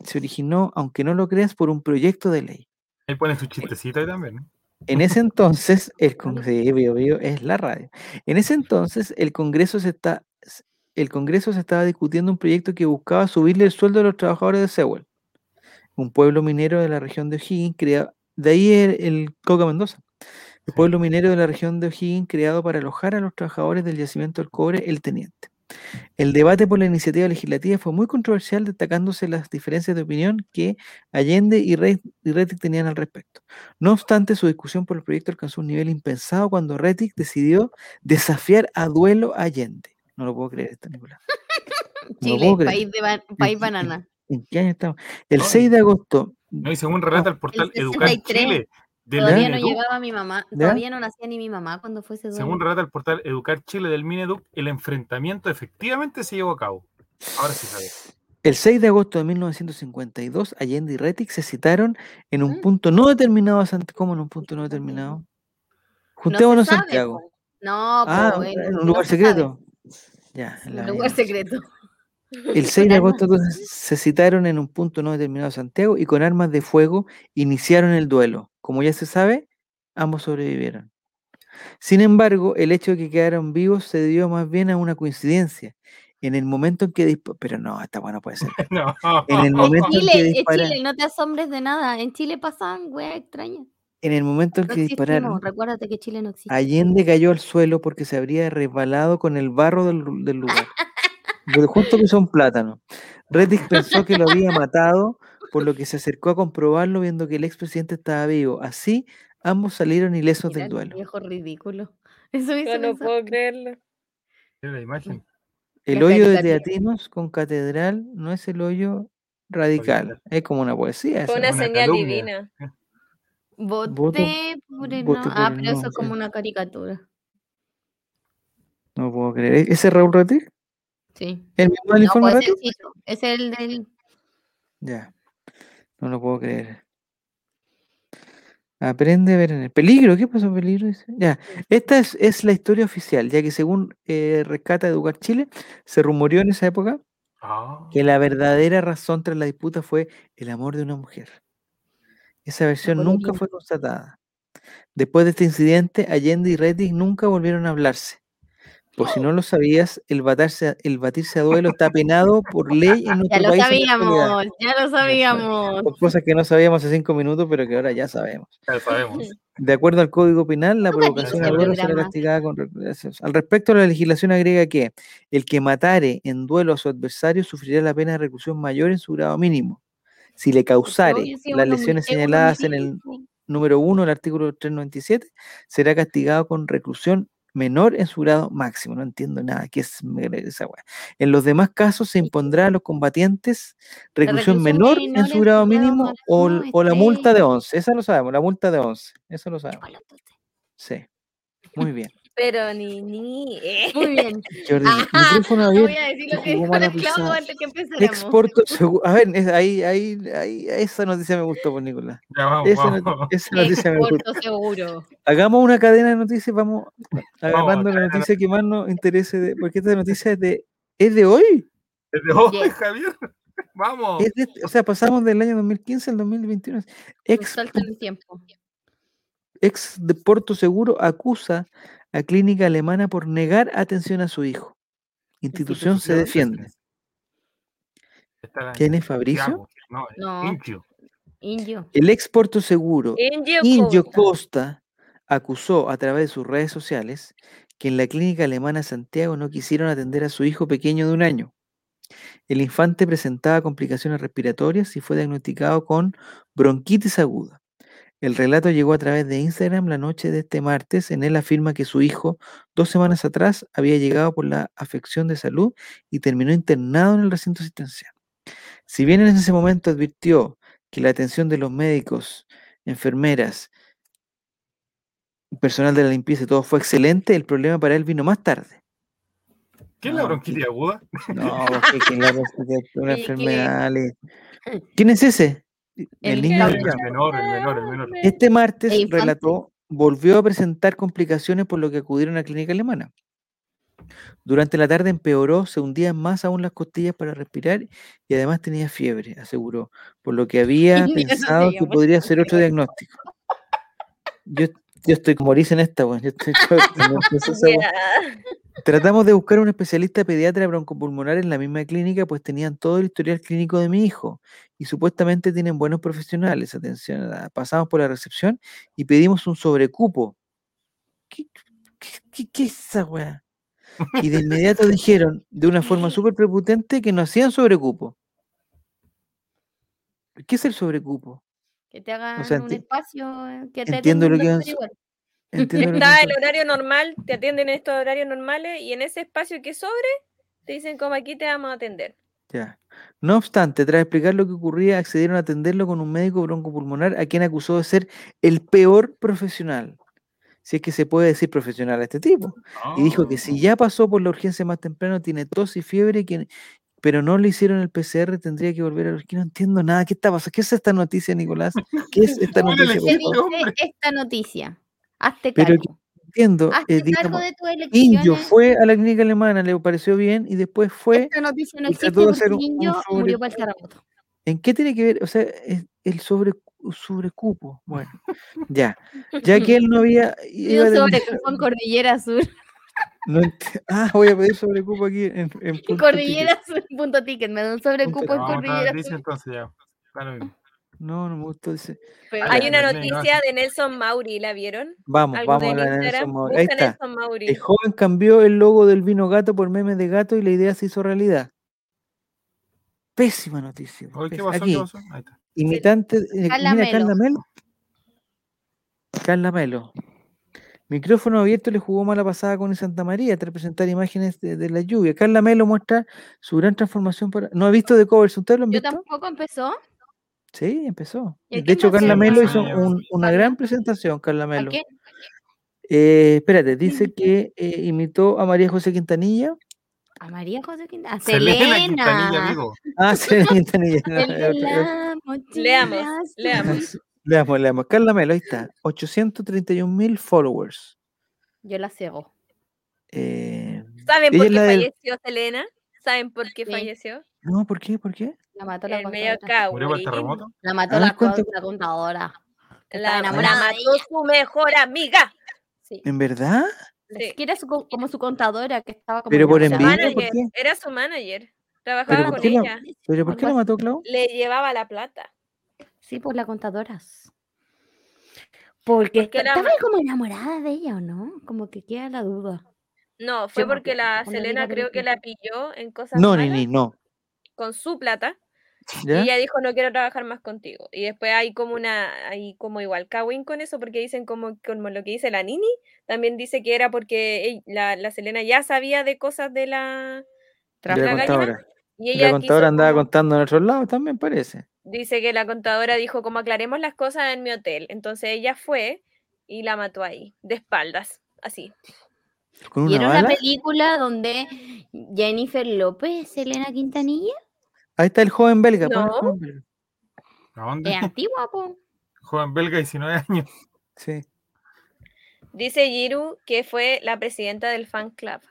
Speaker 2: se originó, aunque no lo creas, por un proyecto de ley.
Speaker 3: Ahí ponen su chistecito ahí también. ¿no?
Speaker 2: En ese entonces, el [laughs] Congreso, es la radio. En ese entonces, el Congreso se está, el Congreso se estaba discutiendo un proyecto que buscaba subirle el sueldo a los trabajadores de Sewell, un pueblo minero de la región de O'Higgins, creado, de ahí el, el Coca Mendoza, el pueblo minero de la región de O'Higgins creado para alojar a los trabajadores del yacimiento del cobre, el Teniente. El debate por la iniciativa legislativa fue muy controversial, destacándose las diferencias de opinión que Allende y Rettig tenían al respecto. No obstante, su discusión por el proyecto alcanzó un nivel impensado cuando Rettig decidió desafiar a duelo a Allende. No lo puedo creer esto, Nicolás. [laughs] No
Speaker 4: Chile, país, de ba- país
Speaker 2: en-
Speaker 4: banana.
Speaker 2: ¿En qué año estamos? El
Speaker 3: No,
Speaker 2: 6 de agosto.
Speaker 3: No, y según relata el portal
Speaker 4: El
Speaker 3: Educar
Speaker 4: 63,
Speaker 3: Chile del
Speaker 4: Todavía no llegaba mi mamá. Todavía no nacía ni mi mamá cuando fue ese duelo.
Speaker 3: según relata el portal Educar Chile del Mineduc, el enfrentamiento efectivamente se llevó a cabo. Ahora sí sabes.
Speaker 2: El 6 de agosto de 1952, Allende y Rettig se citaron en un
Speaker 4: Mm.
Speaker 2: punto no determinado a Santiago. ¿Cómo en un punto no determinado?
Speaker 4: No se
Speaker 2: Juntémonos en
Speaker 4: sabe,
Speaker 2: Santiago.
Speaker 4: No,
Speaker 2: Ah,
Speaker 4: eh,
Speaker 2: en
Speaker 4: no
Speaker 2: un lugar
Speaker 4: se sabe.
Speaker 2: secreto. Ya, en la
Speaker 4: Un lugar secreto.
Speaker 2: El [laughs] 6 de agosto se citaron en un punto no determinado a Santiago y con armas de fuego iniciaron el duelo. Como ya se sabe, ambos sobrevivieron. Sin embargo, el hecho de que quedaron vivos se debió más bien a una coincidencia. En el momento en que Pero no, esta bueno puede ser. [laughs]
Speaker 3: No.
Speaker 2: En el momento en
Speaker 4: Chile,
Speaker 2: que
Speaker 4: es
Speaker 2: dispararon,
Speaker 4: Chile, no te asombres de nada. En Chile pasan weas extrañas.
Speaker 2: En el momento en
Speaker 4: No
Speaker 2: que
Speaker 4: existimos.
Speaker 2: dispararon,
Speaker 4: Recuérdate que Chile no existe.
Speaker 2: Allende cayó al suelo porque se habría resbalado con el barro del, del lugar. Justo pisó un plátano. Rettig pensó que lo había matado, por lo que se acercó a comprobarlo viendo que el expresidente estaba vivo. Así, ambos salieron ilesos
Speaker 4: Mira
Speaker 2: del
Speaker 4: el
Speaker 2: duelo.
Speaker 4: viejo ridículo. [laughs] Eso
Speaker 1: Yo no puedo creerlo.
Speaker 3: Mira la imagen.
Speaker 2: El hoyo de. Teatinos con catedral no es el hoyo radical, es como una poesía.
Speaker 1: Fue una señal
Speaker 3: calumnia.
Speaker 1: divina.
Speaker 4: Voté por el
Speaker 2: voté
Speaker 4: no.
Speaker 2: por
Speaker 4: Ah,
Speaker 2: el
Speaker 4: pero eso es como una caricatura.
Speaker 2: No puedo creer. ¿E- ¿Ese es Raúl Rettig?
Speaker 4: Sí.
Speaker 2: ¿El mismo del
Speaker 4: No,
Speaker 2: informe
Speaker 4: pues
Speaker 2: Rettig?
Speaker 4: es, el del.
Speaker 2: Ya. No lo puedo creer. Aprende a ver en el peligro. ¿Qué pasó peligro? Dice. Ya. Esta es, es la historia oficial, ya que según eh, Rescata Educar Chile, se rumoreó en esa época
Speaker 3: Ah,
Speaker 2: que la verdadera razón tras la disputa fue el amor de una mujer. Esa versión nunca fue constatada. Después de este incidente, Allende y Rettig nunca volvieron a hablarse. Por si no lo sabías, el, batarse el batirse a duelo está penado por ley en [laughs] nuestro
Speaker 4: Ya lo
Speaker 2: país.
Speaker 4: sabíamos, ya lo sabíamos.
Speaker 2: Son cosas que no sabíamos hace cinco minutos, pero que ahora ya sabemos.
Speaker 3: Ya sabemos.
Speaker 2: De acuerdo al Código Penal, la provocación al duelo será castigada con reclusión. Al respecto, la legislación agrega que el que matare en duelo a su adversario sufrirá la pena de reclusión mayor en su grado mínimo. Si le causare las lesiones
Speaker 4: uno
Speaker 2: señaladas en el número 1 del artículo 397, será castigado con reclusión menor en su grado máximo. No entiendo nada. ¿Qué es esa weá? En los demás casos se impondrá a los combatientes reclusión
Speaker 4: reclusión
Speaker 2: menor en su grado mínimo o, o la multa de 11. Esa lo sabemos, la multa de 11. Eso lo sabemos. Sí. Muy bien.
Speaker 1: Pero ni ni. eh.
Speaker 4: Muy bien.
Speaker 2: Jordi,
Speaker 4: Ajá,
Speaker 2: micrófono
Speaker 4: No voy
Speaker 2: abierto.
Speaker 4: a decir lo que dijo
Speaker 2: mala
Speaker 4: la Clau
Speaker 2: pisada.
Speaker 4: antes que empezáramos.
Speaker 2: Exporto seguro. A ver, es- ahí, ahí, ahí, esa noticia me gustó por Nicolás.
Speaker 3: Ya vamos,
Speaker 2: Esa,
Speaker 3: vamos.
Speaker 2: esa noticia me gustó.
Speaker 4: Exporto seguro.
Speaker 2: Hagamos una cadena de noticias, vamos agarrando la noticia que más nos interese, de- porque esta noticia es de, es de hoy.
Speaker 3: Desde hoy,
Speaker 4: Yes.
Speaker 3: Javier. [laughs] Vamos.
Speaker 2: Es de- o sea, pasamos del año 2015 al 2021.
Speaker 4: Un
Speaker 2: Ex,
Speaker 4: salto el tiempo.
Speaker 2: ex de Porto Seguro acusa a clínica alemana por negar atención a su hijo. Institución se defiende. ¿Quién es Fabricio?
Speaker 3: No.
Speaker 4: Indio.
Speaker 2: El ex Porto Seguro
Speaker 1: Indio
Speaker 2: Indio
Speaker 1: Costa.
Speaker 2: Costa acusó a través de sus redes sociales que en la clínica alemana Santiago no quisieron atender a su hijo pequeño de un año. El infante presentaba complicaciones respiratorias y fue diagnosticado con bronquitis aguda. El relato llegó a través de Instagram la noche de este martes. En él afirma que su hijo, dos semanas atrás, había llegado por la afección de salud y terminó internado en el recinto asistencial. Si bien en ese momento advirtió que la atención de los médicos, enfermeras, personal de la limpieza y todo fue excelente, el problema para él vino más tarde.
Speaker 3: ¿Qué es la
Speaker 2: No,
Speaker 3: bronquitis aguda?
Speaker 2: No, porque que la una [laughs] enfermedad. [laughs] ¿Quién es ese? El,
Speaker 4: El
Speaker 2: niño
Speaker 3: El menor, el menor, el menor.
Speaker 2: Este martes
Speaker 4: El
Speaker 2: relató, volvió a presentar complicaciones por lo que acudieron a la clínica alemana. Durante la tarde empeoró, se hundían más aún las costillas para respirar y además tenía fiebre, aseguró, por lo que había [laughs] pensado que podría ser otro diagnóstico. Yo, yo estoy como Maurice en esta, weón, yo estoy [laughs] Tratamos de buscar un especialista pediatra broncopulmonar en la misma clínica, pues tenían todo el historial clínico de mi hijo y supuestamente tienen buenos profesionales. Atención, ah, pasamos por la recepción y pedimos un sobrecupo. ¿Qué, qué, qué- qué es esa weá? Y de inmediato [laughs] dijeron, de una forma [laughs] súper prepotente, que no hacían sobrecupo. ¿Qué es el sobrecupo?
Speaker 4: Que te hagan
Speaker 2: sea,
Speaker 4: un espacio eh, que te
Speaker 2: entiendo lo que que es
Speaker 1: el horario normal, te atienden en estos horarios normales y en ese espacio que sobre, te dicen como aquí te vamos a atender.
Speaker 2: Ya. No obstante, tras explicar lo que ocurría, accedieron a atenderlo con un médico broncopulmonar a quien acusó de ser el peor profesional. Si es que se puede decir profesional a este tipo. Y dijo que si ya pasó por la urgencia más temprano, tiene tos y fiebre, que, pero no le hicieron el PCR, tendría que volver a la urgencia. No entiendo nada. ¿Qué está pasando? ¿Qué es esta noticia, Nicolás? ¿Qué es esta [laughs]
Speaker 3: ¿Cuál es
Speaker 2: noticia?
Speaker 4: ¿Qué dice esta noticia? Hazte
Speaker 2: Pero
Speaker 4: cargo.
Speaker 2: que no entiendo.
Speaker 4: Hazte
Speaker 2: eh,
Speaker 4: cargo
Speaker 2: digamos,
Speaker 4: de tus
Speaker 2: Indio
Speaker 4: elecciones.
Speaker 2: fue a la clínica alemana, le pareció bien y después fue.
Speaker 4: Esta noticia no existe porque
Speaker 2: un- un
Speaker 4: Indio
Speaker 2: sobre-
Speaker 4: murió para el terremoto.
Speaker 2: ¿En qué tiene que ver? O sea, es el sobre, sobrecupo. Bueno, ya. Ya que él no había. [laughs] Iba
Speaker 4: un sobre
Speaker 2: atender-
Speaker 4: con Cordillera Sur.
Speaker 2: no ent- ah, voy a pedir sobrecupo aquí en, en [laughs] punto
Speaker 4: Cordillera Sur, punto ticket. Me da un sobrecupo en
Speaker 3: a otra
Speaker 4: Cordillera
Speaker 3: noticia
Speaker 4: Sur.
Speaker 3: entonces ya.
Speaker 2: Ticket. No, no me gustó.
Speaker 4: Pero-
Speaker 1: Hay una noticia de Nelson Mauri, ¿la vieron?
Speaker 2: Vamos, vamos a la de. Nelson Mauri. Ahí está.
Speaker 1: Nelson Mauri.
Speaker 2: El joven cambió el logo del vino gato por memes de gato y la idea se hizo realidad. Pésima noticia.
Speaker 3: ¿Qué pasó?
Speaker 2: Aquí,
Speaker 3: ¿Qué pasó? Ahí está.
Speaker 2: imitante. eh,
Speaker 4: Carla
Speaker 2: mira,
Speaker 4: Melo.
Speaker 2: Carla Melo. Carla Melo. Micrófono abierto le jugó mala pasada con el Santa María tras presentar imágenes de, de la lluvia. Carla Melo muestra su gran transformación para. ¿No ha visto de covers? ¿Ustedes lo han
Speaker 4: Yo
Speaker 2: visto?
Speaker 4: tampoco empezó.
Speaker 2: Sí, empezó.
Speaker 4: ¿Y a
Speaker 2: De hecho, Carla? Melo hizo un- una gran presentación, Carla
Speaker 4: ¿A
Speaker 2: Melo. Eh, espérate, dice que eh, imitó a María José Quintanilla.
Speaker 4: A María José Quintanilla. A
Speaker 3: Selena Quintanilla,
Speaker 4: Selena.
Speaker 3: amigo.
Speaker 2: Ah, sí, Quintanilla.
Speaker 1: Leamos,
Speaker 4: azul.
Speaker 1: leamos.
Speaker 2: Leamos, leamos. Carla Melo, ahí está. 831 mil followers.
Speaker 4: Yo la cego.
Speaker 2: Eh,
Speaker 1: ¿Saben por qué
Speaker 2: la del-
Speaker 1: falleció Selena? ¿Saben por qué
Speaker 4: Sí.
Speaker 1: falleció?
Speaker 2: No, ¿por qué? ¿Por qué?
Speaker 4: La mató la
Speaker 1: El medio
Speaker 4: contadora.
Speaker 3: Murió por el
Speaker 1: Cowboy.
Speaker 3: terremoto.
Speaker 4: La mató
Speaker 2: A
Speaker 4: la, la contadora.
Speaker 1: La, la mató su mejor amiga.
Speaker 4: Sí.
Speaker 2: ¿En verdad?
Speaker 1: Sí.
Speaker 4: que era su como su contadora que estaba como
Speaker 2: Pero por envidia, ¿por
Speaker 1: Manager,
Speaker 2: qué?
Speaker 1: era su manager. Trabajaba
Speaker 2: ¿por
Speaker 1: con
Speaker 2: la-
Speaker 1: ella.
Speaker 2: ¿Pero por qué la mató Clau?
Speaker 1: Le llevaba la plata.
Speaker 4: Sí, por las contadoras. Porque,
Speaker 1: Porque
Speaker 4: estaba
Speaker 1: ma-
Speaker 4: como enamorada de ella, ¿o no? Como que queda la duda.
Speaker 1: No, fue porque la Selena
Speaker 4: la
Speaker 1: creo que la pilló en cosas
Speaker 2: No,
Speaker 1: malas
Speaker 2: ni, ni, no.
Speaker 1: con su plata. Y ella dijo no quiero trabajar más contigo. Y después hay como una, hay como igual Kawin con eso, porque dicen como, como lo que dice la Nini, también dice que era porque la, la Selena ya sabía de cosas de la,
Speaker 2: De
Speaker 1: la
Speaker 2: la
Speaker 1: gallina, y
Speaker 2: Y
Speaker 1: ella
Speaker 2: la contadora andaba
Speaker 1: como-
Speaker 2: contando en otros lados también, parece.
Speaker 1: dice que la contadora dijo como aclaremos las cosas en mi hotel. Entonces ella fue y la mató ahí, de espaldas, así.
Speaker 2: ¿Con una
Speaker 4: ¿Vieron
Speaker 2: bala?
Speaker 4: la película donde Jennifer López, Selena Quintanilla?
Speaker 2: Ahí está el joven belga. pon el
Speaker 1: No.
Speaker 2: joven belga.
Speaker 3: ¿A dónde?
Speaker 4: Es antigua, po. [laughs]
Speaker 3: Joven belga, 19 años.
Speaker 2: Sí.
Speaker 1: Dice Giru que fue la presidenta del fan club.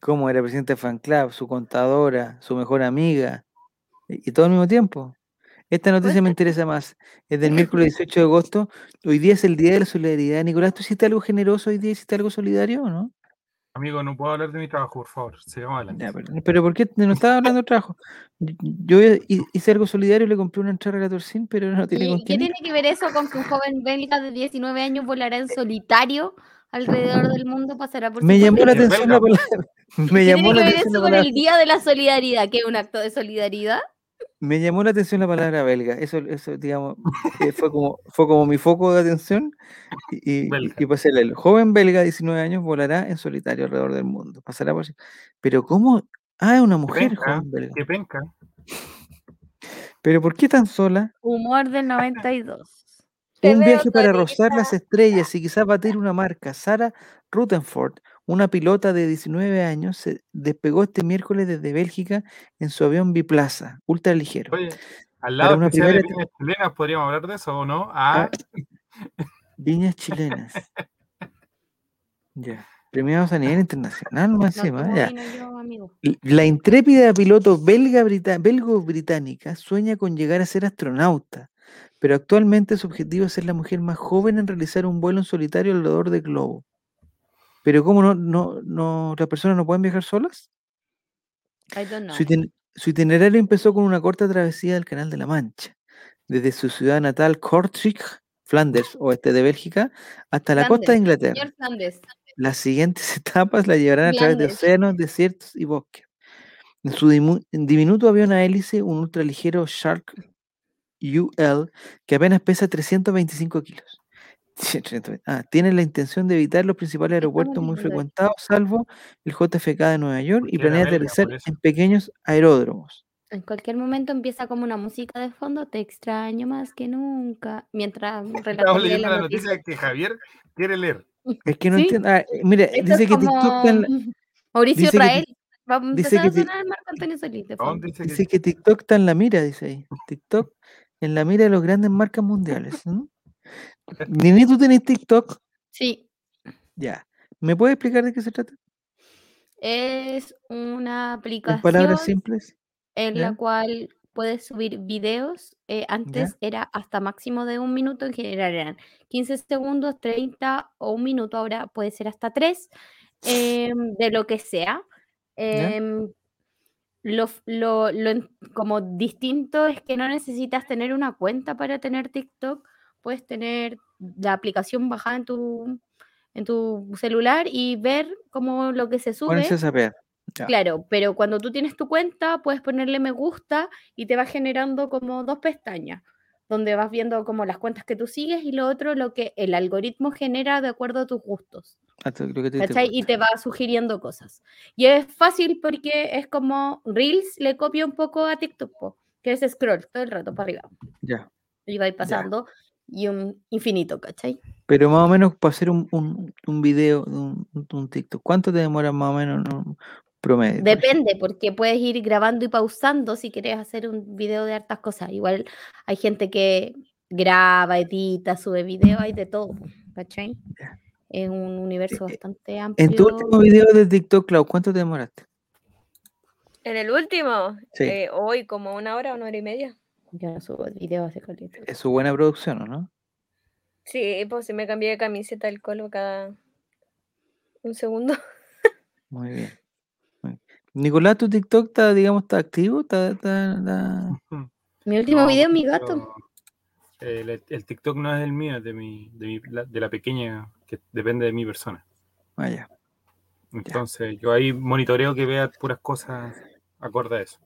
Speaker 2: Como era presidente de fan club, su contadora, su mejor amiga. Y, y todo al mismo tiempo. Esta noticia me interesa más. Es del miércoles 18 de agosto. Hoy día es el Día de la Solidaridad. Nicolás, ¿tú hiciste algo generoso hoy día? ¿Hiciste algo solidario o no?
Speaker 3: Amigo, no puedo hablar de mi trabajo, por favor. Sigamos adelante.
Speaker 2: Ya, pero, pero ¿por qué no estaba hablando de trabajo? Yo- Yo hi- hice algo solidario, le compré una entrada a 14 pero no tiene
Speaker 4: ¿Y qué tiene que ver eso con que un joven belga de 19 años volará en solitario alrededor del mundo? Pasará por
Speaker 2: Me llamó la atención la palabra. [laughs] Me
Speaker 4: ¿Qué
Speaker 2: llamó
Speaker 4: tiene
Speaker 2: la
Speaker 4: que ver
Speaker 2: atención
Speaker 4: eso
Speaker 2: la
Speaker 4: con
Speaker 2: palabra.
Speaker 4: el Día de la Solidaridad? ¿Que es un acto de solidaridad?
Speaker 2: Me llamó la atención la palabra [laughs] belga. Eso, eso digamos, eh, fue como fue como mi foco de atención. Y, y, pasé leerlo. Joven belga, 19 años, volará en solitario alrededor del mundo. Pasará por. Pero ¿cómo? Ah, es una mujer
Speaker 3: penca,
Speaker 2: joven belga.
Speaker 3: Qué penca.
Speaker 2: Pero ¿por qué tan sola?
Speaker 4: Humor del 92.
Speaker 1: Te
Speaker 2: Un viaje para rozar las estrellas y quizás batir una marca. Sara Rutherford, una pilota de 19 años, se despegó este miércoles desde Bélgica en su avión biplaza, ultra ligero.
Speaker 3: Oye, al lado
Speaker 2: una
Speaker 3: especial de
Speaker 2: primera-
Speaker 3: viñas chilenas, ¿podríamos hablar de eso o no? Ah,
Speaker 2: Ah, viñas chilenas. [laughs] Ya. Premiados a nivel internacional, más
Speaker 4: No,
Speaker 2: encima,
Speaker 4: ¿cómo
Speaker 2: ya.
Speaker 4: yo,
Speaker 2: La intrépida piloto belga brita- belgo-británica sueña con llegar a ser astronauta, pero actualmente su objetivo es ser la mujer más joven en realizar un vuelo en solitario alrededor del globo. Pero ¿cómo no, no, no las personas no pueden viajar solas?
Speaker 4: I don't know.
Speaker 2: Su, iten- su itinerario empezó con una corta travesía del Canal de la Mancha, desde su ciudad natal Kortrijk, Flanders, oeste de Bélgica, hasta la costa de Inglaterra.
Speaker 4: Flandes.
Speaker 2: Las siguientes [laughs] etapas la llevarán a través de océanos, desiertos y bosques. En su diminuto avión a hélice, un ultraligero Shark UL que apenas pesa 325 kilos. Sí, 320. Ah, tiene la intención de evitar los principales aeropuertos muy frecuentados, salvo el JFK de Nueva York, y
Speaker 3: Porque era
Speaker 2: planea
Speaker 3: belga,
Speaker 2: aterrizar en pequeños aeródromos.
Speaker 4: En cualquier momento empieza como una música de fondo, te extraño más que nunca, mientras [laughs]
Speaker 3: estamos leyendo
Speaker 4: la
Speaker 3: la
Speaker 4: noticia.
Speaker 3: noticia que Javier quiere leer. [laughs]
Speaker 2: Es que no
Speaker 4: Sí.
Speaker 2: entiendo. ah, eh, mira,
Speaker 4: Esto
Speaker 2: dice
Speaker 4: es
Speaker 2: que TikTok está en la- [laughs]
Speaker 4: Mauricio
Speaker 2: dice que
Speaker 4: Israel. Va a
Speaker 2: dice
Speaker 4: empezar
Speaker 2: que
Speaker 4: a sonar Marco Antonio Solís de
Speaker 3: ¿A dónde
Speaker 4: fondo.
Speaker 3: dice que
Speaker 2: Dice que TikTok está en la mira, dice ahí. TikTok en la mira de los grandes marcas mundiales. ¿no? Nini, ¿tú tenés TikTok?
Speaker 4: Sí,
Speaker 2: Ya. ¿Me puedes explicar de qué se trata?
Speaker 4: es una
Speaker 2: En
Speaker 4: aplicación
Speaker 2: palabras simples.
Speaker 4: en la cual puedes subir videos. eh, antes era hasta máximo de un minuto, en general eran 15 segundos, 30 o un minuto, ahora puede ser hasta 3, de lo que sea. Em, lo, lo- lo en- como distinto es que no necesitas tener una cuenta para tener TikTok, puedes tener la aplicación bajada en tu, en tu celular y ver como lo que se sube.
Speaker 2: Ya.
Speaker 4: Claro, pero cuando tú tienes tu cuenta, puedes ponerle me gusta y te va generando como dos pestañas, donde vas viendo como las cuentas que tú sigues y lo otro, lo que el algoritmo genera de acuerdo a tus gustos,
Speaker 2: te- te
Speaker 4: ¿cachai? Y te va sugiriendo cosas. Y es fácil porque es como Reels le copia un poco a TikTok, que es scroll todo el rato para arriba.
Speaker 2: Ya.
Speaker 4: Y va a ir pasando y un infinito, ¿cachai?
Speaker 2: Pero más o menos para hacer un, un, un video, un, un TikTok, ¿cuánto te demora más o menos en un promedio?
Speaker 4: Depende, porque puedes ir grabando y pausando si quieres hacer un video de hartas cosas. Igual hay gente que graba, edita, sube video, hay de todo, ¿cachai? Es un universo
Speaker 2: Eh,
Speaker 4: bastante
Speaker 2: En tu
Speaker 4: amplio.
Speaker 2: último video de TikTok, Clau, ¿cuánto te demoraste?
Speaker 1: En el último,
Speaker 2: Sí.
Speaker 1: eh, hoy como una hora, una hora y media.
Speaker 4: Yo no subo video hace caleta.
Speaker 2: Es su buena producción, ¿o no?
Speaker 1: Sí, pues sí me cambié de camiseta al colo cada, Un segundo. [laughs]
Speaker 2: Muy bien. muy bien. Nicolás, tu TikTok está, digamos, está activo, está, está- está-
Speaker 4: Mi último
Speaker 3: No,
Speaker 4: video, mi gato.
Speaker 3: El, el TikTok no es el mío, es de, mi, de, mi- la, de la pequeña que depende de mi persona.
Speaker 2: Ah, ya.
Speaker 3: Entonces, yo ahí monitoreo que vea puras cosas acorde a eso.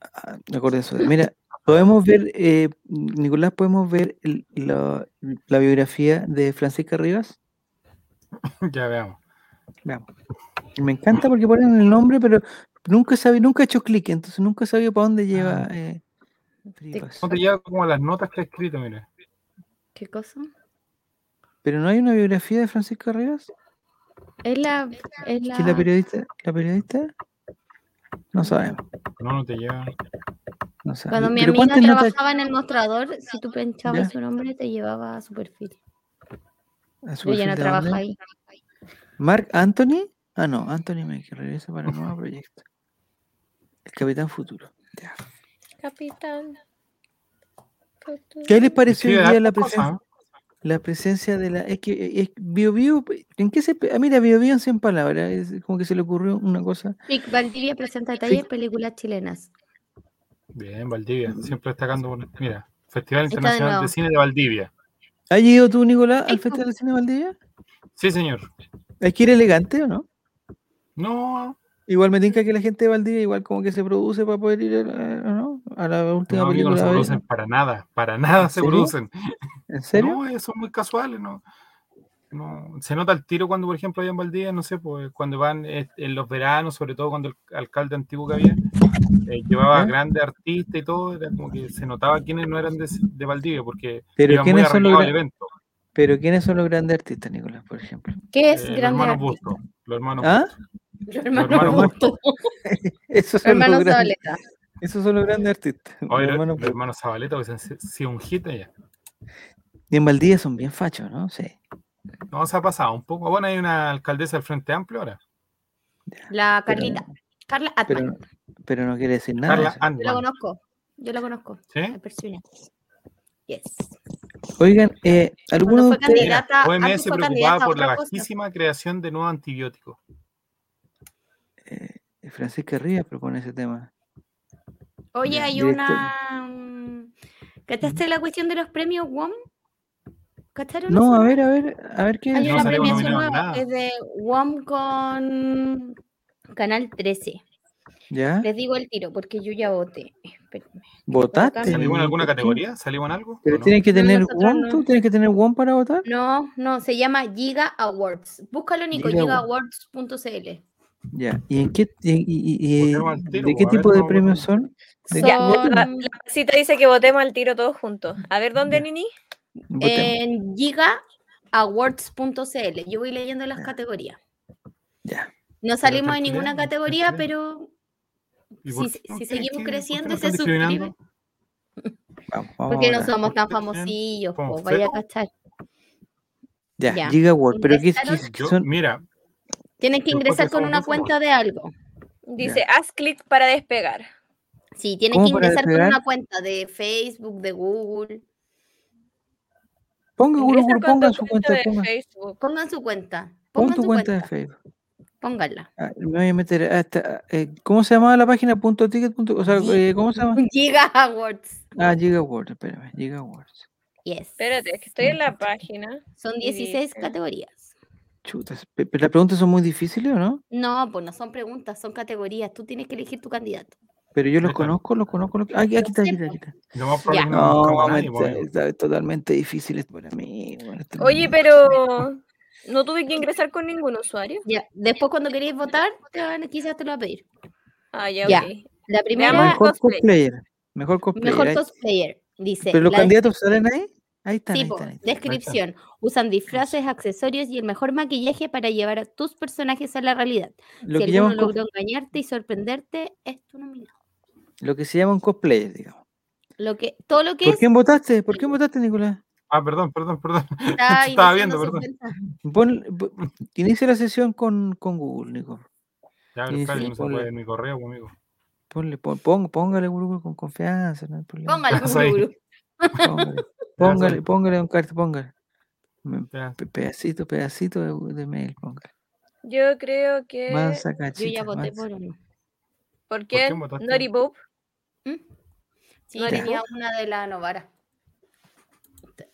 Speaker 2: Ah, me acuerdo de eso. Mira, podemos ver, eh, Nicolás, podemos ver el- la, la biografía de Francisca Rivas. [laughs]
Speaker 3: ya veamos.
Speaker 2: Veamos. Me encanta porque ponen el nombre, pero nunca sabía, nunca he hecho clic, entonces nunca sabía para dónde lleva
Speaker 3: Ah.
Speaker 2: eh, Rivas.
Speaker 3: ¿Cómo te lleva como las notas que ha escrito? Mira.
Speaker 4: ¿Qué cosa?
Speaker 2: Pero no hay una biografía de Francisca Rivas.
Speaker 4: Es la. Es la...
Speaker 2: ¿Quién es la periodista? ¿La periodista? No sabemos.
Speaker 3: No, no te lleva.
Speaker 4: Cuando mi amiga
Speaker 2: ¿cuántas notas
Speaker 4: trabajaba en el mostrador, si tú pinchabas
Speaker 2: Ya.
Speaker 4: su nombre, te llevaba a su perfil.
Speaker 2: a su
Speaker 4: no trabaja
Speaker 2: dónde?
Speaker 4: ahí.
Speaker 2: ¿Mark Anthony? Ah, no, Anthony Maker regresa para un nuevo proyecto. El Capitán Futuro. Ya.
Speaker 1: Capitán.
Speaker 2: ¿Qué les pareció hoy día la presencia,
Speaker 3: cosas,
Speaker 2: la presencia de la. Es que es, Bio Bio, ¿en qué se. Ah, mira, Bio Bio en 100 palabras. Es como que se le ocurrió una cosa.
Speaker 4: Vic Valdivia presenta detalles películas chilenas.
Speaker 3: Bien, Valdivia. Siempre destacando. por- Mira, Festival
Speaker 4: de
Speaker 3: Internacional de. Cine de Valdivia.
Speaker 2: ¿Has ido tú, Nicolás, al Festival de Cine Valdivia?
Speaker 3: Sí, señor.
Speaker 2: ¿Hay que ir elegante o no?
Speaker 3: No,
Speaker 2: Igual me tinca que la gente de Valdivia, igual como que se produce para poder ir a la, ¿no? a la última
Speaker 3: no, amigo, no
Speaker 2: película.
Speaker 3: se producen para nada. Para nada
Speaker 2: ¿En
Speaker 3: se
Speaker 2: serio?
Speaker 3: producen.
Speaker 2: ¿En serio?
Speaker 3: No, eh, son muy casuales, no. No, se nota el tiro cuando, por ejemplo, allá en Valdivia, no sé, pues cuando van eh, en los veranos, sobre todo cuando el alcalde antiguo que había eh, llevaba
Speaker 2: ¿Ya?
Speaker 3: grandes artistas y todo, era como que se notaba quiénes no eran de, de Valdivia, porque
Speaker 2: Pero
Speaker 3: iban muy
Speaker 2: ¿quiénes son los
Speaker 3: evento.
Speaker 2: Pero ¿quiénes son los grandes artistas, Nicolás, por ejemplo?
Speaker 4: ¿Qué es
Speaker 3: Eh, los
Speaker 4: grande
Speaker 3: hermanos
Speaker 4: artista?
Speaker 3: Busto, los hermanos
Speaker 2: ¿Ah?
Speaker 3: Busto.
Speaker 4: Los hermanos
Speaker 3: hermanos
Speaker 4: Busto. [laughs]
Speaker 2: Esos
Speaker 4: Los
Speaker 2: los
Speaker 4: hermanos
Speaker 2: grandes,
Speaker 4: Zabaleta.
Speaker 2: esos son los grandes artistas. los
Speaker 3: Oye, los,
Speaker 2: hermanos
Speaker 3: los
Speaker 2: Busto.
Speaker 3: hermanos Zabaleta, pues han sido un hit allá.
Speaker 2: Y en Valdivia son bien fachos, ¿no? Sí.
Speaker 3: No, se ha pasado un poco. Bueno, hay una alcaldesa del Frente Amplio ahora,
Speaker 4: La
Speaker 2: Pero-
Speaker 4: Carlita. Carla Atman.
Speaker 2: Pero, pero no quiere decir nada.
Speaker 3: Carla.
Speaker 4: Yo la conozco. Yo la conozco.
Speaker 3: ¿Sí?
Speaker 4: La persona. Yes.
Speaker 2: Oigan, eh, ¿alguno
Speaker 4: fue candidata,
Speaker 3: OMS
Speaker 4: fue
Speaker 3: preocupada por la
Speaker 4: cosa.
Speaker 3: bajísima creación de nuevos antibióticos.
Speaker 2: Eh, Francisca Rivas propone ese tema.
Speaker 4: Oye, hay una. mm, ¿Cachaste la cuestión de los premios WOM? ¿Cacharon
Speaker 2: No,
Speaker 4: eso?
Speaker 2: a ver, a ver, a ver qué
Speaker 4: Hay.
Speaker 3: No
Speaker 4: una premiación nueva
Speaker 3: nada.
Speaker 4: que es de WOM con Canal 13.
Speaker 2: ¿Ya?
Speaker 4: Les digo el tiro porque yo ya voté. Espérenme.
Speaker 2: ¿Votaste?
Speaker 3: ¿Salimos en alguna categoría? ¿Salimos en algo?
Speaker 2: ¿Pero
Speaker 3: ¿O no?
Speaker 2: tienes que tener WOM?
Speaker 4: no.
Speaker 2: ¿Tú tienes que tener WOM para votar?
Speaker 4: No, no, se llama Giga Awards. Búscalo, Nico,
Speaker 2: Giga
Speaker 4: gigaawards.cl.
Speaker 2: Ya. ¿Y en qué, y, y- y- y-
Speaker 3: Votemos al tiro,
Speaker 2: de qué
Speaker 3: ver,
Speaker 2: tipo de premios son? ¿De
Speaker 4: Son
Speaker 2: qué-
Speaker 1: Ya,
Speaker 2: votemos,
Speaker 1: La, la cita dice que votemos al tiro todos juntos. A ver, ¿dónde,
Speaker 2: Ya.
Speaker 1: Nini?
Speaker 4: En gigaawards.cl. Yo voy leyendo las
Speaker 2: Ya.
Speaker 4: categorías.
Speaker 2: Ya.
Speaker 4: No salimos en ninguna categoría, pero
Speaker 3: ¿Y por
Speaker 4: si, seguimos creciendo se suscriben,
Speaker 2: Vamos, vamos
Speaker 4: porque no somos tan famosillos,
Speaker 3: ¿Como
Speaker 4: pues, vaya a cachar.
Speaker 2: Ya,
Speaker 4: Ya.
Speaker 2: Giga World. ¿Pero qué, es- qué
Speaker 3: Yo,
Speaker 2: son?
Speaker 3: mira,
Speaker 4: Tienen que ingresar con una cuenta de algo.
Speaker 1: Dice, haz clic para despegar.
Speaker 4: Sí, tienen
Speaker 2: ¿Cómo
Speaker 4: que ingresar con una cuenta de Facebook, de Google.
Speaker 2: Ponga, Guru,
Speaker 1: Ingresa
Speaker 2: Guru,
Speaker 1: con
Speaker 2: ponga
Speaker 1: tu
Speaker 2: su
Speaker 1: cuenta de
Speaker 2: Ponga,
Speaker 1: Facebook.
Speaker 4: Pongan su cuenta.
Speaker 2: pon
Speaker 4: Pongan
Speaker 2: tu
Speaker 4: su
Speaker 2: cuenta
Speaker 4: cuenta.
Speaker 2: de Facebook.
Speaker 4: Pónganla.
Speaker 2: Ah, me voy a meter a esta- eh, ¿Cómo se llamaba la página? Punto ticket. punto- o sea, eh, ¿cómo se llama? [laughs]
Speaker 4: Giga Awards.
Speaker 2: Ah, Giga World, espérame, Giga Words.
Speaker 4: Yes.
Speaker 1: Espérate, es que estoy en la página.
Speaker 4: Son
Speaker 1: y
Speaker 4: 16
Speaker 1: dice-
Speaker 4: categorías.
Speaker 2: Chutas, pe- pero las preguntas son muy difíciles, ¿o no?
Speaker 4: No, pues no son preguntas, son categorías. Tú tienes que elegir tu candidato.
Speaker 2: Pero yo los conozco, los conozco. Los... Aquí, aquí está, aquí está, aquí
Speaker 3: no a
Speaker 2: No, está,
Speaker 3: amigo.
Speaker 2: está totalmente difícil para mí. bueno, no-
Speaker 1: Oye, pero no tuve que ingresar con ningún usuario.
Speaker 4: Ya. Después, cuando queréis votar, te van, quizás te lo va a pedir.
Speaker 1: Ah, ya,
Speaker 4: Ya.
Speaker 1: ok.
Speaker 4: La primera,
Speaker 2: Mejor
Speaker 1: cosplay.
Speaker 2: cosplayer. Mejor cosplayer.
Speaker 4: mejor cosplayer. Dice.
Speaker 2: Pero los candidatos salen ahí. Ahí están,
Speaker 4: Sí,
Speaker 2: ahí
Speaker 4: po,
Speaker 2: están, ahí están.
Speaker 4: descripción. Usan disfraces, accesorios y el mejor maquillaje para llevar a tus personajes a la realidad.
Speaker 2: Lo
Speaker 4: si
Speaker 2: que,
Speaker 4: alguno logró engañarte y sorprenderte, es tu nominado.
Speaker 2: Lo que se llama un cosplayer, digamos.
Speaker 4: Lo que, todo lo que
Speaker 2: ¿Por
Speaker 4: es
Speaker 2: quién votaste? ¿Por quién votaste, Nicolás?
Speaker 3: Ah, perdón, perdón, perdón. [laughs] Estaba viendo, perdón.
Speaker 2: Pon, po- inicia la sesión con, con Google, Nico.
Speaker 3: Ya, pero claro, no se puede en mi correo, pues, amigo.
Speaker 2: Ponle, pon, pon- póngale Google con confianza, no hay problema.
Speaker 4: Póngale, gurú.
Speaker 2: Póngale, [laughs] póngale, póngale un carta, póngale.
Speaker 3: Ya.
Speaker 2: Pedacito, pedacito de, de mail, póngale.
Speaker 1: Yo creo que.
Speaker 2: Mansa
Speaker 4: Yo ya voté
Speaker 2: mansa.
Speaker 4: por uno.
Speaker 1: ¿Por qué?
Speaker 3: quién votaste?
Speaker 1: Naughty Boop.
Speaker 4: ¿Mm? Sí,
Speaker 1: ¿No eres
Speaker 4: tenía una de la Novara.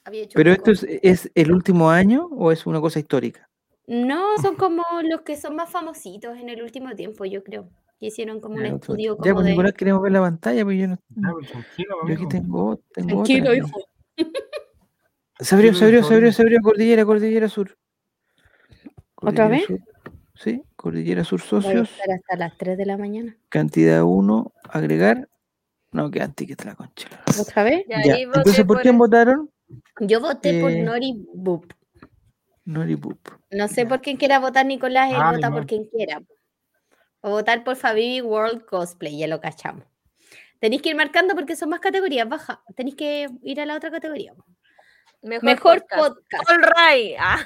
Speaker 4: Había hecho
Speaker 2: ¿Pero esto es, es el último año o es una cosa histórica?
Speaker 4: No, son [laughs] como los que son más famositos en el último tiempo, yo creo. Que hicieron como un
Speaker 2: Ya, otro-
Speaker 4: estudio
Speaker 2: ya,
Speaker 4: como
Speaker 2: pues,
Speaker 4: de...
Speaker 2: Nicolás, queremos ver la pantalla, pero yo no.
Speaker 3: Ya, pues, tranquilo,
Speaker 2: Yo aquí tengo, tengo
Speaker 4: Tranquilo,
Speaker 2: otra.
Speaker 4: hijo.
Speaker 2: Se abrió, se abrió, se abrió, se abrió Cordillera, Cordillera Sur.
Speaker 4: ¿Otra vez?
Speaker 2: Sur. Sí, Cordillera Sur
Speaker 4: Voy a
Speaker 2: Socios,
Speaker 4: estar hasta las 3 de la mañana.
Speaker 2: cantidad 1, agregar. No, que antes que está la concha.
Speaker 4: ¿Otra vez?
Speaker 1: Ya,
Speaker 2: Entonces, ¿por
Speaker 1: por
Speaker 2: quién
Speaker 1: el-
Speaker 2: votaron?
Speaker 4: Yo voté por
Speaker 2: Eh,
Speaker 4: Nori Boop.
Speaker 2: Nori Boop.
Speaker 4: No sé
Speaker 2: ya.
Speaker 4: por quién quiera votar Nicolás, él
Speaker 3: Ay,
Speaker 4: vota
Speaker 3: no.
Speaker 4: por quien quiera. O votar por Fabi World Cosplay, ya lo cachamos. Tenéis que ir marcando porque son más categorías, baja. Tenéis que ir a la otra categoría.
Speaker 1: Mejor,
Speaker 4: Mejor
Speaker 1: podcast.
Speaker 4: podcast.
Speaker 1: All right. Ah,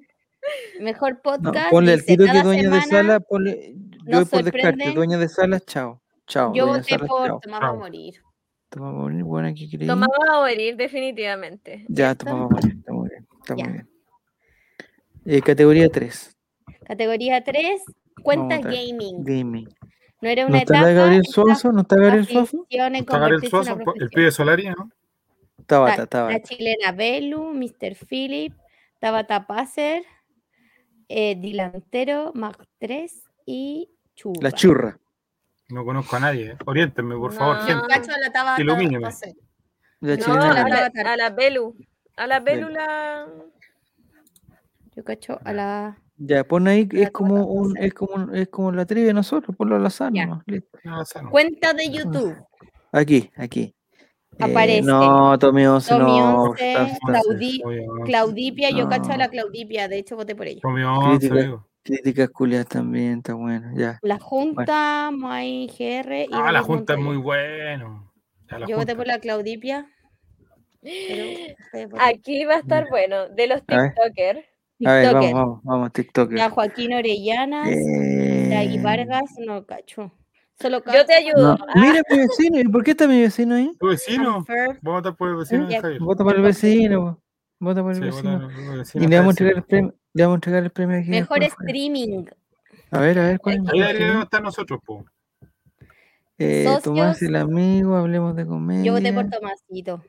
Speaker 1: [laughs]
Speaker 4: Mejor
Speaker 2: No,
Speaker 4: podcast.
Speaker 2: ponle al
Speaker 4: dice,
Speaker 2: tiro que dueña de sala, ponle. Yo por descarte, dueña de sala, chao. Chao.
Speaker 4: Yo voté por
Speaker 2: chao.
Speaker 4: Tomamos a. Morir.
Speaker 2: Toma morir, bueno, aquí creí.
Speaker 1: Tomamos a morir, definitivamente.
Speaker 2: Ya,
Speaker 4: ¿cierto?
Speaker 2: tomamos morir, está muy bien. Está muy bien. Eh, categoría 3,
Speaker 4: Categoría 3, cuenta
Speaker 2: a ver.
Speaker 4: gaming.
Speaker 2: gaming.
Speaker 4: No era
Speaker 2: ¿No
Speaker 4: una
Speaker 2: está
Speaker 4: etapa.
Speaker 2: Gabriel Suazo? ¿No está Gabriel Suazo?
Speaker 4: en
Speaker 3: Está Gabriel Suazo, el pibe Solari, ¿no?
Speaker 2: Tabata,
Speaker 4: La,
Speaker 2: Tabata.
Speaker 4: la chilena Belu, Mr. Philip, Tabata Passer, eh, Dilantero, Mag 3 y Churra.
Speaker 2: La churra.
Speaker 3: No conozco a nadie. eh. Oriéntenme, por favor,
Speaker 1: No.
Speaker 3: Gente.
Speaker 4: cacho a la Tabata
Speaker 3: Ilumíneme.
Speaker 4: Passer.
Speaker 2: La
Speaker 1: No, a
Speaker 4: la-
Speaker 1: la, a la Belu. A la Belu la.
Speaker 4: Yo cacho a la.
Speaker 2: Ya, pon ahí,
Speaker 4: La
Speaker 2: es como un, es como un- es como la trivia de nosotros, ponlo.
Speaker 3: No, esa no.
Speaker 4: Cuenta de YouTube.
Speaker 2: Aquí, aquí. Eh,
Speaker 4: Aparece
Speaker 2: no, Tommy 11,
Speaker 4: Tommy
Speaker 2: no.
Speaker 4: 11,
Speaker 2: está- está-
Speaker 4: Claudi-
Speaker 3: Obvio, no.
Speaker 4: Claudipia, yo cacho a la. Claudipia, de hecho voté por ella.
Speaker 3: Tommy 11,
Speaker 2: Crítica.
Speaker 3: amigo.
Speaker 2: Críticas culiadas también, está bueno, ya.
Speaker 4: La Junta, Mai GR y
Speaker 3: Ah, la junta es muy bueno. La
Speaker 4: Yo voté
Speaker 3: junta.
Speaker 4: por la Claudipia. Pero.
Speaker 1: Aquí va a estar bueno. De los. TikTokers.
Speaker 2: A ver,
Speaker 4: TikToker.
Speaker 2: vamos, vamos, vamos, TikToker.
Speaker 4: La Joaquín Orellanas,
Speaker 2: Eh,
Speaker 4: Draghi Vargas, no cacho. Solo
Speaker 1: Yo te ayudo.
Speaker 2: no. Mira mi vecino, ¿y por qué está mi vecino ahí?
Speaker 3: ¿Tu vecino? Vamos a votar por el vecino.
Speaker 2: Vota por el vecino. Vota por el
Speaker 3: Sí,
Speaker 2: vecino.
Speaker 3: vota por el vecino
Speaker 2: Y le vamos a entregar el premio, le vamos a entregar el premio aquí.
Speaker 4: Mejor streaming.
Speaker 2: A ver, a ver, ¿cuál es el
Speaker 3: Ahí deberíamos estar nosotros, po.
Speaker 2: Eh,
Speaker 4: Socios.
Speaker 2: Tomás el amigo, hablemos de comedia.
Speaker 4: Yo voté por Tomasito.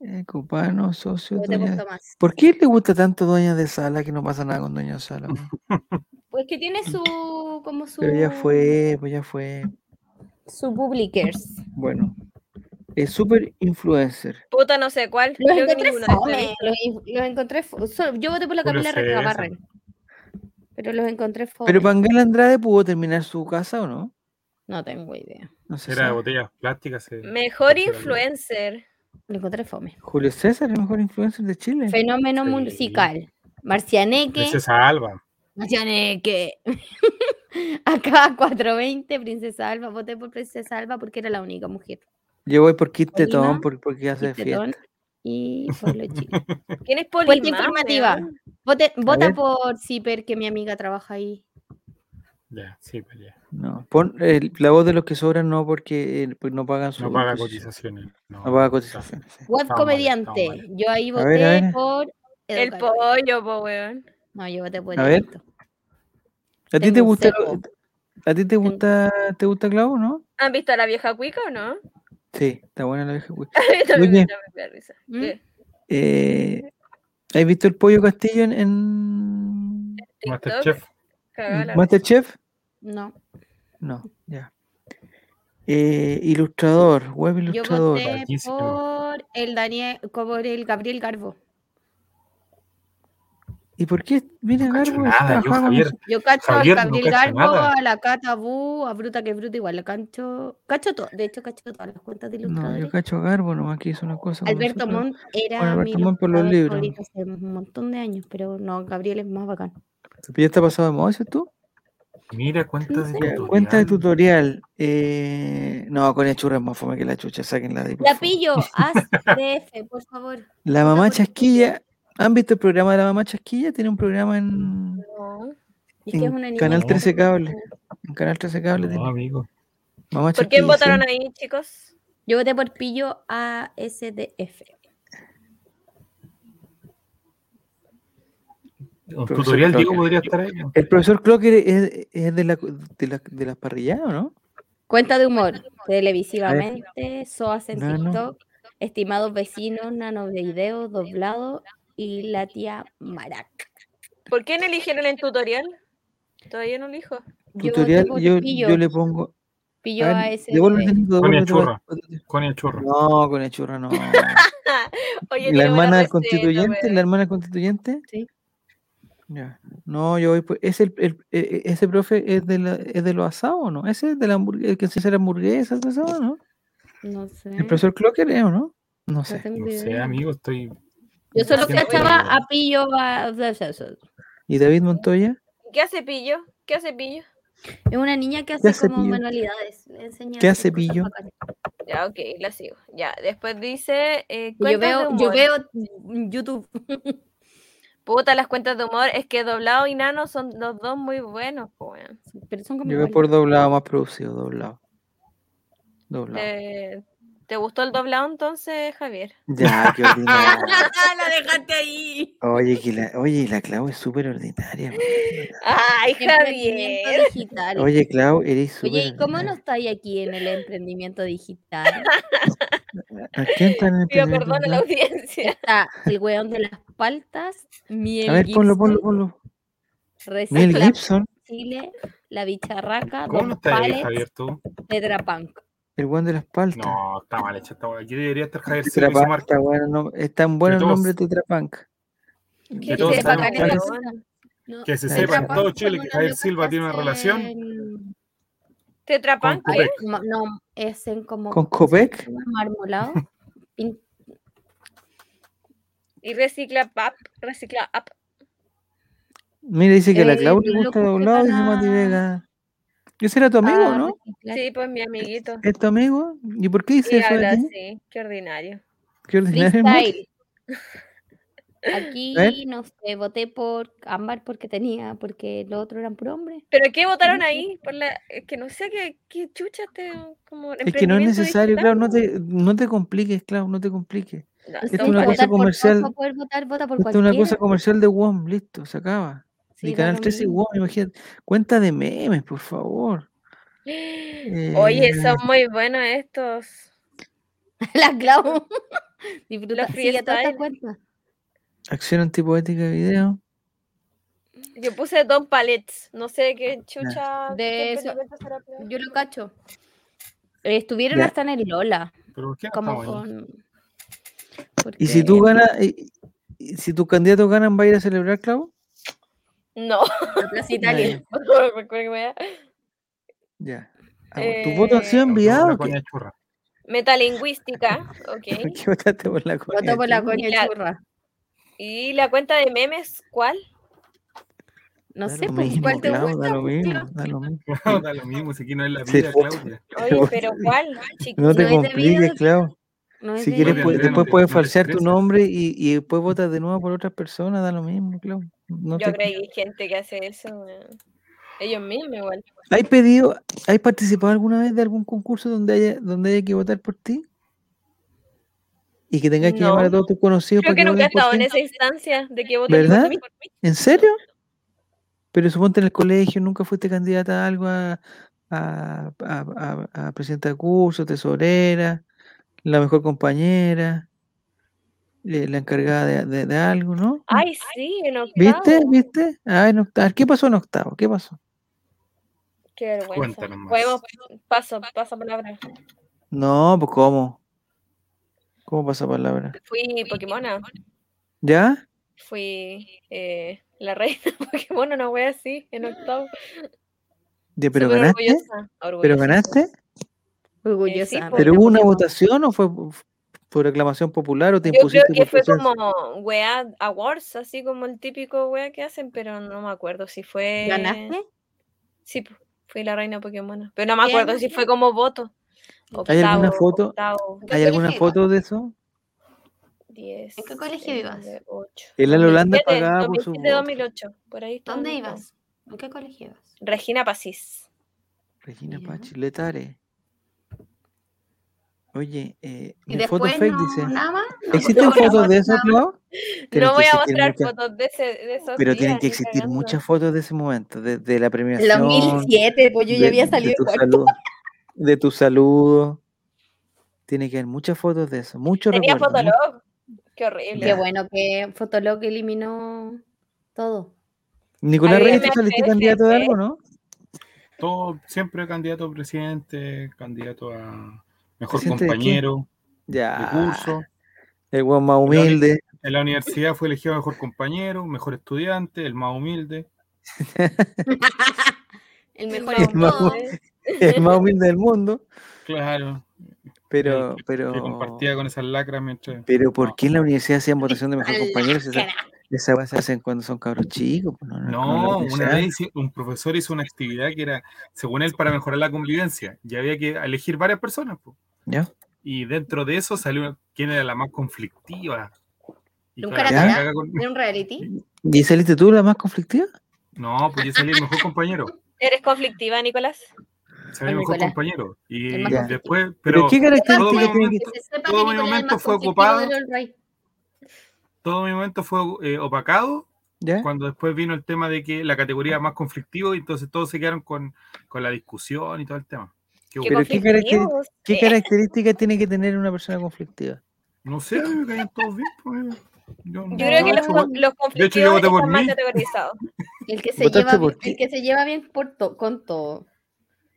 Speaker 2: eh, Copano, socio,
Speaker 4: Yo voté por Tomás.
Speaker 2: ¿Por qué le gusta tanto Dueña de Sala que no pasa nada con Dueña de Sala? [laughs]
Speaker 4: Pues que tiene su como su
Speaker 2: Pero ya fue, pues ya fue.
Speaker 4: su publikers.
Speaker 2: Bueno, es super influencer.
Speaker 1: Puta, no sé cuál.
Speaker 4: Los
Speaker 1: Creo que
Speaker 4: encontré fome, los, los encontré Yo voté por la Camila. Recabarren. Pero los encontré fome.
Speaker 2: Pero Pangal Andrade pudo terminar su casa o no?
Speaker 4: No tengo idea.
Speaker 2: No se
Speaker 3: Era de botellas plásticas. se-
Speaker 1: Mejor influencer.
Speaker 4: Lo encontré fome.
Speaker 2: Julio César, el mejor influencer de Chile.
Speaker 4: Fenómeno
Speaker 3: Sí.
Speaker 4: musical. Marcianeque.
Speaker 3: Princesa Alba.
Speaker 4: Marcianeque. [laughs] Acá 420, Princesa Alba. Voté por Princesa Alba porque era la única mujer.
Speaker 2: Yo voy por Kit
Speaker 4: Polima,
Speaker 2: Tetón por- porque hace fiesta.
Speaker 4: Y Pueblo Chile. [laughs]
Speaker 1: ¿Quién es
Speaker 4: Fuente
Speaker 1: Polimán?
Speaker 4: informativa. Vote- vota
Speaker 2: ver.
Speaker 4: por Ciper, que mi amiga trabaja ahí.
Speaker 3: Ya, sí, pues ya.
Speaker 2: No, pon eh, la voz de los que sobran no porque eh, pues no pagan su
Speaker 3: No paga
Speaker 2: imposición.
Speaker 3: cotizaciones. No,
Speaker 2: No paga cotizaciones. sí.
Speaker 4: Web comediante.
Speaker 3: mal.
Speaker 4: Yo ahí
Speaker 2: A
Speaker 4: voté
Speaker 2: ver, a ver.
Speaker 4: por. Edo
Speaker 1: El pollo, po, weón.
Speaker 4: No, yo voté por
Speaker 2: A ver.
Speaker 4: Edito.
Speaker 2: ¿A ti te gusta a ti te gusta te gusta Clau, no?
Speaker 1: ¿Han visto a la vieja cuica o no?
Speaker 2: Sí, está buena la vieja. güey. [laughs]
Speaker 1: A mí también me
Speaker 2: Oye.
Speaker 4: ¿Mm?
Speaker 1: ¿Qué?
Speaker 2: Eh, ¿Has visto el pollo Castillo en, en.
Speaker 3: Masterchef.
Speaker 2: Masterchef?
Speaker 4: No.
Speaker 2: No, ya. Eh, ilustrador, web
Speaker 4: Yo
Speaker 2: ilustrador.
Speaker 4: voté
Speaker 3: Buenísimo.
Speaker 4: por el Daniel, por el Gabriel Garbo.
Speaker 2: ¿Y por qué? Mira,
Speaker 3: No
Speaker 2: Garbo
Speaker 3: nada, yo,
Speaker 2: con
Speaker 3: Javier.
Speaker 4: Yo cacho
Speaker 3: Javier,
Speaker 4: a
Speaker 3: no
Speaker 4: Gabriel Garbo,
Speaker 3: nada.
Speaker 4: a la Cata Bu, a Bruta que Bruta, igual la cancho. Cacho todo. De hecho, cacho todas las cuentas de
Speaker 2: No,
Speaker 4: ilustradores.
Speaker 2: yo cacho a Garbo nomás que hizo una cosa.
Speaker 4: Alberto. Montt era
Speaker 2: Bueno,
Speaker 4: mi
Speaker 2: Alberto Montt por los libros.
Speaker 4: hace un montón de años, pero no, Gabriel es más bacán.
Speaker 2: ¿Ya está pasado de moda ese tú?
Speaker 3: Mira, cuenta de tutorial.
Speaker 2: cuenta de tutorial. Eh, no, con el churra es más fome que la chucha, sáquenla de ahí.
Speaker 4: La pillo, [laughs] haz DF, por favor.
Speaker 2: La mamá chasquilla. ¿Han visto el programa de la mamá chasquilla? Tiene un programa en,
Speaker 1: No.
Speaker 4: Es que es
Speaker 2: en
Speaker 4: una niña.
Speaker 2: Canal
Speaker 3: No.
Speaker 2: 13 Cable. En Canal 13 Cable.
Speaker 3: No,
Speaker 2: tiene.
Speaker 3: amigo.
Speaker 2: Mamá
Speaker 1: ¿Por
Speaker 2: chasquilla.
Speaker 1: quién votaron
Speaker 2: sí.
Speaker 1: ahí, chicos?
Speaker 4: Yo voté por pillo ASDF.
Speaker 3: Un tutorial, Diego,
Speaker 2: Clocker.
Speaker 3: podría estar ahí.
Speaker 2: El profesor Clocker es, es de, la, de, la, de las parrilladas, ¿o no?
Speaker 4: Cuenta de humor, televisivamente, SOAS en. TikTok, estimados vecinos, nano video, doblado y la tía Marac.
Speaker 1: ¿Por qué no eligieron el tutorial? Todavía no elijo.
Speaker 4: Yo
Speaker 2: Tutorial, yo, yo le pongo.
Speaker 4: pillo
Speaker 2: a
Speaker 4: a ese.
Speaker 3: Con el churro. Con el churro.
Speaker 2: No, con el churro no. [laughs]
Speaker 1: Oye,
Speaker 2: ¿La hermana del constituyente? ¿La hermana constituyente?
Speaker 4: Sí.
Speaker 2: Ya. No, yo voy por- ¿es el, el- e- e- ese profe es de, la, es de los asados o no? ¿Ese es de la hamburguesa, el que se hace la hamburguesa, todo eso, no?
Speaker 4: No sé.
Speaker 2: ¿El profesor Clocker es o no? No sé.
Speaker 3: No sé, amigo, estoy.
Speaker 4: Yo solo
Speaker 3: Siento-
Speaker 4: cachaba a pillo a.
Speaker 2: ¿Y David Montoya?
Speaker 1: ¿Qué hace Pillo? ¿Qué hace Pillo?
Speaker 4: Es una niña que hace
Speaker 2: hace
Speaker 4: como
Speaker 2: pillo?
Speaker 4: manualidades. le enseña
Speaker 2: ¿Qué
Speaker 4: a
Speaker 2: hace pillo?
Speaker 1: Ya, ok, la sigo. Ya, después dice. Eh,
Speaker 4: Yo veo, yo veo YouTube. [laughs]
Speaker 1: Puta, las cuentas de humor. Es que Doblado y Nano son los dos muy buenos.
Speaker 4: Pero son como
Speaker 2: Yo
Speaker 4: iguales.
Speaker 2: por doblado, más producido, doblado. Doblado.
Speaker 1: ¿Te, te gustó el doblado entonces, Javier?
Speaker 2: Ya, qué ordinario. [laughs]
Speaker 4: la dejaste ahí.
Speaker 2: Oye, que la, oye, la Clau es súper ordinaria. man.
Speaker 1: ¡Ay, Javier!
Speaker 4: digital.
Speaker 2: Oye, Clau, eres súper
Speaker 4: Oye, ¿y cómo no
Speaker 2: ordinaria.
Speaker 4: estáis aquí en el emprendimiento digital?
Speaker 2: ¿A quién está en el
Speaker 1: Pido
Speaker 2: primer
Speaker 1: perdón a la audiencia.
Speaker 4: Está el weón de las paltas, Miel
Speaker 2: A ver, ponlo,
Speaker 4: Gibson,
Speaker 2: ponlo, ponlo. Miel
Speaker 4: Recicla
Speaker 2: Gibson,
Speaker 4: Chile, La Bicharraca,
Speaker 3: ¿Cómo no
Speaker 4: Don
Speaker 3: está ahí,
Speaker 4: Pallets,
Speaker 3: Javier, tú?
Speaker 4: Tetra Punk.
Speaker 2: El buen de las paltas.
Speaker 3: No, está mal hecha esta weá. Aquí debería estar Javier Silva y su
Speaker 2: Tetrapank,
Speaker 3: marca.
Speaker 2: está bueno, no, es tan bueno el
Speaker 3: todos-
Speaker 2: nombre Tetrapunk.
Speaker 1: ¿Qué
Speaker 3: De que-
Speaker 1: weón?
Speaker 4: No,
Speaker 3: Que se sepa en todo Chile que Javier Silva tiene una relación
Speaker 4: hacen-
Speaker 1: ¿Tetra Punk?
Speaker 3: Con
Speaker 1: ¿Qué?
Speaker 3: Copec.
Speaker 4: como- No, es en como.
Speaker 2: ¿Con
Speaker 4: ¿cómo se
Speaker 2: Copec?
Speaker 4: Marmolado.
Speaker 1: Y Recicla Pap. Recicla App.
Speaker 2: Mira, dice que la
Speaker 4: Eh,
Speaker 2: Clau le
Speaker 4: los
Speaker 2: gusta doblado, dice
Speaker 4: van
Speaker 2: Mati
Speaker 4: a-
Speaker 2: Vega. Ese era tu amigo,
Speaker 4: a
Speaker 2: ¿no?
Speaker 1: Sí, pues mi amiguito.
Speaker 2: ¿Es tu amigo? ¿Y por qué dice
Speaker 1: Y
Speaker 2: eso
Speaker 1: habla así. Qué ordinario.
Speaker 2: Qué ordinario. [laughs]
Speaker 4: Aquí,
Speaker 2: ver.
Speaker 4: no sé, voté por Ámbar porque tenía, porque los otros eran por hombre.
Speaker 1: ¿Pero qué votaron ahí? Por la... Es que no sé qué, qué chucha este como
Speaker 2: Es que no es necesario,
Speaker 1: digital,
Speaker 2: Clau, no te, no te compliques, Clau, no te compliques.
Speaker 1: No,
Speaker 2: Esto es una cosa
Speaker 4: por
Speaker 2: comercial.
Speaker 4: para poder votar, vota por
Speaker 2: Esto es una cosa comercial de WOM, listo, se acaba.
Speaker 4: Sí, da
Speaker 2: Canal
Speaker 4: lo
Speaker 2: 13 y
Speaker 4: mismo.
Speaker 2: WOM, imagínate. Cuenta de memes, por favor.
Speaker 1: Oye,
Speaker 2: Eh,
Speaker 1: son muy buenos estos. [laughs]
Speaker 4: La Clau. [laughs] Disfruta. Sigue toda esta cuenta.
Speaker 2: Acción antipoética de video.
Speaker 1: Yo puse Don Pallets. No sé qué chucha.
Speaker 4: De
Speaker 1: qué
Speaker 4: eso- Yo lo cacho. Estuvieron
Speaker 2: Ya.
Speaker 4: hasta en el Lola.
Speaker 3: Pero ¿por qué
Speaker 4: Como con.
Speaker 2: Y si tú ganas, y- y si tus candidatos ganan, ¿va a ir a celebrar, Clau?
Speaker 1: No.
Speaker 4: la Plaza Italia.
Speaker 2: Ya. Ah, bueno, ¿Tus votos han sido
Speaker 1: Eh,
Speaker 3: La
Speaker 2: enviados?
Speaker 3: coña churra.
Speaker 1: Metalingüística. [laughs]
Speaker 2: ¿Por
Speaker 1: Ok.
Speaker 2: qué votaste por la coña
Speaker 4: Votó por la
Speaker 2: churra?
Speaker 4: coña churra.
Speaker 1: ¿Y la cuenta de memes cuál?
Speaker 4: No
Speaker 2: Da
Speaker 4: sé, pues,
Speaker 2: mismo,
Speaker 4: ¿cuál te
Speaker 2: Clau,
Speaker 4: gusta?
Speaker 2: da lo
Speaker 4: pues,
Speaker 2: mismo,
Speaker 4: Clau?
Speaker 2: da lo mismo. [laughs]
Speaker 3: No, da lo mismo, si aquí no es la
Speaker 2: Sí,
Speaker 3: vida,
Speaker 2: foto.
Speaker 3: Claudia.
Speaker 1: Oye, pero ¿cuál? Chiqui-
Speaker 2: No te
Speaker 4: No
Speaker 2: compliques, Clau.
Speaker 4: No
Speaker 2: Si quieres, pues,
Speaker 3: no
Speaker 2: después
Speaker 3: te-
Speaker 2: puedes
Speaker 3: no te
Speaker 2: falsear tu nombre y, y después votas de nuevo por otras personas, da lo mismo, Clau. No
Speaker 1: Yo
Speaker 2: te-
Speaker 1: creo que hay gente que hace eso. Ellos mismos igual.
Speaker 2: ¿Hay pedido, hay participado alguna vez de algún concurso donde haya, donde haya que votar por ti? Y que tengas que llamar a todos tus conocidos
Speaker 1: Creo
Speaker 2: para
Speaker 1: que
Speaker 2: que
Speaker 1: nunca he
Speaker 2: por
Speaker 1: estado en esa instancia de que voten
Speaker 2: ¿Verdad?
Speaker 1: por mí.
Speaker 2: ¿En serio? Pero suponte en el colegio nunca fuiste candidata a algo a, a, a- a- a presidenta de curso, tesorera, la mejor compañera, eh, la encargada de, de- de algo, ¿no?
Speaker 1: Ay, sí, en octavo.
Speaker 2: ¿Viste? ¿Viste? Ah, en octavo. ¿Qué pasó en octavo? ¿Qué pasó?
Speaker 1: Qué vergüenza.
Speaker 3: Cuéntanos más.
Speaker 1: Podemos, paso, paso palabra.
Speaker 2: No, pues ¿cómo? ¿Cómo pasa palabra?
Speaker 1: Fui Pokémona.
Speaker 2: ¿Ya?
Speaker 1: Fui eh, la reina [laughs] Pokémon, una wea así, en octavo.
Speaker 2: ¿Ya, pero
Speaker 1: Súper
Speaker 2: ganaste?
Speaker 1: orgullosa,
Speaker 2: ¿Pero
Speaker 1: orgullosa.
Speaker 2: ganaste?
Speaker 4: Orgullosa.
Speaker 1: sí, pues.
Speaker 2: ¿Pero hubo una votación o fue por aclamación popular o te
Speaker 1: Yo creo
Speaker 2: impusiste
Speaker 1: que
Speaker 2: por
Speaker 1: fue
Speaker 2: presencia?
Speaker 1: como wea awards, así como el típico wea que hacen, pero no me acuerdo si fue.
Speaker 4: ¿Ganaste?
Speaker 1: Sí, fui la reina Pokémon. Pero no me
Speaker 4: ¿Qué
Speaker 1: acuerdo si
Speaker 4: fue?
Speaker 1: fue como voto.
Speaker 2: ¿Hay alguna
Speaker 1: Octavo,
Speaker 2: foto?
Speaker 1: octavo,
Speaker 4: ¿Qué
Speaker 2: ¿Hay alguna foto de eso?
Speaker 1: diez,
Speaker 4: ¿En qué colegio ibas?
Speaker 2: El Lalo Holanda
Speaker 1: 2007,
Speaker 2: pagaba por su
Speaker 1: 2007,
Speaker 2: voto.
Speaker 1: 2008, por ahí
Speaker 4: ¿Dónde ibas? ¿En qué colegio ibas?
Speaker 1: Regina Pasís.
Speaker 2: Regina
Speaker 4: Ya.
Speaker 2: Pachi, Letare. Oye, eh,
Speaker 4: Y después
Speaker 2: fake
Speaker 4: no,
Speaker 2: dice.
Speaker 4: nada más. no,
Speaker 2: ¿Existen
Speaker 4: no, no,
Speaker 2: fotos de eso,
Speaker 4: nada más.
Speaker 2: Clau? Tienen
Speaker 1: No voy a mostrar
Speaker 2: muchas-
Speaker 1: fotos de, ese, de esos
Speaker 2: Pero
Speaker 1: días,
Speaker 2: tienen que existir muchas fotos de ese momento, de, de la
Speaker 4: El
Speaker 2: premiación.
Speaker 4: 2007, pues yo
Speaker 2: de,
Speaker 4: ya había
Speaker 2: de
Speaker 4: salido
Speaker 2: tu
Speaker 4: igual.
Speaker 2: saludo, de tu saludo. Tiene que haber muchas fotos de eso, muchos
Speaker 1: Tenía
Speaker 2: recuerdos.
Speaker 1: Fotolog. Qué horrible.
Speaker 4: Qué bueno que Fotolog eliminó todo.
Speaker 2: Nicolás Reyes, ¿tú saliste candidato de algo, no?
Speaker 3: Todo, siempre candidato a presidente, candidato a mejor compañero de curso.
Speaker 2: El buen más humilde.
Speaker 3: En la universidad fue elegido mejor compañero, mejor estudiante, el más humilde. [laughs]
Speaker 4: El mejor en
Speaker 2: más
Speaker 1: eh. [laughs]
Speaker 2: El más humilde del mundo.
Speaker 3: Claro.
Speaker 2: Pero,
Speaker 3: el que-
Speaker 2: pero.
Speaker 3: Que compartía con esas lacras mientras.
Speaker 2: Pero ¿por
Speaker 3: No.
Speaker 2: qué en la universidad hacían votación de mejor compañero? Esa, weá se hacen cuando son cabros chicos. no,
Speaker 3: una vez un profesor hizo una actividad que era, según él, para mejorar la convivencia. Y había que elegir varias personas. po.
Speaker 2: ¿Ya?
Speaker 3: Y dentro de eso salió quién era la más conflictiva. Y
Speaker 4: ¿Un
Speaker 3: claro,
Speaker 2: cara
Speaker 3: la
Speaker 2: a
Speaker 3: caga con-
Speaker 4: ¿De un reality?
Speaker 2: ¿Y saliste tú la más conflictiva?
Speaker 3: No, pues yo salí el mejor compañero.
Speaker 1: ¿Eres conflictiva, Nicolás?
Speaker 3: Salí
Speaker 4: El
Speaker 3: mejor
Speaker 4: Nicolás.
Speaker 3: compañero. Y después,
Speaker 2: ¿Pero
Speaker 3: pero
Speaker 2: qué
Speaker 3: todo mi momento-
Speaker 4: Que se sepa
Speaker 3: todo
Speaker 4: que
Speaker 3: mi momento fue ocupado. Todo mi momento fue eh, opacado
Speaker 2: ¿Ya?
Speaker 3: cuando después vino el tema de que la categoría más conflictivo y entonces todos se quedaron con, con la discusión y todo el tema.
Speaker 1: ¿Qué
Speaker 2: Pero ¿qué
Speaker 1: conflictivos?
Speaker 2: ¿Qué
Speaker 1: Eh,
Speaker 2: características tiene que tener una persona conflictiva?
Speaker 3: no sé, a mí me todos bien. pues, Yo,
Speaker 1: Yo creo que los,
Speaker 3: hecho,
Speaker 1: los
Speaker 3: hecho,
Speaker 1: conflictivos
Speaker 3: voté por
Speaker 1: están más categorizados. [laughs]
Speaker 4: El que se
Speaker 2: ¿Votaste
Speaker 4: lleva,
Speaker 2: por
Speaker 4: bien-
Speaker 2: qué?
Speaker 4: el que se lleva bien por to- con todo.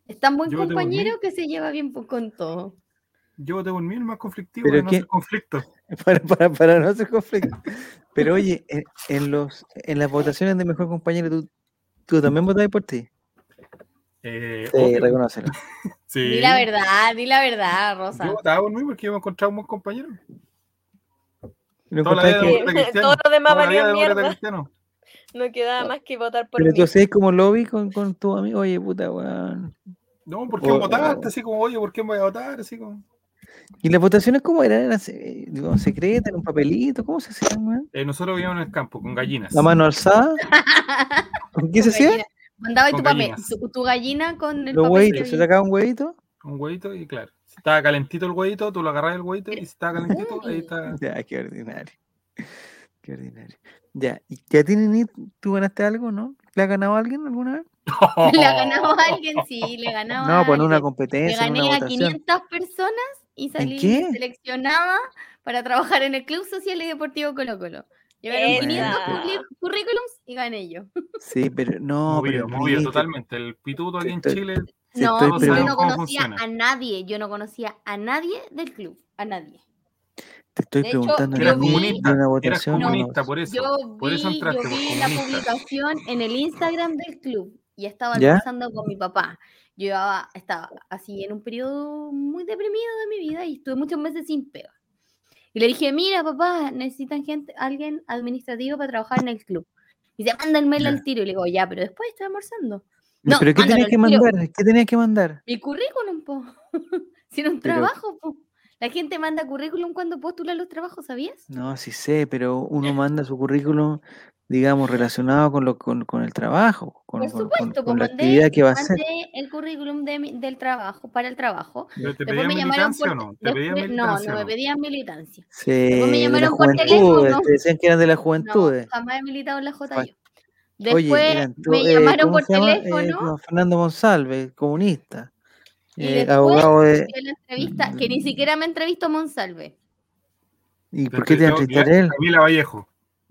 Speaker 4: Es tan buen
Speaker 3: Yo
Speaker 4: compañero que se lleva bien con todo.
Speaker 3: yo voté por mí el más conflictivo
Speaker 2: Pero
Speaker 3: de no
Speaker 2: ¿qué?
Speaker 3: conflicto. [laughs]
Speaker 2: Para, para, para no hacer conflicto. Pero oye, en, en los, en las votaciones de mejor compañero, ¿tú, tú también votabas por ti?
Speaker 3: Eh,
Speaker 2: Sí, reconócelo. [laughs]
Speaker 3: sí.
Speaker 4: Di la verdad, di la verdad, Rosa.
Speaker 3: Yo votaba por mí porque yo me encontraba un buen compañero.
Speaker 2: ¿Lo
Speaker 3: Toda la vida
Speaker 2: encontrás que-
Speaker 3: demócrata cristiano.
Speaker 1: Todos los demás
Speaker 3: demócrata
Speaker 1: mierda.
Speaker 3: cristiano.
Speaker 1: No quedaba más que votar por
Speaker 2: Pero
Speaker 1: mí.
Speaker 2: tú hacías como lobby con, con tu amigo, oye, puta, weón.
Speaker 3: No, ¿por qué
Speaker 2: O-
Speaker 3: votaste? Así como, oye, ¿por qué voy a votar? Así como...
Speaker 2: ¿Y las votaciones cómo eran? ¿Eran se- digo, secretas, en un papelito? ¿Cómo se hacían?
Speaker 3: Eh, nosotros vivíamos en el campo con gallinas.
Speaker 2: ¿La mano alzada? [laughs] ¿Con qué se
Speaker 4: Con
Speaker 2: hacía?
Speaker 4: gallina. Mandaba tu, papel, tu, tu gallina con el
Speaker 2: Los
Speaker 4: papel.
Speaker 2: huevitos, se sacaba un huevito.
Speaker 3: Un huevito y claro. Si estaba calentito el huevito, tú lo agarras el huevito y si estaba calentito, ahí está. [laughs]
Speaker 2: Ya, qué ordinario. Qué ordinario. Ya, ¿y ya tienen ni- tú ganaste algo, no? ¿Le ha ganado a alguien alguna vez? [laughs]
Speaker 4: Le ha ganado a alguien, sí, le ganaba
Speaker 2: No,
Speaker 4: a
Speaker 2: pues en una
Speaker 4: alguien. Le
Speaker 2: competencia, en una
Speaker 4: gané a
Speaker 2: votación.
Speaker 4: 500 personas y salí seleccionada para trabajar en el Club Social y Deportivo Colo Colo. Llegaron
Speaker 1: Esa.
Speaker 4: 500 curri- currículums y gané yo.
Speaker 2: Sí, pero no,
Speaker 3: movido,
Speaker 2: pero
Speaker 3: movido totalmente. El pituto aquí en Chile.
Speaker 2: Sí,
Speaker 4: no,
Speaker 2: estoy
Speaker 4: pues yo no
Speaker 3: ¿Cómo
Speaker 4: conocía a nadie, yo no conocía a nadie del club, a nadie.
Speaker 2: Te estoy
Speaker 4: De hecho,
Speaker 2: preguntando
Speaker 4: yo
Speaker 2: la
Speaker 3: Eras
Speaker 4: vi-
Speaker 3: comunista.
Speaker 2: una
Speaker 3: Eras
Speaker 2: votación. una
Speaker 3: comunista,
Speaker 2: votación.
Speaker 3: por eso.
Speaker 4: Yo
Speaker 3: por eso
Speaker 4: vi,
Speaker 3: entraste
Speaker 4: yo
Speaker 3: por
Speaker 4: vi la
Speaker 3: comunista.
Speaker 4: publicación en el Instagram del club y estaba
Speaker 2: ¿Ya?
Speaker 4: almorzando con mi papá. Yo llevaba- estaba así en un periodo muy deprimido de mi vida y estuve muchos meses sin pega. Y le dije, mira papá, necesitan gente, alguien administrativo para trabajar en el club. Y dice, mándame
Speaker 2: Ya.
Speaker 4: al tiro. Y le digo, ya, pero después estoy almorzando. No,
Speaker 2: ¿Pero qué tenías que
Speaker 4: tiro.
Speaker 2: mandar? ¿Qué tenías que mandar?
Speaker 4: Mi currículum, po. [laughs] si era un
Speaker 2: Pero-
Speaker 4: trabajo, po. La gente manda currículum cuando postula los trabajos, ¿sabías?
Speaker 2: No, sí sé, pero uno manda su currículum, digamos, relacionado con lo con, con el trabajo, con,
Speaker 4: Por
Speaker 2: con- con-
Speaker 4: supuesto,
Speaker 2: con
Speaker 4: pues
Speaker 2: la
Speaker 4: mandé,
Speaker 2: actividad que va a hacer.
Speaker 4: el currículum de del trabajo, para el trabajo.
Speaker 3: Pero ¿Te
Speaker 4: Después
Speaker 3: pedían
Speaker 4: me llamaron
Speaker 3: militancia
Speaker 4: por
Speaker 3: o no? ¿Te pedían
Speaker 4: no,
Speaker 3: militancia
Speaker 4: no
Speaker 3: o
Speaker 4: me
Speaker 3: no?
Speaker 4: pedían militancia.
Speaker 2: Sí,
Speaker 4: me llamaron por teléfono.
Speaker 2: te decían que eran de las
Speaker 4: No,
Speaker 2: juventudes.
Speaker 4: jamás he militado en la.
Speaker 2: Oye,
Speaker 4: Después
Speaker 2: eran to-
Speaker 4: me
Speaker 2: eh,
Speaker 4: llamaron
Speaker 2: ¿cómo
Speaker 4: por?
Speaker 2: Eh,
Speaker 4: teléfono
Speaker 2: don Fernando Monsalve, comunista,
Speaker 4: y
Speaker 2: eh,
Speaker 4: después
Speaker 2: abogado de...
Speaker 4: la entrevista, que ni siquiera me entrevistó Monsalve.
Speaker 2: ¿Y por qué te iba a
Speaker 3: entrevistó
Speaker 2: entrevistar él?
Speaker 3: Camila Vallejo.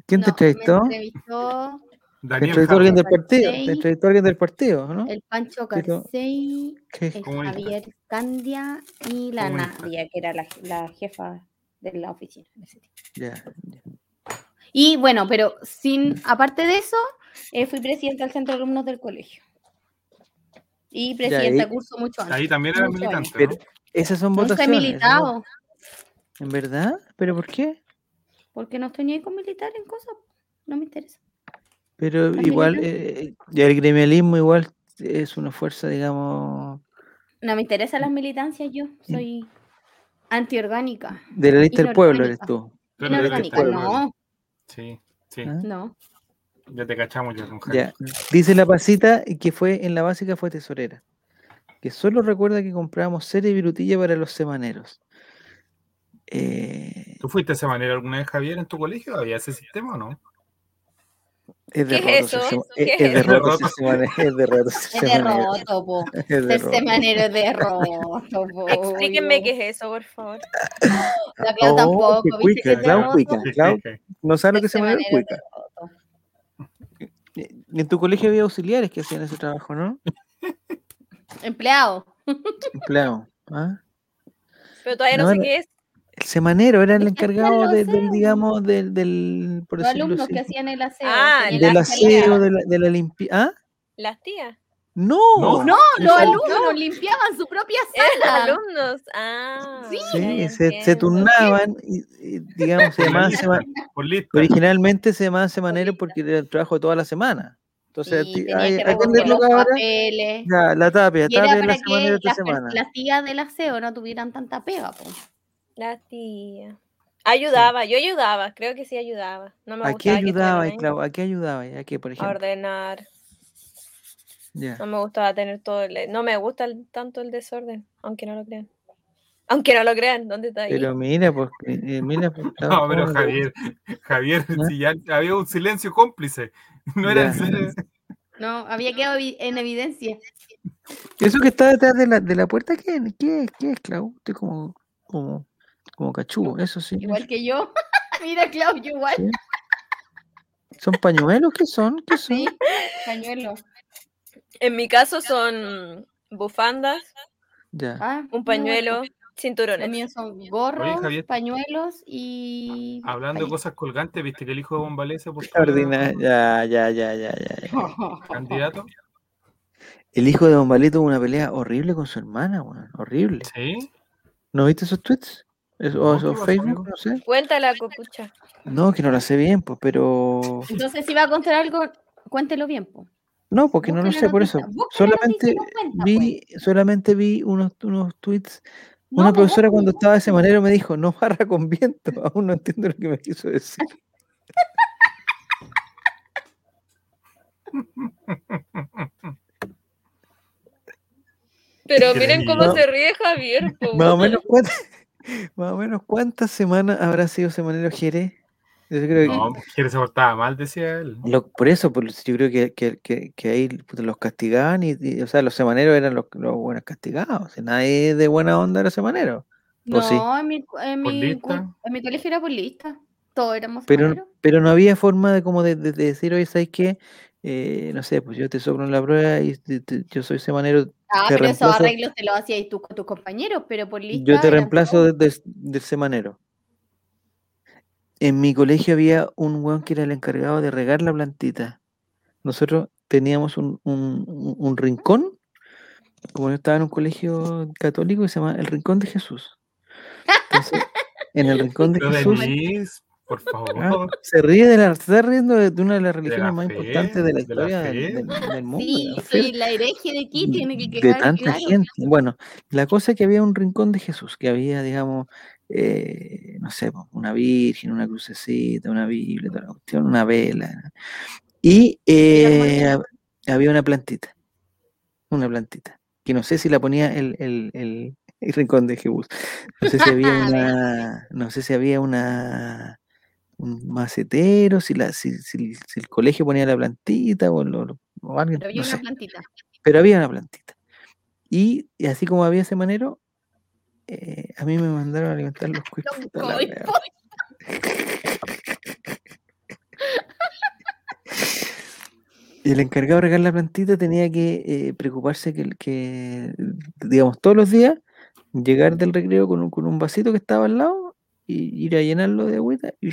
Speaker 2: ¿Quién te
Speaker 4: No, me
Speaker 2: entrevistó?
Speaker 4: entrevistó
Speaker 2: ¿Te
Speaker 3: Daniel
Speaker 2: entrevistó alguien del partido? ¿Te entrevistó alguien del partido, no?
Speaker 4: el Pancho Carcey,
Speaker 2: ¿Qué?
Speaker 4: el
Speaker 3: Comunista.
Speaker 4: Javier Candia y la. Nadia, que era la, la jefa de la oficina.
Speaker 2: Ya, ya.
Speaker 4: Y bueno, pero sin, aparte de eso, eh, fui presidenta del centro de alumnos del colegio. Y presidenta de curso mucho antes.
Speaker 3: Ahí también era militante, ¿no?
Speaker 2: Esas son
Speaker 4: Nunca he
Speaker 2: votaciones. ¿no?
Speaker 4: militado,
Speaker 2: ¿En verdad? ¿Pero por qué?
Speaker 4: Porque no estoy ni ahí con militar en cosas. No me interesa.
Speaker 2: Pero
Speaker 4: ¿Estás
Speaker 2: igual, eh, el gremialismo igual es una fuerza, digamos,
Speaker 4: No me interesan las militancias yo. Soy antiorgánica.
Speaker 2: de la lista del pueblo eres tú.
Speaker 3: La
Speaker 4: Inorgánica,
Speaker 3: pueblo.
Speaker 4: no,
Speaker 3: Sí, sí.
Speaker 2: ¿ah?
Speaker 4: no.
Speaker 3: Ya te cachamos ya Jaime.
Speaker 2: Ya. Dice la pasita que fue en la básica fue tesorera. Que solo recuerda que comprábamos serie y virutilla para los semaneros. Eh,
Speaker 3: ¿Tú fuiste de esa manera alguna vez, Javier, en tu colegio? ¿Había ese sistema o no?
Speaker 2: es de
Speaker 1: ¿Qué es eso?
Speaker 2: ese-
Speaker 1: ¿Qué
Speaker 2: es, de manera, es de rotos
Speaker 4: Es de roto, po.
Speaker 2: es de
Speaker 4: es roto, po. [laughs] [laughs]
Speaker 1: Explíquenme qué es eso, por favor. [coughs]
Speaker 4: La Clau
Speaker 2: Oh,
Speaker 4: tampoco,
Speaker 2: qué
Speaker 4: ¿viste
Speaker 2: cuica, Clau
Speaker 4: roto?
Speaker 2: cuica. Clau, no sabes lo que semanero
Speaker 4: es
Speaker 2: cuica.
Speaker 4: roto.
Speaker 2: En tu colegio había auxiliares que hacían ese trabajo, ¿no?
Speaker 4: Empleado.
Speaker 2: Empleado. ¿ah?
Speaker 1: Pero todavía no,
Speaker 2: No,
Speaker 1: sé qué es.
Speaker 2: El semanero era el encargado
Speaker 4: los
Speaker 2: de- del, digamos, del, del por
Speaker 4: Los alumnos
Speaker 2: así,
Speaker 4: que hacían el aseo.
Speaker 1: Ah,
Speaker 4: tenían
Speaker 2: del
Speaker 4: la
Speaker 2: aseo, de la, de la limpieza. ¿Ah?
Speaker 1: Las tías.
Speaker 2: No,
Speaker 3: No.
Speaker 4: No, los alumnos limpiaban su propia sala.
Speaker 1: alumnos. Ah.
Speaker 4: Sí.
Speaker 2: Sí, se, turnaban y, y, digamos, se llamaban sema-
Speaker 3: Por lista.
Speaker 2: originalmente se llamaban semanero porque era el trabajo de toda la semana. Entonces,
Speaker 4: Y
Speaker 2: a ti-
Speaker 4: tenían
Speaker 2: ay,
Speaker 4: que
Speaker 2: ¿a quién le
Speaker 4: recoger los
Speaker 2: ahora?
Speaker 4: papeles.
Speaker 2: Ya, la tapia, tapia la esta
Speaker 4: las,
Speaker 2: semana.
Speaker 4: las tías del aseo no tuvieran tanta pega. po.
Speaker 1: Las tías. Ayudaba, yo ayudaba, creo que sí ayudaba. No me
Speaker 2: ¿A qué ayudaba. Clau? ¿A qué ayudaba? ¿A qué, por
Speaker 1: A
Speaker 2: ejemplo?
Speaker 1: ordenar.
Speaker 2: Ya.
Speaker 1: No me gustaba tener todo el... No me gusta el- tanto el desorden, aunque no lo crean. Aunque no lo crean, ¿dónde está ahí?
Speaker 2: Pero mira, pues, eh, eh, mira, pues, Clau, [laughs]
Speaker 3: No, pero
Speaker 2: ¿cómo te-
Speaker 3: Javier, Javier,
Speaker 2: ¿Ah?
Speaker 3: si ya había un silencio cómplice. No era serio. [laughs]
Speaker 4: No, había quedado en evidencia.
Speaker 2: Eso que está detrás de la, de la puerta, ¿qué, es? qué, es? ¿Qué es, Clau? Estoy como, como, como cachudo, eso sí.
Speaker 4: Igual que yo. [laughs] Mira, Claudio, igual.
Speaker 2: Sí. ¿Son pañuelos? ¿Qué son? ¿Qué son?
Speaker 4: Sí, pañuelo.
Speaker 1: En mi caso son bufandas,
Speaker 2: Ya.
Speaker 4: Ah,
Speaker 1: un
Speaker 4: no,
Speaker 1: pañuelo,
Speaker 4: Los
Speaker 1: cinturones.
Speaker 4: míos son gorros, pañuelos y.
Speaker 3: Hablando de
Speaker 4: pañuelos.
Speaker 3: cosas colgantes, ¿viste que el hijo de Bombalé se postuló
Speaker 2: Ordina- Ya, ya, ya, ya, ya. ya. [laughs]
Speaker 3: candidato?
Speaker 2: El hijo de Bombalé tuvo una pelea horrible con su hermana, weón. Horrible.
Speaker 3: Sí.
Speaker 2: ¿No viste esos tweets? ¿O
Speaker 3: ¿qué
Speaker 2: esos
Speaker 3: pasó,
Speaker 2: Facebook? No sé.
Speaker 1: Cuéntala, copucha.
Speaker 2: No, que no la sé bien, pues, pero.
Speaker 4: Entonces, si va a contar algo, cuéntelo bien, po.
Speaker 2: No, porque no lo sé por eso. Solamente
Speaker 4: cuenta,
Speaker 2: vi, solamente vi unos, unos tweets.
Speaker 4: No,
Speaker 2: Una
Speaker 4: pues,
Speaker 2: profesora cuando estaba de ese manera me dijo, no barra con viento. [laughs] Aún no entiendo lo que me quiso decir.
Speaker 1: Pero miren cómo
Speaker 2: No.
Speaker 1: se ríe Javier. po.
Speaker 2: Más o menos cuántas, [laughs] más o menos cuántas semanas habrá sido Semanero Jerez. Yo creo que
Speaker 3: No, Jerez se portaba mal, decía él.
Speaker 2: lo- por eso, por- yo creo que, que, que, que ahí los castigaban y, y, o sea, los semaneros eran los, los buenos castigados. Nadie de buena onda era semanero.
Speaker 4: No, en, mi, en,
Speaker 3: ¿Por
Speaker 4: mi, en mi colegio era por lista. Todos éramos
Speaker 2: Pero,
Speaker 4: semaneros.
Speaker 2: pero no había forma de como de, de- de decir, oye, ¿sabes qué? Eh, no sé, pues yo te soplo en la prueba y te- te- yo soy semanero,
Speaker 4: Ah,
Speaker 2: te
Speaker 4: pero esos
Speaker 2: reemplazo-
Speaker 4: arreglos te los hacías tú con tus compañeros, pero por lista.
Speaker 2: yo te reemplazo
Speaker 4: todos.
Speaker 2: de- de- del semanero. En mi colegio había un weón que era el encargado de regar la plantita. Nosotros teníamos un, un- un- rincón, como yo estaba en un colegio católico, que se llama el Rincón de Jesús. Entonces, en el Rincón de
Speaker 3: Pero
Speaker 2: Jesús
Speaker 3: Por
Speaker 2: ah,
Speaker 3: favor.
Speaker 2: se ríe de la, se está riendo de, de una de las
Speaker 3: la
Speaker 2: religiones más
Speaker 3: fe,
Speaker 2: importantes de la
Speaker 3: de la
Speaker 2: historia del,
Speaker 3: fe.
Speaker 2: del- del mundo. de
Speaker 4: Sí,
Speaker 2: la fe
Speaker 4: soy la hereje de aquí, tiene que
Speaker 2: de
Speaker 4: quedar
Speaker 2: tanta
Speaker 4: claro.
Speaker 2: gente. Bueno, la cosa es que había un rincón de Jesús, que había, digamos, eh, no sé, una virgen, una crucecita, una Biblia, toda la cuestión, una vela. ¿no? Y eh, hab- había una plantita, una plantita, que no sé si la ponía el, el, el- el rincón de Jesús. No sé si había [laughs] una, no sé si había una un macetero, si, la, si, si- si el colegio ponía la plantita o, lo- o alguien,
Speaker 4: Pero había
Speaker 2: no
Speaker 4: una
Speaker 2: sé
Speaker 4: plantita.
Speaker 2: pero había una plantita. Y, y así como había ese manero, eh, a mí me mandaron a alimentar los cuicos. Y el encargado de regar la plantita tenía que eh, preocuparse que, que, digamos, todos los días llegar del recreo con un, con un vasito que estaba al lado y ir a llenarlo de agüita y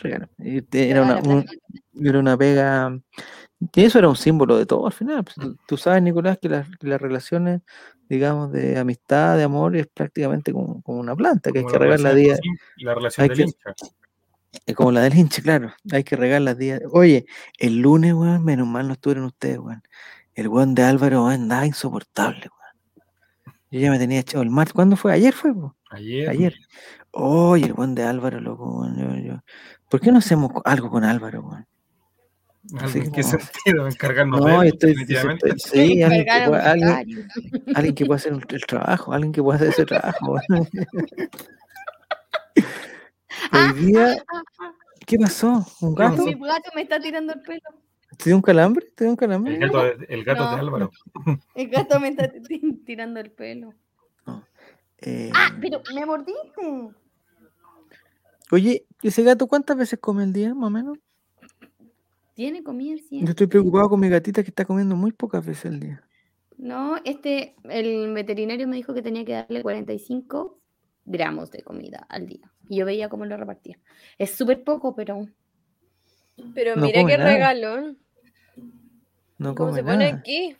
Speaker 2: regar. Y te- Era una, un- era una pega. Y eso era un símbolo de todo al final. pues, tú, tú sabes, Nicolás, que las, que las relaciones, digamos, de amistad, de amor, es prácticamente como, como una planta, que hay que
Speaker 3: la
Speaker 2: regarla día,
Speaker 3: La relación del
Speaker 2: que-
Speaker 3: hincha.
Speaker 2: es como la del hinche, claro. Hay que regarla día. Oye, el lunes, weón, menos mal no estuvieron ustedes, weón. El weón de Álvaro, andaba insoportable, weón. Yo ya me tenía echado el martes. ¿Cuándo fue? Ayer fue, po?
Speaker 3: Ayer.
Speaker 2: Ayer. Oye, el weón de Álvaro, loco, yo- yo- ¿Por qué no hacemos algo con Álvaro, weón?
Speaker 3: ¿En qué sentido? ¿Encargarnos
Speaker 2: No,
Speaker 3: de
Speaker 2: yo
Speaker 3: él?
Speaker 2: estoy,
Speaker 3: definitivamente?
Speaker 2: estoy- sí, alguien que, pueda, alguien, que pueda hacer el trabajo, alguien que pueda hacer ese trabajo. weón. [laughs] Hoy día. ¿Qué pasó? ¿Un gato?
Speaker 4: Mi gato me está tirando el pelo.
Speaker 2: ¿Te dio un calambre? ¿Te dio un calambre?
Speaker 3: El gato, de- el gato de
Speaker 4: No.
Speaker 3: Álvaro. [laughs]
Speaker 4: El gato me está ti- [laughs] tirando el pelo.
Speaker 2: Eh,
Speaker 4: ¡Ah! Pero me mordiste.
Speaker 2: Oye, ¿ese gato cuántas veces come al día, más o menos?
Speaker 4: Tiene comida
Speaker 2: Yo
Speaker 4: siempre.
Speaker 2: estoy preocupado con mi gatita que está comiendo muy pocas veces al día.
Speaker 4: No, este, el veterinario me dijo que tenía que darle 45 gramos de comida al día. Y yo veía cómo lo repartía. Es súper poco, pero
Speaker 1: Pero
Speaker 2: No
Speaker 1: mira qué
Speaker 2: nada.
Speaker 1: regalón.
Speaker 2: No
Speaker 1: ¿Cómo se pone aquí?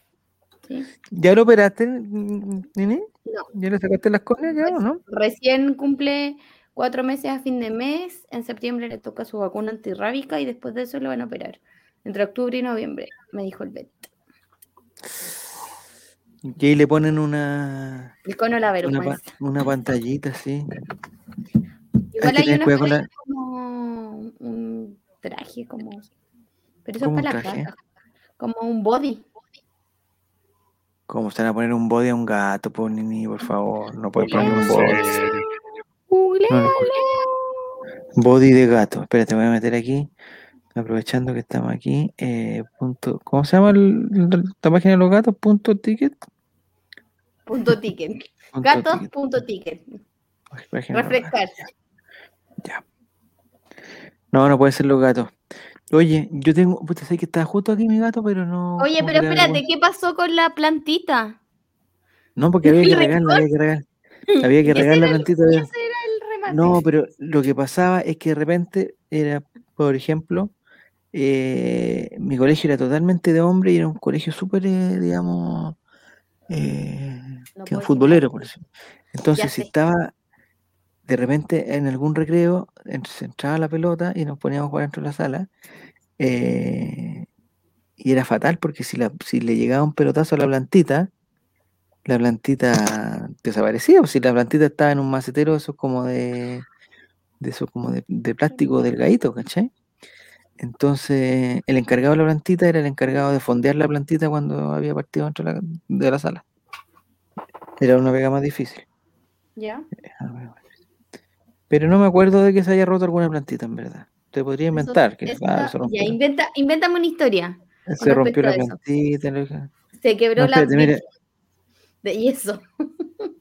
Speaker 4: sí.
Speaker 2: ¿Ya lo operaste, n- nene?
Speaker 4: No.
Speaker 2: ¿Ya le sacaste las córneas ya o no?
Speaker 4: Recién cumple cuatro meses a fin de mes. En septiembre le toca su vacuna antirrábica y después de eso lo van a operar. Entre octubre y noviembre, me dijo el vet.
Speaker 2: Y ahí le ponen una,
Speaker 4: El cono la
Speaker 2: una,
Speaker 4: vergüenza.
Speaker 2: una pantallita así.
Speaker 4: Igual hay
Speaker 2: con
Speaker 4: que
Speaker 2: la-
Speaker 4: hay como un traje, como. Pero eso es
Speaker 2: ¿Cómo un
Speaker 4: para las
Speaker 2: traje?
Speaker 4: Como un body.
Speaker 2: ¿Cómo van a poner un body a un gato, por nini, por favor? No puedes poner un body. No Body de gato. Espérate, voy a meter aquí. Aprovechando que estamos aquí. eh, punto, ¿Cómo se llama el- la página de los gatos? Punto ticket.
Speaker 4: Punto ticket. Gatos,
Speaker 2: ticket,
Speaker 4: punto ticket. Refrescarse.
Speaker 2: Ya. No, no puede ser los gatos. Oye, yo tengo. Puta, sé que está justo aquí mi gato, pero no.
Speaker 4: Oye, pero espérate, ¿qué pasó con la plantita?
Speaker 2: No, porque [laughs] había que regarla, había que regar. Había que [laughs] regar la
Speaker 4: el-
Speaker 2: plantita. de-
Speaker 4: Ese era el remate.
Speaker 2: No, pero lo que pasaba es que de repente era, por ejemplo, eh, mi colegio era totalmente de hombre y era un colegio súper, eh, digamos, eh,
Speaker 4: No
Speaker 2: que
Speaker 4: puedo
Speaker 2: futbolero, por eso. Entonces, si estaba de repente en algún recreo, se entraba la pelota y nos poníamos a jugar dentro de la sala, eh, y era fatal porque si, la, si le llegaba un pelotazo a la plantita, la plantita desaparecía, o si la plantita estaba en un macetero, eso como de, de eso como de, de plástico delgadito, ¿cachai? Entonces, el encargado de la plantita era el encargado de fondear la plantita cuando había partido dentro de la, de la sala. Era una pega más difícil.
Speaker 4: ¿Ya?
Speaker 2: Pero no me acuerdo de que se haya roto alguna plantita, en verdad. Te podría
Speaker 4: Eso-
Speaker 2: inventar que
Speaker 4: eso está-
Speaker 2: se rompió,
Speaker 4: ya, inventa, invéntame una historia.
Speaker 2: se rompió la
Speaker 4: eso.
Speaker 2: plantita. que-
Speaker 4: Se quebró
Speaker 2: No,
Speaker 4: la
Speaker 2: mira.
Speaker 4: De yeso. [laughs]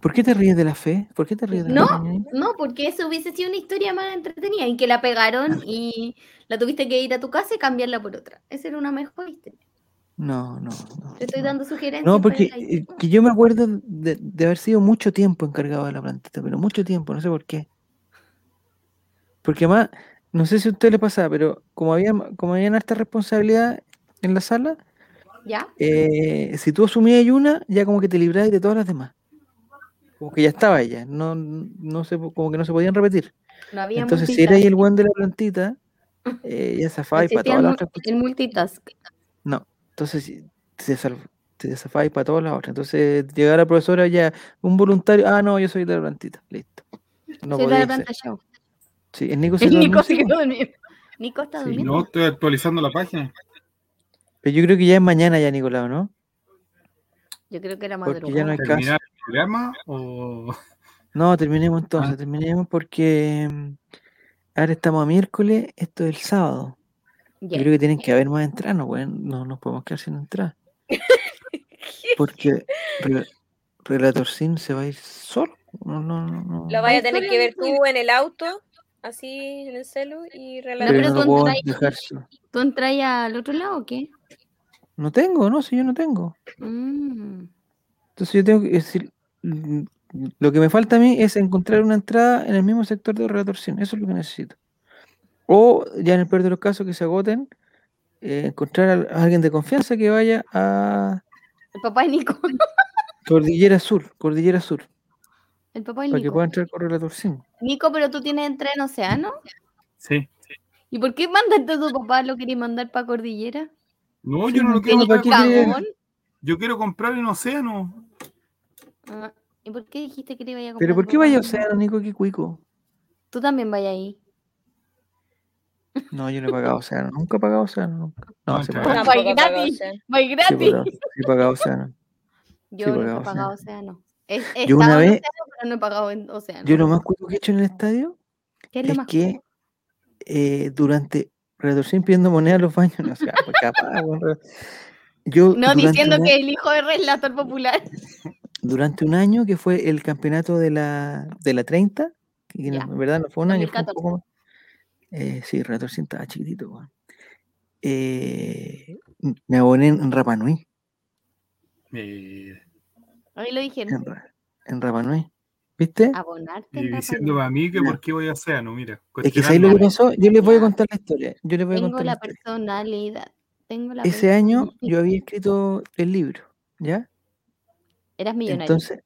Speaker 2: ¿Por qué te ríes de la fe? ¿Por qué te ríes de
Speaker 4: No,
Speaker 2: la fe?
Speaker 4: no, porque eso hubiese sido una historia más entretenida y que la pegaron [laughs] y la tuviste que ir a tu casa y cambiarla por otra. Esa era una mejor historia.
Speaker 2: No, no, no.
Speaker 4: Te estoy
Speaker 2: no.
Speaker 4: dando sugerencias.
Speaker 2: No, porque eh, que yo me acuerdo de, de haber sido mucho tiempo encargado de la plantita, pero mucho tiempo, no sé por qué. Porque además, no sé si a usted le pasaba, pero como había como había harta responsabilidad en la sala,
Speaker 4: ¿Ya?
Speaker 2: eh, si tú asumías una, ya como que te librabas de todas las demás. Como que ya estaba ella, no, no se, como que no se podían repetir.
Speaker 4: No había
Speaker 2: Entonces, si era el buen de la plantita, [laughs] eh, ya zafaba y para todas las otras
Speaker 4: el multitask.
Speaker 2: Entonces te, te zafabas para todas las otras. Entonces, llegaba la profesora ya, un voluntario, ah, no, yo soy de la plantita, listo. No
Speaker 4: Soy la de planta show.
Speaker 2: Sí, el Nico se [laughs]
Speaker 4: El Nico se
Speaker 2: dormido,
Speaker 4: quedó dormido. Nico está
Speaker 2: Sí,
Speaker 4: durmiendo.
Speaker 3: No, estoy actualizando la página.
Speaker 2: Pero yo creo que ya es mañana ya, Nicolás, ¿no?
Speaker 4: Yo creo que era
Speaker 2: Porque ya no
Speaker 4: madrugada.
Speaker 2: hay caso.
Speaker 3: ¿Terminar el programa o...?
Speaker 2: No, terminemos entonces,
Speaker 3: Ah.
Speaker 2: terminemos porque mm, ahora estamos a miércoles, esto es el sábado. Yo creo que tienen que haber más entradas, no, pueden- no nos podemos quedar sin entrar. [laughs] Porque Re- Relator Sin se va a ir solo. No, no, no, no.
Speaker 1: Lo vaya a tener que ver tú en el auto, así en el celu y
Speaker 2: Pero
Speaker 1: relatar.
Speaker 4: pero
Speaker 2: no
Speaker 4: tú entras-
Speaker 2: dejar solo.
Speaker 4: ¿Tú entras al otro lado o qué?
Speaker 2: No tengo, no, si yo no tengo.
Speaker 4: Mm.
Speaker 2: Entonces yo tengo que decir, lo que me falta a mí es encontrar una entrada en el mismo sector de Relator Sin. Eso es lo que necesito. O ya en el peor de los casos que se agoten, eh, encontrar a, alguien de confianza que vaya a
Speaker 4: El papá de Nico. [laughs]
Speaker 2: Cordillera Sur, Cordillera Sur,
Speaker 4: El papá de
Speaker 2: para que
Speaker 4: Nico.
Speaker 2: pueda entrar con Relator Sin.
Speaker 4: Nico, pero tú tienes entrada en Océano.
Speaker 3: Sí.
Speaker 4: ¿Y por qué mandaste a tu papá? ¿Lo querías mandar para Cordillera?
Speaker 3: No,
Speaker 2: Sí,
Speaker 3: yo no lo quiero.
Speaker 4: ¿Cagón?
Speaker 3: Yo quiero comprar en Océano.
Speaker 4: Ah, ¿Y por qué dijiste que le iba a comprar?
Speaker 2: Pero
Speaker 4: a
Speaker 2: ¿por qué vaya a Océano, Nico? Qué cuico.
Speaker 4: Tú también vayas ahí.
Speaker 2: No, yo no he pagado Océano, nunca he pagado Océano, nunca. No,
Speaker 3: No,
Speaker 2: sí
Speaker 4: Vai
Speaker 1: pagó,
Speaker 4: gratis.
Speaker 1: o sea.
Speaker 4: ¡Vai
Speaker 2: sí
Speaker 4: gratis!
Speaker 2: pagado, sí he pagado Océano.
Speaker 4: Yo
Speaker 2: sí,
Speaker 4: nunca he
Speaker 2: pagado
Speaker 4: Océano. Es- he
Speaker 2: Yo una
Speaker 4: estado en
Speaker 2: vez-
Speaker 4: Océano, pero no he pagado en Océano.
Speaker 2: Yo lo más cuico que he hecho en el estadio
Speaker 4: ¿Qué es lo
Speaker 2: es
Speaker 4: más
Speaker 2: que eh, durante Redorcín pidiendo moneda a los baños, no sé, pues capaz, yo
Speaker 4: No diciendo
Speaker 2: un
Speaker 4: que el hijo de relator popular. [laughs]
Speaker 2: durante un año que fue el campeonato de la, de la 30, que no- en verdad no fue un año, fue un
Speaker 4: 2014.
Speaker 2: poco más. Eh, sí, Redorcín estaba chiquitito, weón. Eh, me aboné en Rapa Nui,
Speaker 3: Eh,
Speaker 4: Ahí lo dijeron.
Speaker 2: en, en Rapa Nui. ¿Viste?
Speaker 4: Abonarte.
Speaker 3: y diciéndome a mí que por qué voy a Océano, mira.
Speaker 2: Es que ¿sabes lo que pasó? Yo les voy a contar la historia. Yo les voy a
Speaker 4: Tengo
Speaker 2: contar la
Speaker 4: personalidad. Tengo la
Speaker 2: Ese año yo había escrito el libro, ¿ya?
Speaker 4: Eras millonario.
Speaker 2: Entonces,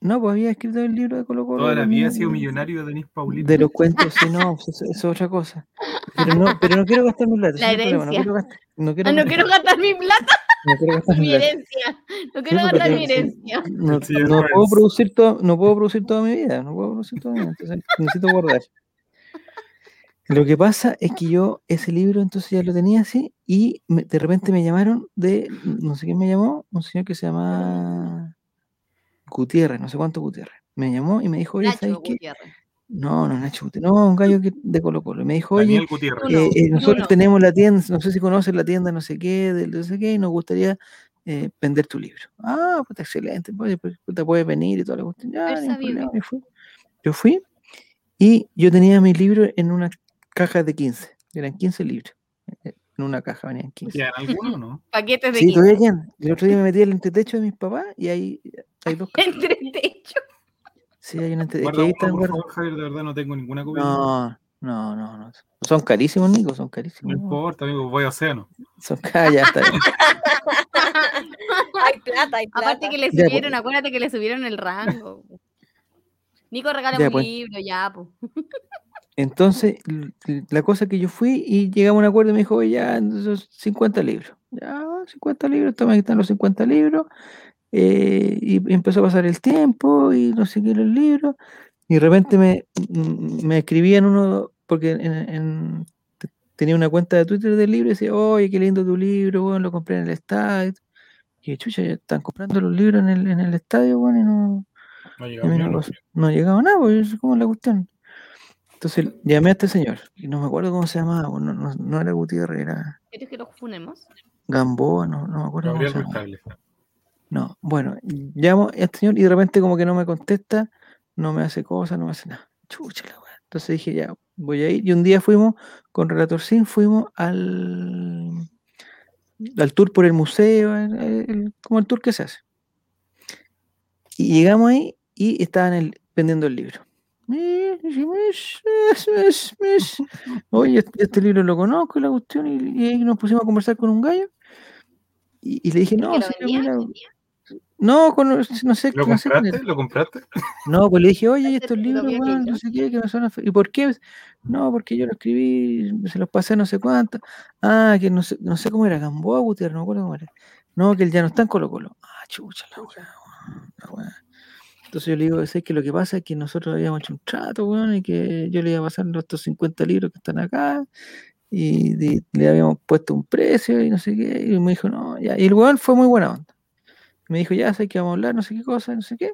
Speaker 2: no, pues había escrito el libro de Colo Colo.
Speaker 3: Toda
Speaker 2: de
Speaker 3: la vida
Speaker 2: niños,
Speaker 3: sido
Speaker 2: de-
Speaker 3: millonario Denis Paulino.
Speaker 2: De los cuentos, sí, no, pues eso, eso es otra cosa. Pero no, pero no quiero gastar mi plata.
Speaker 4: La
Speaker 2: problema, No
Speaker 4: herencia.
Speaker 2: quiero gastar, no quiero,
Speaker 4: Ah, no quiero gastar mi plata,
Speaker 2: no quiero gastar mi
Speaker 4: herencia. No quiero
Speaker 2: porque
Speaker 4: gastar mi herencia.
Speaker 2: No,
Speaker 3: Sí,
Speaker 2: no
Speaker 3: no
Speaker 2: puedo producir todo, no puedo producir toda mi vida, no puedo producir toda mi vida, entonces necesito guardar. Lo que pasa es que yo ese libro entonces ya lo tenía así y me- de repente me llamaron de, no sé quién me llamó, un señor que se llama Gutiérrez, no sé cuánto Gutiérrez. Me llamó y me dijo, oye, ¿sabes
Speaker 4: Nacho
Speaker 2: qué?
Speaker 4: Gutiérrez.
Speaker 2: No, no, Nacho Gutiérrez, no, un gallo que- de Colo Colo. Me dijo, oye, eh, eh, nosotros tenemos la tienda, no sé si conoces la tienda no sé qué, del no sé qué, y nos gustaría eh, vender tu libro. Ah, puta, excelente, pues, pues, puta, puedes venir y toda la cuestión. Problema, y fui. Yo fui y yo tenía mi libro en una caja de 15, eran 15 libros. En una caja venían 15.
Speaker 3: ¿Quedan algunos o no? [laughs]
Speaker 4: Paquetes de
Speaker 2: Sí,
Speaker 4: 15.
Speaker 2: todavía quedan. El otro día me metí al entretecho de mis papás y ahí hay dos cajas. [laughs]
Speaker 4: Entre techo.
Speaker 2: Sí, hay un entretecho.
Speaker 3: Guarda
Speaker 2: ahí están
Speaker 3: por favor, Javier, de verdad no tengo ninguna copia.
Speaker 2: No, no, no, no. Son carísimos, Nico, son carísimos. no.
Speaker 3: importa, amigo, voy a Océano.
Speaker 2: Son caras, ya está bien. [laughs]
Speaker 1: Hay plata, hay plata.
Speaker 4: Aparte que le
Speaker 2: Ya,
Speaker 4: subieron,
Speaker 2: pues.
Speaker 4: acuérdate que le subieron el rango. Nico regala
Speaker 2: Ya,
Speaker 4: un
Speaker 2: pues.
Speaker 4: libro, ya, pues.
Speaker 2: Entonces, la cosa es que yo fui y llegamos a un acuerdo y me dijo, oye, ya, entonces 50 libros. Ya, 50 libros, toma, aquí están los 50 libros. eh, y empezó a pasar el tiempo y no sé qué los libros. Y de repente me, m- me escribían uno, porque en, en- te- tenía una cuenta de Twitter del libro y decía, oye, qué lindo tu libro, bueno, lo compré en el estadio. Y chucha, ya están comprando los libros en el, en el estadio, bueno, y no,
Speaker 3: No ha
Speaker 2: y a
Speaker 3: llegado
Speaker 2: mí
Speaker 3: ni
Speaker 2: no, pas- no nada, pues es como la cuestión. Entonces llamé a este señor, y no me acuerdo cómo se llamaba, no, no, no era Gutiérrez, era
Speaker 4: ¿Quieres que los funemos?
Speaker 2: Gamboa, no, no me acuerdo cómo se llamaba. No, bueno, llamo a este señor y de repente como que no me contesta, no me hace cosas, no me hace nada. Chucha la weá. Entonces dije, ya, voy a ir. Y un día fuimos, con Relator Sin, fuimos al, al tour por el museo, el- el- como el tour que se hace. Y llegamos ahí y estaban el- vendiendo el libro. Oye, este, este libro lo conozco, la cuestión, y, y ahí nos pusimos a conversar con un gallo. Y, y le dije,
Speaker 4: ¿El
Speaker 2: no, sí,
Speaker 4: vendía?
Speaker 2: mira, no, con, no sé,
Speaker 3: ¿Lo
Speaker 2: no
Speaker 3: compraste? ¿Lo compraste?
Speaker 2: No, pues le dije, oye, ¿y
Speaker 4: Ese
Speaker 2: estos libros, no sé qué, que me suenan fe- ¿Y por qué? No, porque yo lo escribí, se los pasé no sé cuánto. Ah, que no sé, no sé cómo era, Gamboa, Gutiérrez, no me acuerdo cómo era. No, que él ya no está en Colo Colo. Ah, chucha, la weá, weón, la weá. Entonces yo le digo, ¿sabes que Lo que pasa es que nosotros habíamos hecho un trato, weón, y que yo le iba a pasar los estos 50 libros que están acá, y le habíamos puesto un precio y no sé qué, y me dijo, no, ya. Y el weón fue muy buena onda. Me dijo, ya, sé que vamos a hablar, no sé qué cosa, no sé qué.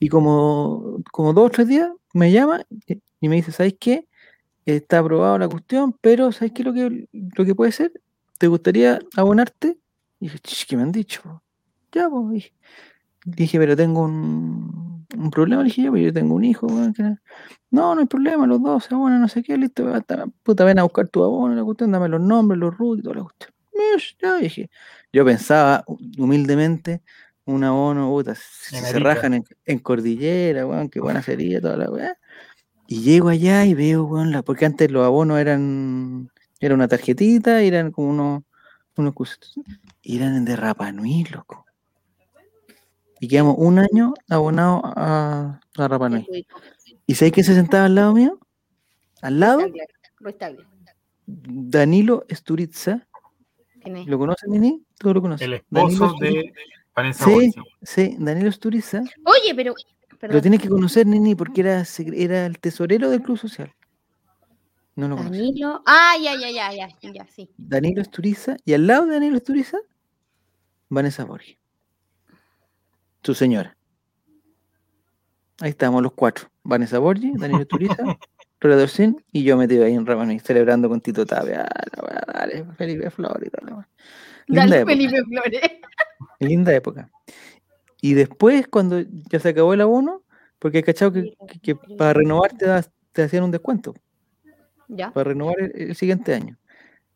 Speaker 2: Y como, como dos o tres días me llama y- me dice, ¿sabes qué? Está aprobada la cuestión, pero ¿sabes qué lo que, lo que puede ser? ¿Te gustaría abonarte? Y dije, "Ch, ¿qué me han dicho? po?". Ya, pues, dije. Dije, pero tengo un, un problema, le dije yo, pero yo tengo un hijo, weón, no, no hay problema, los dos se abonan, no sé qué, listo, hasta, puta, ven a buscar tu abono, la cuestión, dame los nombres, los y toda la cuestión. Ya, dije, yo pensaba hu- humildemente, un abono, puta, si se rajan en, en cordillera, weón, qué buena sería, toda la weá. Y llego allá y veo, weón, la, porque antes los abonos eran, era una tarjetita, eran como unos, unos y eran de Rapa Nui, loco. Y quedamos un año abonados a, a Rapa Nui. ¿Y sabes quién se sentaba al lado mío? Al lado. Danilo Esturiza.
Speaker 4: ¿Quién es?
Speaker 2: ¿Lo conoces, Nini? Tú lo conoces.
Speaker 3: El
Speaker 2: Danilo
Speaker 3: esposo de Vanessa
Speaker 2: Sí, sí, Danilo Esturiza.
Speaker 4: Oye, pero.
Speaker 2: Lo
Speaker 4: Perdón.
Speaker 2: tienes que conocer, Nini, porque era, era el tesorero del Club Social. No lo conoces.
Speaker 4: Danilo. Ah, ya, ya, ya, ya, ya, sí.
Speaker 2: Danilo Esturiza. Y al lado de Danilo Esturiza, Vanessa Borges. Su señora. Ahí estamos los cuatro. Vanessa Borgi, Daniel Turiza, [laughs] Redor Sin y yo metido ahí en Rapanui, celebrando con Tito Tapia. Ah, dale, Felipe Flores
Speaker 4: Dale,
Speaker 2: época,
Speaker 4: Felipe Flores.
Speaker 2: linda época. Y después, cuando ya se acabó el abono, porque cachado que, que- que para renovar te, das- te hacían un descuento,
Speaker 4: Ya.
Speaker 2: para renovar el, el siguiente año.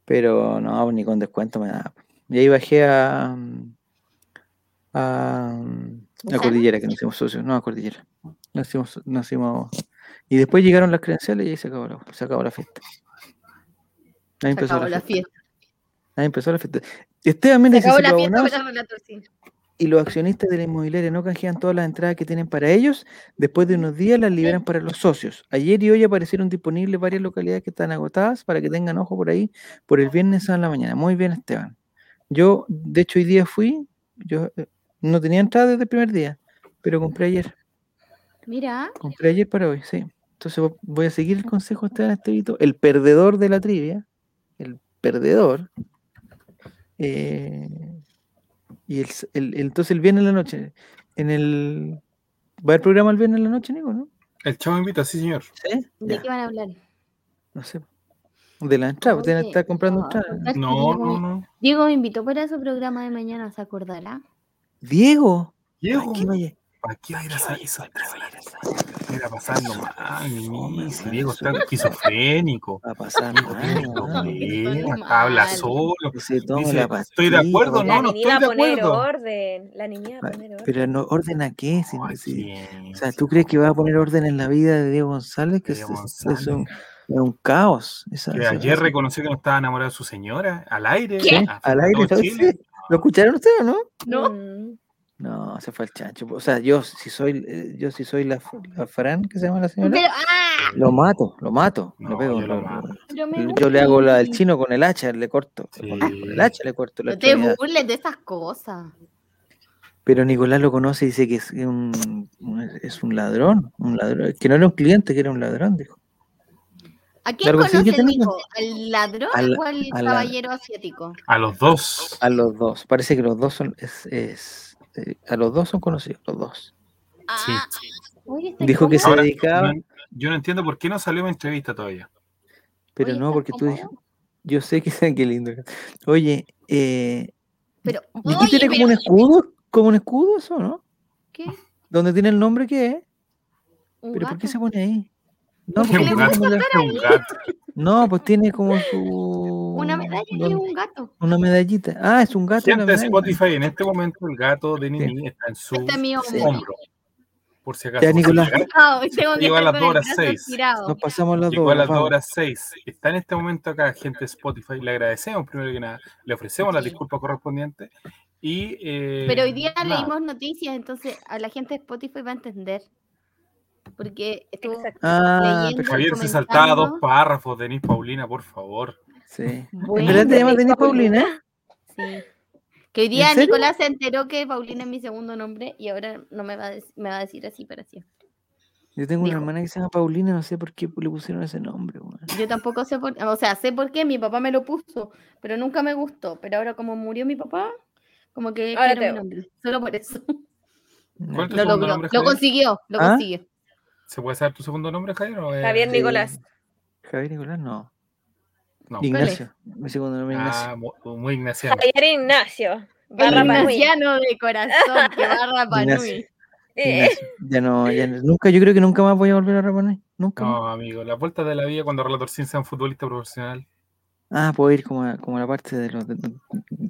Speaker 2: Pero no, ni con descuento me da. Y ahí bajé a, mm, a, mm, a
Speaker 4: ¿Gusano?
Speaker 2: Cordillera, que nos hicimos socios, no a Cordillera. Nos hicimos, nos hicimos- y después llegaron las credenciales y ahí se acabó la, se acabó la fiesta. Ahí
Speaker 4: Se
Speaker 2: empezó
Speaker 4: acabó
Speaker 2: la
Speaker 4: la
Speaker 2: fiesta.
Speaker 4: fiesta.
Speaker 2: Ahí empezó la fiesta. Esteban Méndez
Speaker 4: Se acabó
Speaker 2: dice,
Speaker 4: la
Speaker 2: "Los
Speaker 4: fiesta Sin.
Speaker 2: y los accionistas de la inmobiliaria no canjean todas las entradas que tienen para ellos, después de unos días las liberan para los socios. Ayer y hoy aparecieron disponibles varias localidades que están agotadas para que tengan ojo por ahí por el viernes a la mañana. Muy bien, Esteban. Yo, de hecho, hoy día fui, yo eh, no tenía entrada desde el primer día, pero compré ayer.
Speaker 4: Mira,
Speaker 2: Compré ayer para hoy, sí. Entonces vo- voy a seguir el consejo de Esteban Estevito, el perdedor de la trivia, el perdedor. eh, y el, el- el- entonces el viernes en la noche, en el... ¿Va a haber programa el viernes en la noche, Nico, no?
Speaker 3: El chavo invita, sí, señor.
Speaker 2: ¿Sí?
Speaker 4: ¿de qué van a hablar?
Speaker 2: no sé. De la entrada, ustedes
Speaker 4: Oye,
Speaker 2: están comprando
Speaker 4: no,
Speaker 2: entradas.
Speaker 4: ¿verdad que
Speaker 3: No, no, no.
Speaker 4: Diego me invitó para su programa de mañana, ¿se acordará?
Speaker 2: Diego,
Speaker 3: Diego,
Speaker 2: ¿para qué?
Speaker 3: ¿para qué va a ir a esa- Mira, pasando mal, mi si Diego está esquizofrénico.
Speaker 2: Va a pasar mal,
Speaker 3: habla solo.
Speaker 2: Que se
Speaker 3: Dice,
Speaker 2: la
Speaker 3: estoy de
Speaker 2: pastilla,
Speaker 3: acuerdo, no,
Speaker 1: la
Speaker 3: no estoy de acuerdo.
Speaker 1: orden. La niña va a poner orden.
Speaker 2: Pero no, ¿orden a qué? Si- si- O sea, ¿tú crees que va a poner orden en la vida de Diego González? Que es,
Speaker 3: Diego
Speaker 2: es- es
Speaker 3: González.
Speaker 2: un, es un caos. Esa-
Speaker 3: Que
Speaker 2: esa-
Speaker 3: ayer reconoció que no estaba enamorado de su señora, al aire.
Speaker 2: Al aire.
Speaker 3: Chile.
Speaker 2: ¿Lo escucharon ustedes o no?
Speaker 4: ¿No?
Speaker 1: Mm.
Speaker 2: No, se fue el chancho. O sea, yo si soy, eh, yo si soy la, la Fran, que se llama la señora,
Speaker 4: Pero, ¡ah!
Speaker 2: lo mato, lo mato.
Speaker 3: No,
Speaker 2: lo pego,
Speaker 3: yo lo
Speaker 2: lo-
Speaker 3: mato.
Speaker 4: Pero me
Speaker 2: yo le hago la del chino con el hacha, le corto.
Speaker 3: Sí.
Speaker 2: Con, con el hacha le corto la
Speaker 4: No te burles de esas cosas.
Speaker 2: Pero Nicolás lo conoce y dice que es un, un- es un ladrón, un ladrón, que no era un cliente, que era un ladrón, dijo.
Speaker 4: ¿A quién conoce. Nico? ¿Al ladrón
Speaker 2: Al-
Speaker 4: o al
Speaker 2: al-
Speaker 4: caballero asiático?
Speaker 3: A los dos.
Speaker 2: A los dos. Parece que los dos son, es, es, eh, a los dos son conocidos, los dos.
Speaker 3: Sí.
Speaker 4: Ah, está
Speaker 2: Dijo que se dedicaba,
Speaker 3: no- yo no entiendo por qué no salió mi entrevista todavía.
Speaker 2: pero
Speaker 4: Oye,
Speaker 2: no,
Speaker 4: ¿está
Speaker 2: porque tú dijo, yo sé que [laughs] qué lindo. Oye, eh,
Speaker 4: Pero,
Speaker 2: ¿y qué
Speaker 4: oye,
Speaker 2: tiene como un escudo? ¿Como un escudo eso, no?
Speaker 4: ¿Qué?
Speaker 2: ¿Dónde tiene el nombre qué es?
Speaker 4: ¿Un
Speaker 2: ¿Pero por qué se pone ahí? No,
Speaker 4: Porque
Speaker 3: un gato. gato.
Speaker 2: no, pues tiene como su...
Speaker 4: Una medalla y un gato.
Speaker 2: Una medallita. Ah, es un gato. medalla.
Speaker 3: Spotify, en este momento el gato de Nini está en su
Speaker 4: Este es mi
Speaker 2: Sí.
Speaker 4: hombro.
Speaker 3: Por si acaso.
Speaker 2: Ya, Nicolás.
Speaker 3: Llegó a las
Speaker 4: con
Speaker 3: dos
Speaker 4: el
Speaker 3: horas
Speaker 4: brazo
Speaker 3: seis.
Speaker 4: estirado.
Speaker 2: Nos pasamos las
Speaker 3: Llegó
Speaker 2: dos.
Speaker 3: a las 2 horas 6. Está en este momento acá, gente de Spotify. Le agradecemos primero que nada. Le ofrecemos las
Speaker 4: Sí.
Speaker 3: disculpas correspondientes. Y, eh,
Speaker 4: Pero hoy día
Speaker 3: nada.
Speaker 4: leímos noticias, entonces a la gente de Spotify va a entender. Porque estuvo
Speaker 1: Exacto.
Speaker 2: Ah,
Speaker 3: Javier se saltaba dos párrafos. Denis Paulina, por favor.
Speaker 2: Sí. ¿En
Speaker 4: Bueno,
Speaker 2: verdad te llamas
Speaker 1: Denis
Speaker 2: Paulina?
Speaker 4: Sí. Que hoy día? Nicolás se enteró que Paulina es mi segundo nombre y ahora no me va a, me va a decir así para siempre.
Speaker 2: Yo tengo una hermana que se llama Paulina, no sé por qué le pusieron ese nombre.
Speaker 4: Yo tampoco sé por o sea, sé por qué mi papá me lo puso, pero nunca me gustó. Pero ahora como murió mi papá, como que
Speaker 1: Ahora
Speaker 4: quiero mi nombre. Solo por eso.
Speaker 3: ¿Cuál es tu
Speaker 4: Lo
Speaker 3: segundo
Speaker 4: logró.
Speaker 3: nombre,
Speaker 4: Lo
Speaker 3: Javier?
Speaker 4: consiguió, lo
Speaker 2: ¿Ah?
Speaker 4: consiguió.
Speaker 3: ¿Se puede saber tu segundo nombre, Javier? o es-
Speaker 1: Javier Nicolás.
Speaker 2: Javier Nicolás, no.
Speaker 3: No.
Speaker 2: Ignacio. Mi segundo nombre es Ignacio.
Speaker 3: Ah, mu- muy ignaciano.
Speaker 1: Javier Ignacio. Barra
Speaker 4: ignaciano de corazón que barra Panui. [laughs]
Speaker 2: Ignacio.
Speaker 1: Eh,
Speaker 2: Ignacio. Ya no, ya no- nunca, yo creo que nunca más voy a volver a reponer. Nunca más.
Speaker 3: No, amigo, las vueltas de la vida cuando Relator Sin sea un futbolista profesional.
Speaker 2: Ah, puedo ir como a, como a la parte de los, de,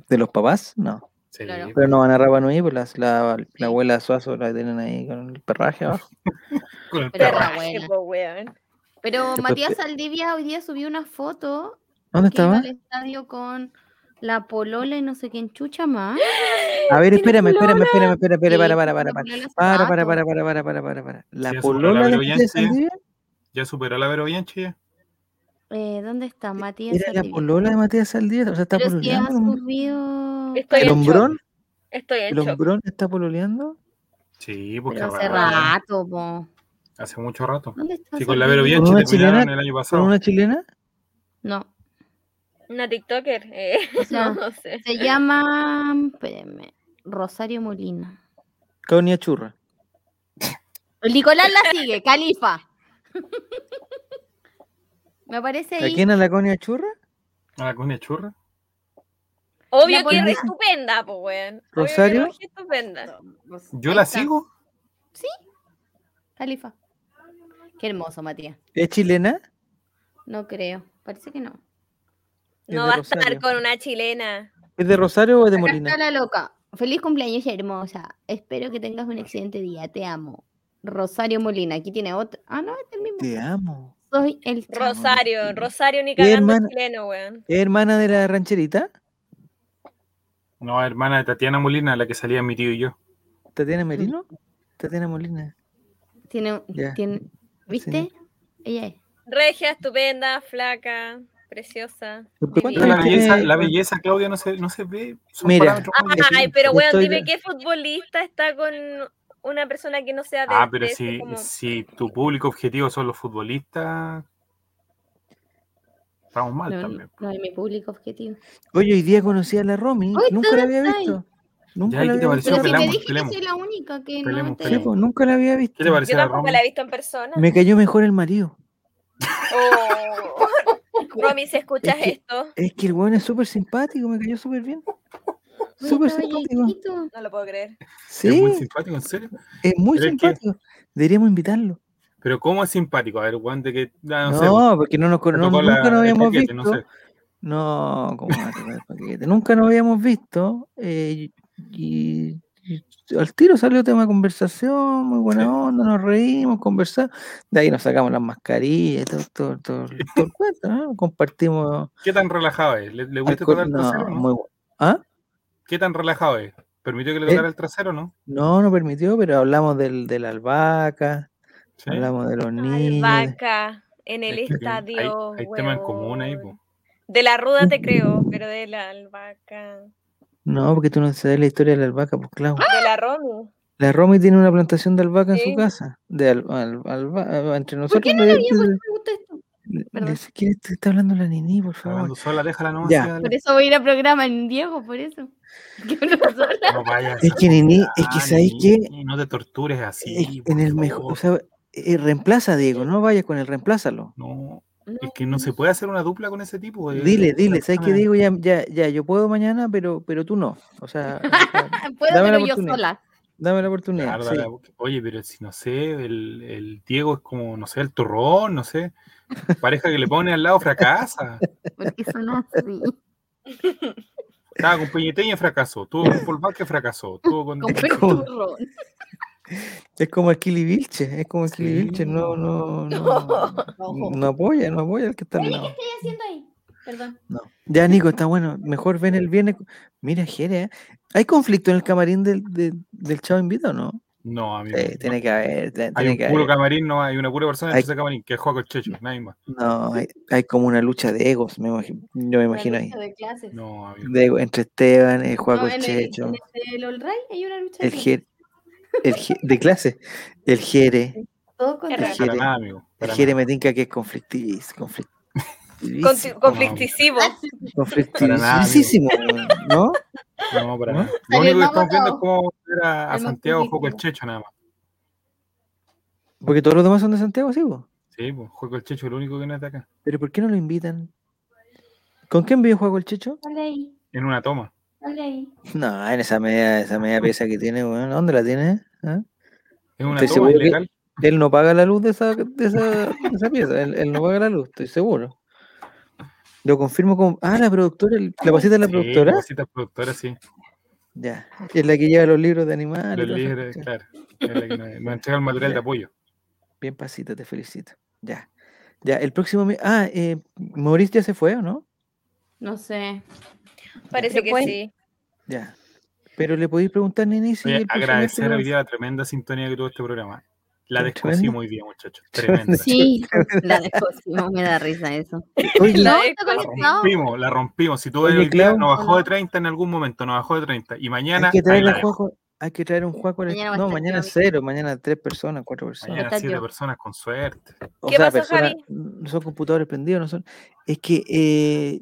Speaker 2: de los papás, no.
Speaker 3: Sí,
Speaker 4: Claro.
Speaker 2: Pero no van a Rapanui, pues las- la, la abuela Suazo la tienen ahí con el perraje abajo. [laughs]
Speaker 3: con el
Speaker 4: Pero
Speaker 1: weón.
Speaker 4: Pero Matías Saldivia hoy día subió una foto
Speaker 2: ¿Dónde estaba?
Speaker 4: al estadio con la polola y no sé quién chucha más.
Speaker 2: A ver,
Speaker 1: ¿Tiene
Speaker 2: espérame, espérame, espérame, espérame, espérame, para, para, para, para. Para, para, para, para, para, para, para, para. La polola
Speaker 3: la
Speaker 2: de Matías. Saldivia
Speaker 3: ¿Ya superó la Vero Bianchi?
Speaker 4: Eh, ¿Dónde está Matías
Speaker 2: era la polola de Matías Saldivia, o sea, está
Speaker 4: Pero si ha
Speaker 2: pololeando.
Speaker 4: subido...
Speaker 1: Estoy
Speaker 2: ¿El
Speaker 1: en
Speaker 2: hombrón?
Speaker 1: Estoy en
Speaker 2: ¿El
Speaker 1: shock.
Speaker 2: hombrón está pololeando?
Speaker 3: Sí, porque
Speaker 4: Pero hace
Speaker 3: rato,
Speaker 4: rato, po.
Speaker 3: hace mucho rato.
Speaker 4: ¿Dónde está
Speaker 3: Sí, con la Vero? Bianchi
Speaker 2: chilena?
Speaker 3: el año
Speaker 2: ¿Con
Speaker 3: pasado.
Speaker 2: una chilena?
Speaker 4: No,
Speaker 1: Una TikToker. Eh,
Speaker 4: o [laughs] sea,
Speaker 1: no, no sé.
Speaker 4: se llama... Espérenme. Rosario Molina.
Speaker 2: Caunia Churra.
Speaker 4: El Nicolás la sigue, Califa. [laughs] Me aparece
Speaker 2: ¿A
Speaker 4: ahí.
Speaker 2: quién a la Conia Churra?
Speaker 3: ¿A la coña churra?
Speaker 1: Obvio que es estupenda, pues, weón. Obvio que
Speaker 2: ¿Rosario?
Speaker 1: es estupenda.
Speaker 3: ¿Yo la sigo?
Speaker 4: Califa. Qué hermoso, Matías.
Speaker 2: ¿Es chilena?
Speaker 4: No creo. Parece que no.
Speaker 2: Es
Speaker 1: No
Speaker 2: de
Speaker 1: va a estar
Speaker 2: Rosario.
Speaker 1: con una chilena.
Speaker 2: ¿Es de Rosario o de
Speaker 4: Acá
Speaker 2: Molina?
Speaker 4: está la loca. Feliz cumpleaños, hermosa. Espero que tengas un excelente día. Te amo. Rosario Molina. Aquí tiene otra. Ah, no, es el mismo.
Speaker 2: Te amo.
Speaker 4: Soy el.
Speaker 1: Rosario, Rosario ni
Speaker 2: Mi
Speaker 1: cagando
Speaker 2: hermana-
Speaker 1: chileno, weón.
Speaker 2: ¿Es hermana de la rancherita?
Speaker 3: No, hermana de Tatiana Molina, la que salía mi tío y yo.
Speaker 2: ¿Tatiana Merino? Tatiana Molina.
Speaker 4: Tiene, tiene, ¿Viste? Ella es.
Speaker 1: Regia, estupenda, flaca, preciosa.
Speaker 2: ¿Pero
Speaker 1: divina.
Speaker 2: cuántos
Speaker 3: Pero la belleza,
Speaker 2: tiene?
Speaker 3: la belleza, Claudia, no se, no se ve. Son
Speaker 2: Mira.
Speaker 1: Ay, pero
Speaker 2: estoy
Speaker 1: dime
Speaker 2: de-
Speaker 1: qué futbolista está con una persona que no sea de.
Speaker 3: Ah, pero si,
Speaker 1: como-
Speaker 3: si tu público objetivo son los futbolistas, estamos mal
Speaker 4: No,
Speaker 3: también.
Speaker 4: no es mi público objetivo.
Speaker 2: Oye, hoy día conocí a la Romy. Nunca la había
Speaker 4: ¿dónde
Speaker 2: visto. Nunca
Speaker 3: Ya, ¿y
Speaker 2: la había visto.
Speaker 4: Pero si te
Speaker 3: pelamos,
Speaker 4: dije
Speaker 3: pelemos.
Speaker 4: que soy la única que
Speaker 3: Pelemos,
Speaker 4: no te...
Speaker 2: Sí, pues, nunca la había visto.
Speaker 3: ¿Qué te
Speaker 1: Yo
Speaker 3: pareció la
Speaker 1: tampoco
Speaker 3: Romy?
Speaker 1: la he visto en persona.
Speaker 2: Me cayó mejor el marido.
Speaker 1: Oh. [laughs] Romy, si escuchas
Speaker 2: Es que-
Speaker 1: esto,
Speaker 2: Es que el weón es súper simpático, me cayó súper bien. Súper simpático.
Speaker 1: no lo puedo creer.
Speaker 3: Es muy
Speaker 2: Sí,
Speaker 3: simpático, en serio.
Speaker 2: es muy
Speaker 3: es que-
Speaker 2: simpático. Deberíamos invitarlo.
Speaker 3: Pero ¿cómo es simpático? A ver, Juan, de que. ah,
Speaker 2: No,
Speaker 3: no, sé,
Speaker 2: porque no nos
Speaker 3: te
Speaker 2: cono- no-
Speaker 3: tocó la-
Speaker 2: nunca nos habíamos visto.
Speaker 3: no sé.
Speaker 2: No, ¿cómo va a tocar el paquete? Nunca nos habíamos visto. eh, y, y al tiro salió tema de conversación, muy buena
Speaker 3: Sí.
Speaker 2: onda, nos reímos, conversamos. De ahí nos sacamos las mascarillas, todo, todo, todo, todo el cuento, ¿no? Compartimos.
Speaker 3: ¿Qué tan relajado es? ¿Le, le gusta tocar el trasero? No?
Speaker 2: muy bu- ¿Ah?
Speaker 3: ¿Qué tan relajado es? ¿Permitió que le
Speaker 2: Eh,
Speaker 3: tocara el trasero no?
Speaker 2: No, no permitió, pero hablamos del, de la albahaca,
Speaker 3: ¿Sí?
Speaker 2: hablamos de los niños. de-
Speaker 1: Albahaca en el
Speaker 3: Es que
Speaker 1: estadio.
Speaker 3: Hay, hay tema en común ahí, po.
Speaker 1: De la ruda te creo, [laughs] pero de la albahaca.
Speaker 2: No, porque tú no sabes la historia de la albahaca, pues claro.
Speaker 1: De la Romy.
Speaker 2: La Romy tiene una plantación de albahaca en su casa. De al- al- alba- entre
Speaker 4: ¿Por
Speaker 2: nosotros.
Speaker 4: qué no
Speaker 2: le-
Speaker 4: gusta esto?
Speaker 2: ¿Quién te está hablando la Nini, por favor?
Speaker 3: Hablando sola, déjala nomás.
Speaker 2: Ya.
Speaker 4: Por eso voy a ir a programa en Diego, por eso. [laughs] Que.
Speaker 3: No vayas
Speaker 2: Es que, Nini, es que, ¿sabéis qué?
Speaker 3: Nini, No te tortures así.
Speaker 2: Es-
Speaker 3: por
Speaker 2: en el mejor, o sea, eh, reemplaza a Diego, no vayas con él, reemplázalo.
Speaker 3: No,
Speaker 4: No,
Speaker 3: es que no se puede hacer una dupla con ese tipo. eh,
Speaker 2: Dile, dile, ¿sabes qué Diego? Ya, ya, ya, yo puedo mañana, pero, pero tú no. O sea, [laughs]
Speaker 4: Puedo,
Speaker 2: Dame la
Speaker 4: pero yo
Speaker 2: oportunidad.
Speaker 4: sola.
Speaker 2: dame la oportunidad.
Speaker 3: Claro,
Speaker 2: sí.
Speaker 3: dale, Oye, pero si no sé, el, el Diego es como, no sé, el turrón, no sé. Pareja que le pone al lado fracasa.
Speaker 4: Porque son así.
Speaker 3: Estaba con Peñeteña y fracasó. Tuvo con Paul Vázquez fracasó. Tuvo con. [laughs]
Speaker 4: Turrón.
Speaker 2: Es como el Kili Vilche, es como el Kili
Speaker 3: Sí.
Speaker 2: Vilche, no, no, [laughs] no, no apoya, no apoya al que está al
Speaker 4: Oye, ¿qué estoy haciendo ahí? Perdón.
Speaker 2: No. Ya, Nico, está bueno. Mejor ven el viernes. Mira, Jere, ¿eh? ¿hay conflicto en el camarín del, del, del Chavo Invito o no?
Speaker 3: No.
Speaker 2: Sí,
Speaker 3: no.
Speaker 2: tiene que haber.
Speaker 3: Hay
Speaker 2: Tiene
Speaker 3: un
Speaker 2: que
Speaker 3: puro
Speaker 2: haber.
Speaker 3: camarín, no hay una pura persona en
Speaker 2: Hay-
Speaker 3: ese camarín, que Juaco el Checho, nadie más.
Speaker 2: No, hay, hay como una lucha de egos, me imagino, yo me imagino ahí.
Speaker 4: De clases.
Speaker 3: No, amigo.
Speaker 2: De ego entre Esteban, el Juaco
Speaker 4: No,
Speaker 2: el
Speaker 4: en el,
Speaker 2: Checho,
Speaker 4: el del Olray hay una lucha de
Speaker 2: el
Speaker 4: clases.
Speaker 2: El de clase, el Jere,
Speaker 4: Todo con
Speaker 2: el Jere,
Speaker 3: nada, amigo.
Speaker 2: el Jere me tinca que es conflictivis, conflictivísimo,
Speaker 1: conflictisivo.
Speaker 2: conflictivísimo, ¿no?
Speaker 3: No, para
Speaker 2: ¿No?
Speaker 3: nada. Lo único que estamos viendo es cómo ver a, a Santiago Juaco el
Speaker 4: conflictivo.
Speaker 3: Checho, nada más.
Speaker 2: Porque todos los demás son de Santiago, sí, po?
Speaker 3: Sí, pues Juaco el Checho es el único que no es de acá.
Speaker 2: pero ¿por qué no lo invitan? ¿Con quién vive Juaco el Checho?
Speaker 3: En una toma.
Speaker 2: No, en esa media, esa media pieza que tiene, weón, ¿dónde la tiene? ¿Ah?
Speaker 3: Es una toma ilegal.
Speaker 2: Él no paga la luz de esa, de esa, de esa pieza, él, él no paga la luz, estoy seguro. Lo confirmo con. Ah, la productora, el- la pasita de la
Speaker 3: Sí,
Speaker 2: productora.
Speaker 3: Cositas productora, sí.
Speaker 2: Ya. Es la que lleva los libros de animales.
Speaker 3: Los
Speaker 2: cuestión.
Speaker 3: claro. Es la que nos, nos entrega el material
Speaker 2: Ya.
Speaker 3: de apoyo.
Speaker 2: Bien pasita, te felicito. Ya. Ya, el próximo. Ah, eh, Maurice ya se fue, ¿o no?
Speaker 4: No sé.
Speaker 1: Parece que sí.
Speaker 2: Ya. Pero le podéis preguntar, Nini, si
Speaker 3: Oye,
Speaker 2: el
Speaker 3: agradecer hoy día la tremenda sintonía que tuvo este programa. La
Speaker 2: tremendo.
Speaker 3: hoy día, muchachos. Tremenda.
Speaker 4: Sí, la descosimos, me da risa eso.
Speaker 2: Oye, [laughs]
Speaker 1: La
Speaker 3: rompimos, la rompimos. Si tú ves hoy día, nos bajó de 30 en algún momento, nos bajó de 30. Y mañana,
Speaker 2: hay que traer
Speaker 3: la
Speaker 2: juego. Hay que traer un juego.
Speaker 4: Mañana
Speaker 2: No, mañana cero, mañana tres personas, cuatro personas.
Speaker 3: mañana siete
Speaker 4: yo.
Speaker 3: personas con suerte.
Speaker 2: O
Speaker 1: ¿Qué
Speaker 2: sea,
Speaker 1: pasó,
Speaker 2: personas,
Speaker 1: Javi?
Speaker 2: no son computadores prendidos, no son. Es que eh,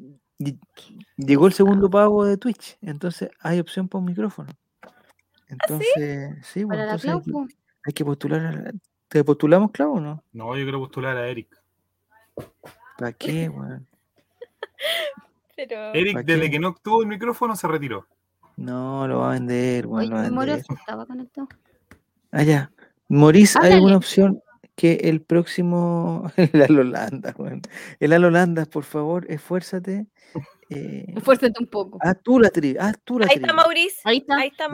Speaker 2: llegó el segundo pago de Twitch, entonces hay opción para un micrófono. Entonces, sí, pues,
Speaker 4: Para la
Speaker 2: entonces hay que, hay postular. a ¿Te postulamos, Clau, o no?
Speaker 3: No, yo quiero postular a Eric.
Speaker 2: ¿Para qué, [laughs] weón?
Speaker 1: Pero
Speaker 3: Eric,
Speaker 2: ¿Pa'
Speaker 3: desde
Speaker 2: qué?
Speaker 3: que no tuvo el micrófono, se retiró.
Speaker 2: No, lo va a vender, weón, vender.
Speaker 4: sí estaba conectado.
Speaker 2: Ah, ya. Morís, ¿hay alguna opción que el próximo. [laughs] El Alolanda, weón. El Alolanda, por favor, esfuérzate. Eh,
Speaker 4: Esfuérzate un poco.
Speaker 2: haz tú la trivia, haz tú la
Speaker 1: ahí está
Speaker 2: trivia.
Speaker 1: Maurice.
Speaker 4: Ahí está.
Speaker 1: Ahí está.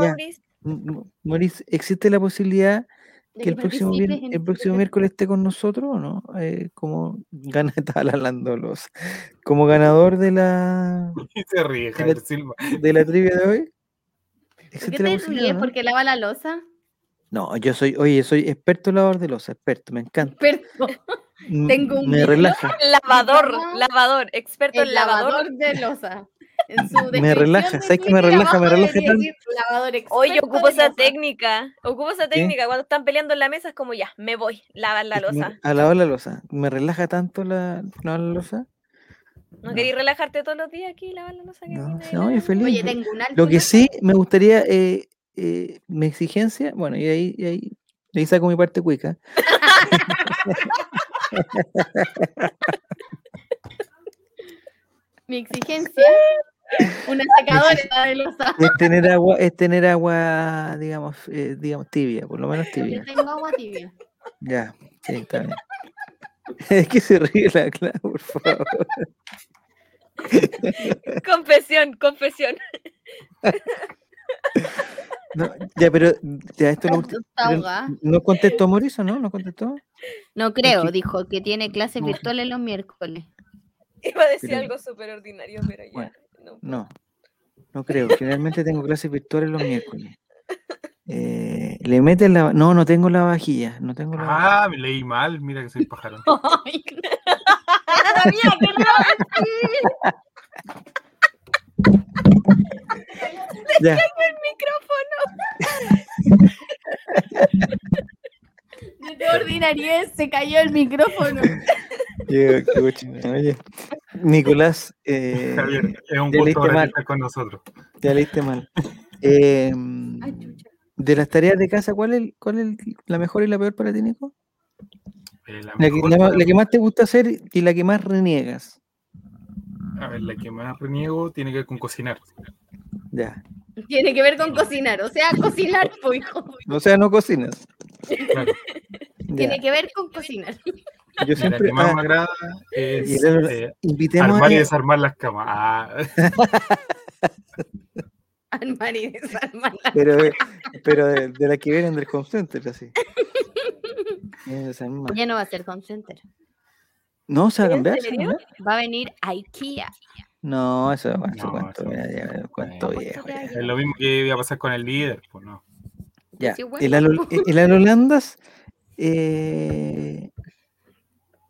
Speaker 1: Maurice.
Speaker 2: ¿existe la posibilidad
Speaker 4: De
Speaker 2: que el próximo,
Speaker 4: en
Speaker 2: el próximo miércoles esté con nosotros o no? Eh, como gana [laughs] estaba hablando los como ganador de la [laughs]
Speaker 3: se ríe, Javier Silva.
Speaker 2: de la trivia de hoy.
Speaker 4: ¿Por
Speaker 2: ¿Existe
Speaker 4: qué te ríes?
Speaker 2: no?
Speaker 4: ¿Porque lava la losa?
Speaker 2: No, yo soy, oye, soy experto lavador de losa, experto, me encanta.
Speaker 4: Experto.
Speaker 2: M-
Speaker 4: Tengo un
Speaker 2: me relaja,
Speaker 1: Lavador, lavador, experto
Speaker 4: El
Speaker 1: en lavador.
Speaker 4: lavador de losa. En su [laughs]
Speaker 2: Me relaja, ¿sabes qué me relaja? Me relaja
Speaker 4: decir experto
Speaker 1: ocupo esa
Speaker 4: losa.
Speaker 1: técnica. Ocupo esa técnica. Cuando están peleando en la mesa es como ya, me voy, lavar la
Speaker 2: que
Speaker 1: losa.
Speaker 2: a lavar la losa. Me relaja tanto la, lavar la losa.
Speaker 1: ¿No queréis relajarte todos los días aquí y lavar la losa? que
Speaker 2: No, no, yo feliz.
Speaker 4: Oye, tengo un alto.
Speaker 2: Lo que sí me gustaría, eh, eh, mi exigencia, bueno, y ahí, y ahí, y ahí saco mi parte cuica, [laughs]
Speaker 4: Mi exigencia. Una secadora de losa.
Speaker 2: es tener agua, es tener agua, digamos, eh, digamos, tibia, por lo menos
Speaker 4: Yo
Speaker 2: tibia.
Speaker 4: tengo agua tibia.
Speaker 2: Ya, sí, está bien. [laughs] Es que se ríe la clave, por favor. [laughs]
Speaker 1: Confesión, confesión.
Speaker 2: No, ya, pero ya esto. ¿No contestó Mauricio, no? ¿No contestó?
Speaker 4: No creo, dijo que tiene clases
Speaker 2: No.
Speaker 4: virtuales los miércoles.
Speaker 1: Iba a decir
Speaker 2: Pero-
Speaker 1: algo súper ordinario, pero ya.
Speaker 2: Bueno,
Speaker 1: no.
Speaker 2: No, no creo. Generalmente tengo clases virtuales los miércoles. Eh, le meten la. No, no tengo la vajilla. No tengo la vajilla.
Speaker 3: Ah, me leí mal. Mira que soy pájaro. [laughs]
Speaker 4: Ay, [laughs] Sabía que no.
Speaker 2: Ya,
Speaker 4: De tu ordinariez se cayó el micrófono.
Speaker 2: qué. Oye, Nicolás, eh,
Speaker 3: Javier, es un
Speaker 2: te
Speaker 3: gusto
Speaker 2: mal.
Speaker 3: estar con nosotros.
Speaker 2: te leíste mal. Eh,
Speaker 4: Ay,
Speaker 2: de las tareas de casa, ¿cuál es, ¿cuál es la mejor y la peor para ti, Nico?
Speaker 3: Eh, la,
Speaker 2: La que, la la más te gusta hacer y la que más reniegas.
Speaker 3: A ver, la que más reniego tiene que ver con cocinar.
Speaker 2: Ya.
Speaker 4: Tiene que ver con cocinar, o sea, cocinar, pues, hijo. [laughs]
Speaker 2: O sea, no cocinas.
Speaker 3: Claro.
Speaker 4: Tiene que ver con cocinar.
Speaker 2: Yo
Speaker 3: Y la
Speaker 2: siempre.
Speaker 3: que más
Speaker 2: ah,
Speaker 3: me agrada es
Speaker 2: el-
Speaker 3: eh,
Speaker 2: invitemos
Speaker 3: armar y desarmar las camas. Ah, [laughs]
Speaker 4: Armar y desarmar.
Speaker 2: pero, eh, pero de, de las que vienen del home center, así. [laughs]
Speaker 4: Ya no va a ser home center.
Speaker 2: No, se va a
Speaker 1: ¿En
Speaker 2: cambiar. se va a.
Speaker 4: Va a venir a IKEA.
Speaker 2: No, eso es
Speaker 3: No,
Speaker 2: cuento,
Speaker 3: eso-
Speaker 2: ya, ya, cuento viejo. ya.
Speaker 3: es lo mismo que iba a pasar con el líder. Pues no.
Speaker 2: Ya. El, Alo- el Alolandas eh,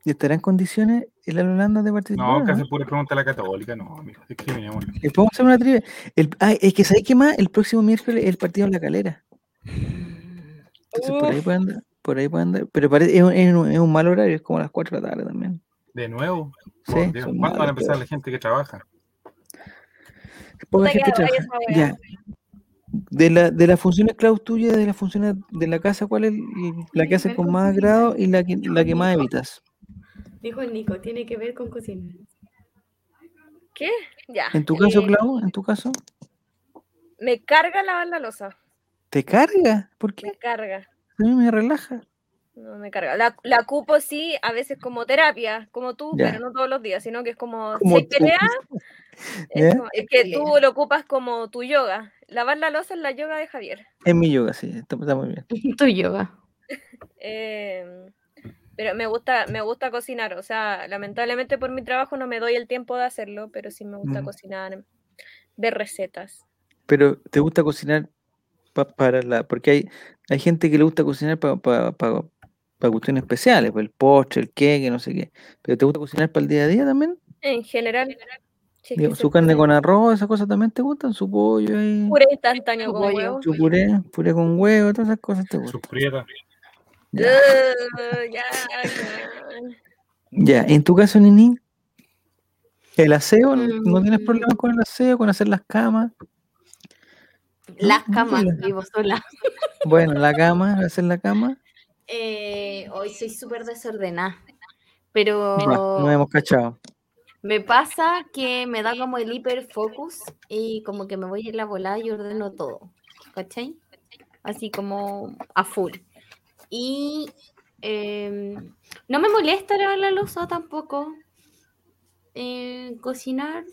Speaker 2: ¿estará en condiciones el Alolandas de participar?
Speaker 3: No, que
Speaker 2: no?
Speaker 3: pura pregunta a la católica. No, amigo, discriminémoslo.
Speaker 2: Eh, Podemos hacer una trivia. El, ah, es que ¿sabéis qué más? El próximo miércoles es el partido en la calera. Entonces por ahí puede andar. Por ahí puede andar. Pero parece, es, un, es un- es un mal horario, es como a las 4 de la tarde también.
Speaker 3: De nuevo.
Speaker 2: Sí,
Speaker 3: Dios, ¿Cuándo van a
Speaker 2: malos,
Speaker 3: empezar
Speaker 2: pero-
Speaker 3: la gente que trabaja?
Speaker 2: Poca gente trabaja. Ya. De, la, de las funciones cloud tuyas, de las funciones de la casa, ¿cuál es la que haces con más agrado y la que, la que más evitas?
Speaker 4: Dijo el Nico, tiene que ver con cocinar.
Speaker 1: ¿Qué? Ya.
Speaker 2: En tu caso,
Speaker 1: eh,
Speaker 2: Clau, en tu caso,
Speaker 1: Me carga lavar la losa.
Speaker 2: ¿te carga? ¿Por qué?
Speaker 1: Me carga.
Speaker 2: A mí me relaja.
Speaker 1: No me carga. La, la cupo sí, a veces como terapia, como tú, pero no todos los días, sino que es como,
Speaker 2: Como
Speaker 1: si pelea, [laughs] es, como- es que tú lo ocupas como tu yoga. Lavar la losa es la yoga de Javier.
Speaker 2: En mi yoga, sí, está, está muy bien. [laughs]
Speaker 4: Tu yoga.
Speaker 1: Em, pero me gusta, me gusta cocinar. O sea, lamentablemente por mi trabajo no me doy el tiempo de hacerlo, pero sí me gusta
Speaker 2: Mm.
Speaker 1: cocinar, ver recetas.
Speaker 2: Pero ¿te gusta cocinar pa- para la...? Porque hay, hay gente que le gusta cocinar para cuestiones especiales, pues el postre, el queque, no sé qué. ¿Pero te gusta cocinar para el día a día también?
Speaker 1: En general, si es que
Speaker 2: ¿Su carne
Speaker 1: puede.
Speaker 2: con arroz, esas cosas también te gustan? ¿Su pollo ahí?
Speaker 1: Puré instantáneo
Speaker 4: Su
Speaker 1: con
Speaker 4: pollo.
Speaker 1: huevo.
Speaker 2: ¿Su puré? ¿Puré con huevo? Todas esas cosas te gustan.
Speaker 3: prietas.
Speaker 2: Ya.
Speaker 1: Ugh, ya, ya.
Speaker 2: Ya, en tu caso, Nini, el aseo, ¿no tienes
Speaker 4: Mm.
Speaker 2: problemas con el aseo, con hacer las camas?
Speaker 4: Las camas, vivo sola.
Speaker 2: Bueno, la cama, hacer la cama.
Speaker 4: Eh, hoy soy súper desordenada. Pero
Speaker 2: nos hemos cachado.
Speaker 4: me pasa que me da como el hiperfocus y como que me voy en la volada y ordeno todo. ¿Cachai? Así como a full. Y em, no me molesta lavar la losa tampoco. Eh, cocinar.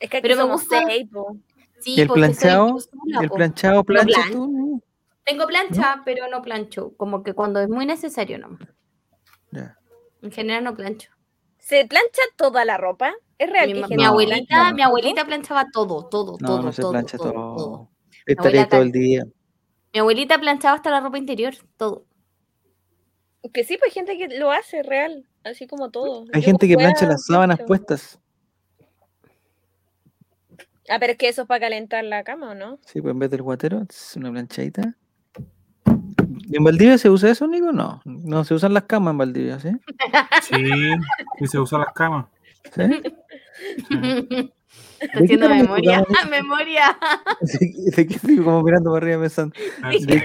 Speaker 1: Es que aquí
Speaker 4: Pero me gusta-. Sí,
Speaker 2: ¿Y el planchado?
Speaker 4: yo sola,
Speaker 2: ¿Y el planchado plancha
Speaker 4: plan-
Speaker 2: tú?
Speaker 4: Tengo plancha, pero no plancho. Como que cuando es muy necesario, no.
Speaker 2: Ya.
Speaker 4: En general no plancho.
Speaker 1: ¿Se plancha toda la ropa? ¿Es real
Speaker 4: Mi,
Speaker 1: que
Speaker 4: mi abuelita,
Speaker 1: plancha
Speaker 4: mi abuelita planchaba todo, todo,
Speaker 2: No,
Speaker 4: todo,
Speaker 2: no se
Speaker 4: todo,
Speaker 2: plancha
Speaker 4: todo,
Speaker 2: todo.
Speaker 4: todo.
Speaker 2: Estaría todo el día.
Speaker 4: Mi abuelita planchaba hasta la ropa interior, todo.
Speaker 1: Que sí, pues hay gente que lo hace real, así como todo.
Speaker 2: Hay
Speaker 1: Yo
Speaker 2: gente que plancha las sábanas
Speaker 1: plancho.
Speaker 2: puestas.
Speaker 1: Ah, pero es que eso es para calentar la cama, ¿o no?
Speaker 2: Sí, pues en vez del guatero, es una planchadita. ¿Y en Valdivia se usa eso, Nico? No, no se usan las camas en Valdivia, ¿sí?
Speaker 3: Sí, y se usan las camas.
Speaker 2: ¿Sí?
Speaker 4: Está haciendo memoria, memoria.
Speaker 2: ¿De qué [laughs] estoy como mirando para arriba pensando? ¿De qué,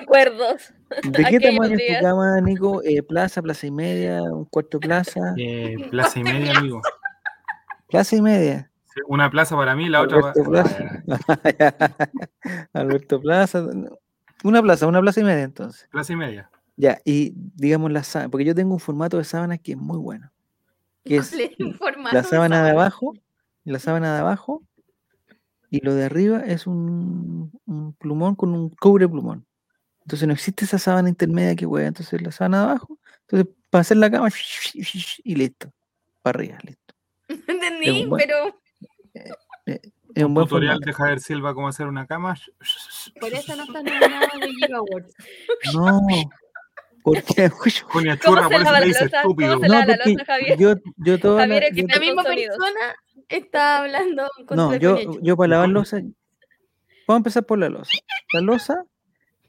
Speaker 1: Recuerdos.
Speaker 2: de qué tamaño es tu cama, Nico? Eh, ¿Plaza, plaza y media, un cuarto plaza?
Speaker 3: Eh, plaza y media, amigo.
Speaker 2: ¿Plaza y media?
Speaker 3: Sí, Una plaza para mí, la otra
Speaker 2: Alberto
Speaker 3: para.
Speaker 2: Plaza. [laughs] Alberto Plaza. Una plaza, una plaza y media entonces.
Speaker 3: Plaza y media.
Speaker 2: Ya, y digamos la sábana, porque yo tengo un formato de sábana que es muy bueno. Que es la sábana de abajo, la sábana de abajo, y lo de arriba es un, un plumón con un cobre plumón. Entonces no existe esa sábana intermedia que hueá. Entonces la sábana de abajo, entonces para hacer la cama y listo. Para arriba, listo. [laughs]
Speaker 4: Entendí,
Speaker 2: un buen-
Speaker 4: pero
Speaker 2: Es un buen
Speaker 3: Tutorial
Speaker 2: formato.
Speaker 3: de Javier Silva cómo hacer una cama. [laughs]
Speaker 4: por eso no está nominado de Giga Awards.
Speaker 2: No, [laughs] porque
Speaker 3: Coña [laughs]
Speaker 1: ¿Cómo
Speaker 3: churra,
Speaker 1: se
Speaker 3: por eso
Speaker 1: la
Speaker 3: dice estúpido.
Speaker 1: ¿Cómo se
Speaker 2: no,
Speaker 1: la loza, Javier?
Speaker 2: yo, yo toda
Speaker 1: Javier
Speaker 2: la-
Speaker 1: es que
Speaker 4: La misma
Speaker 1: con sonidos.
Speaker 4: persona está hablando contra
Speaker 2: No, yo, yo para lavar losa, vamos a empezar por la losa. La losa,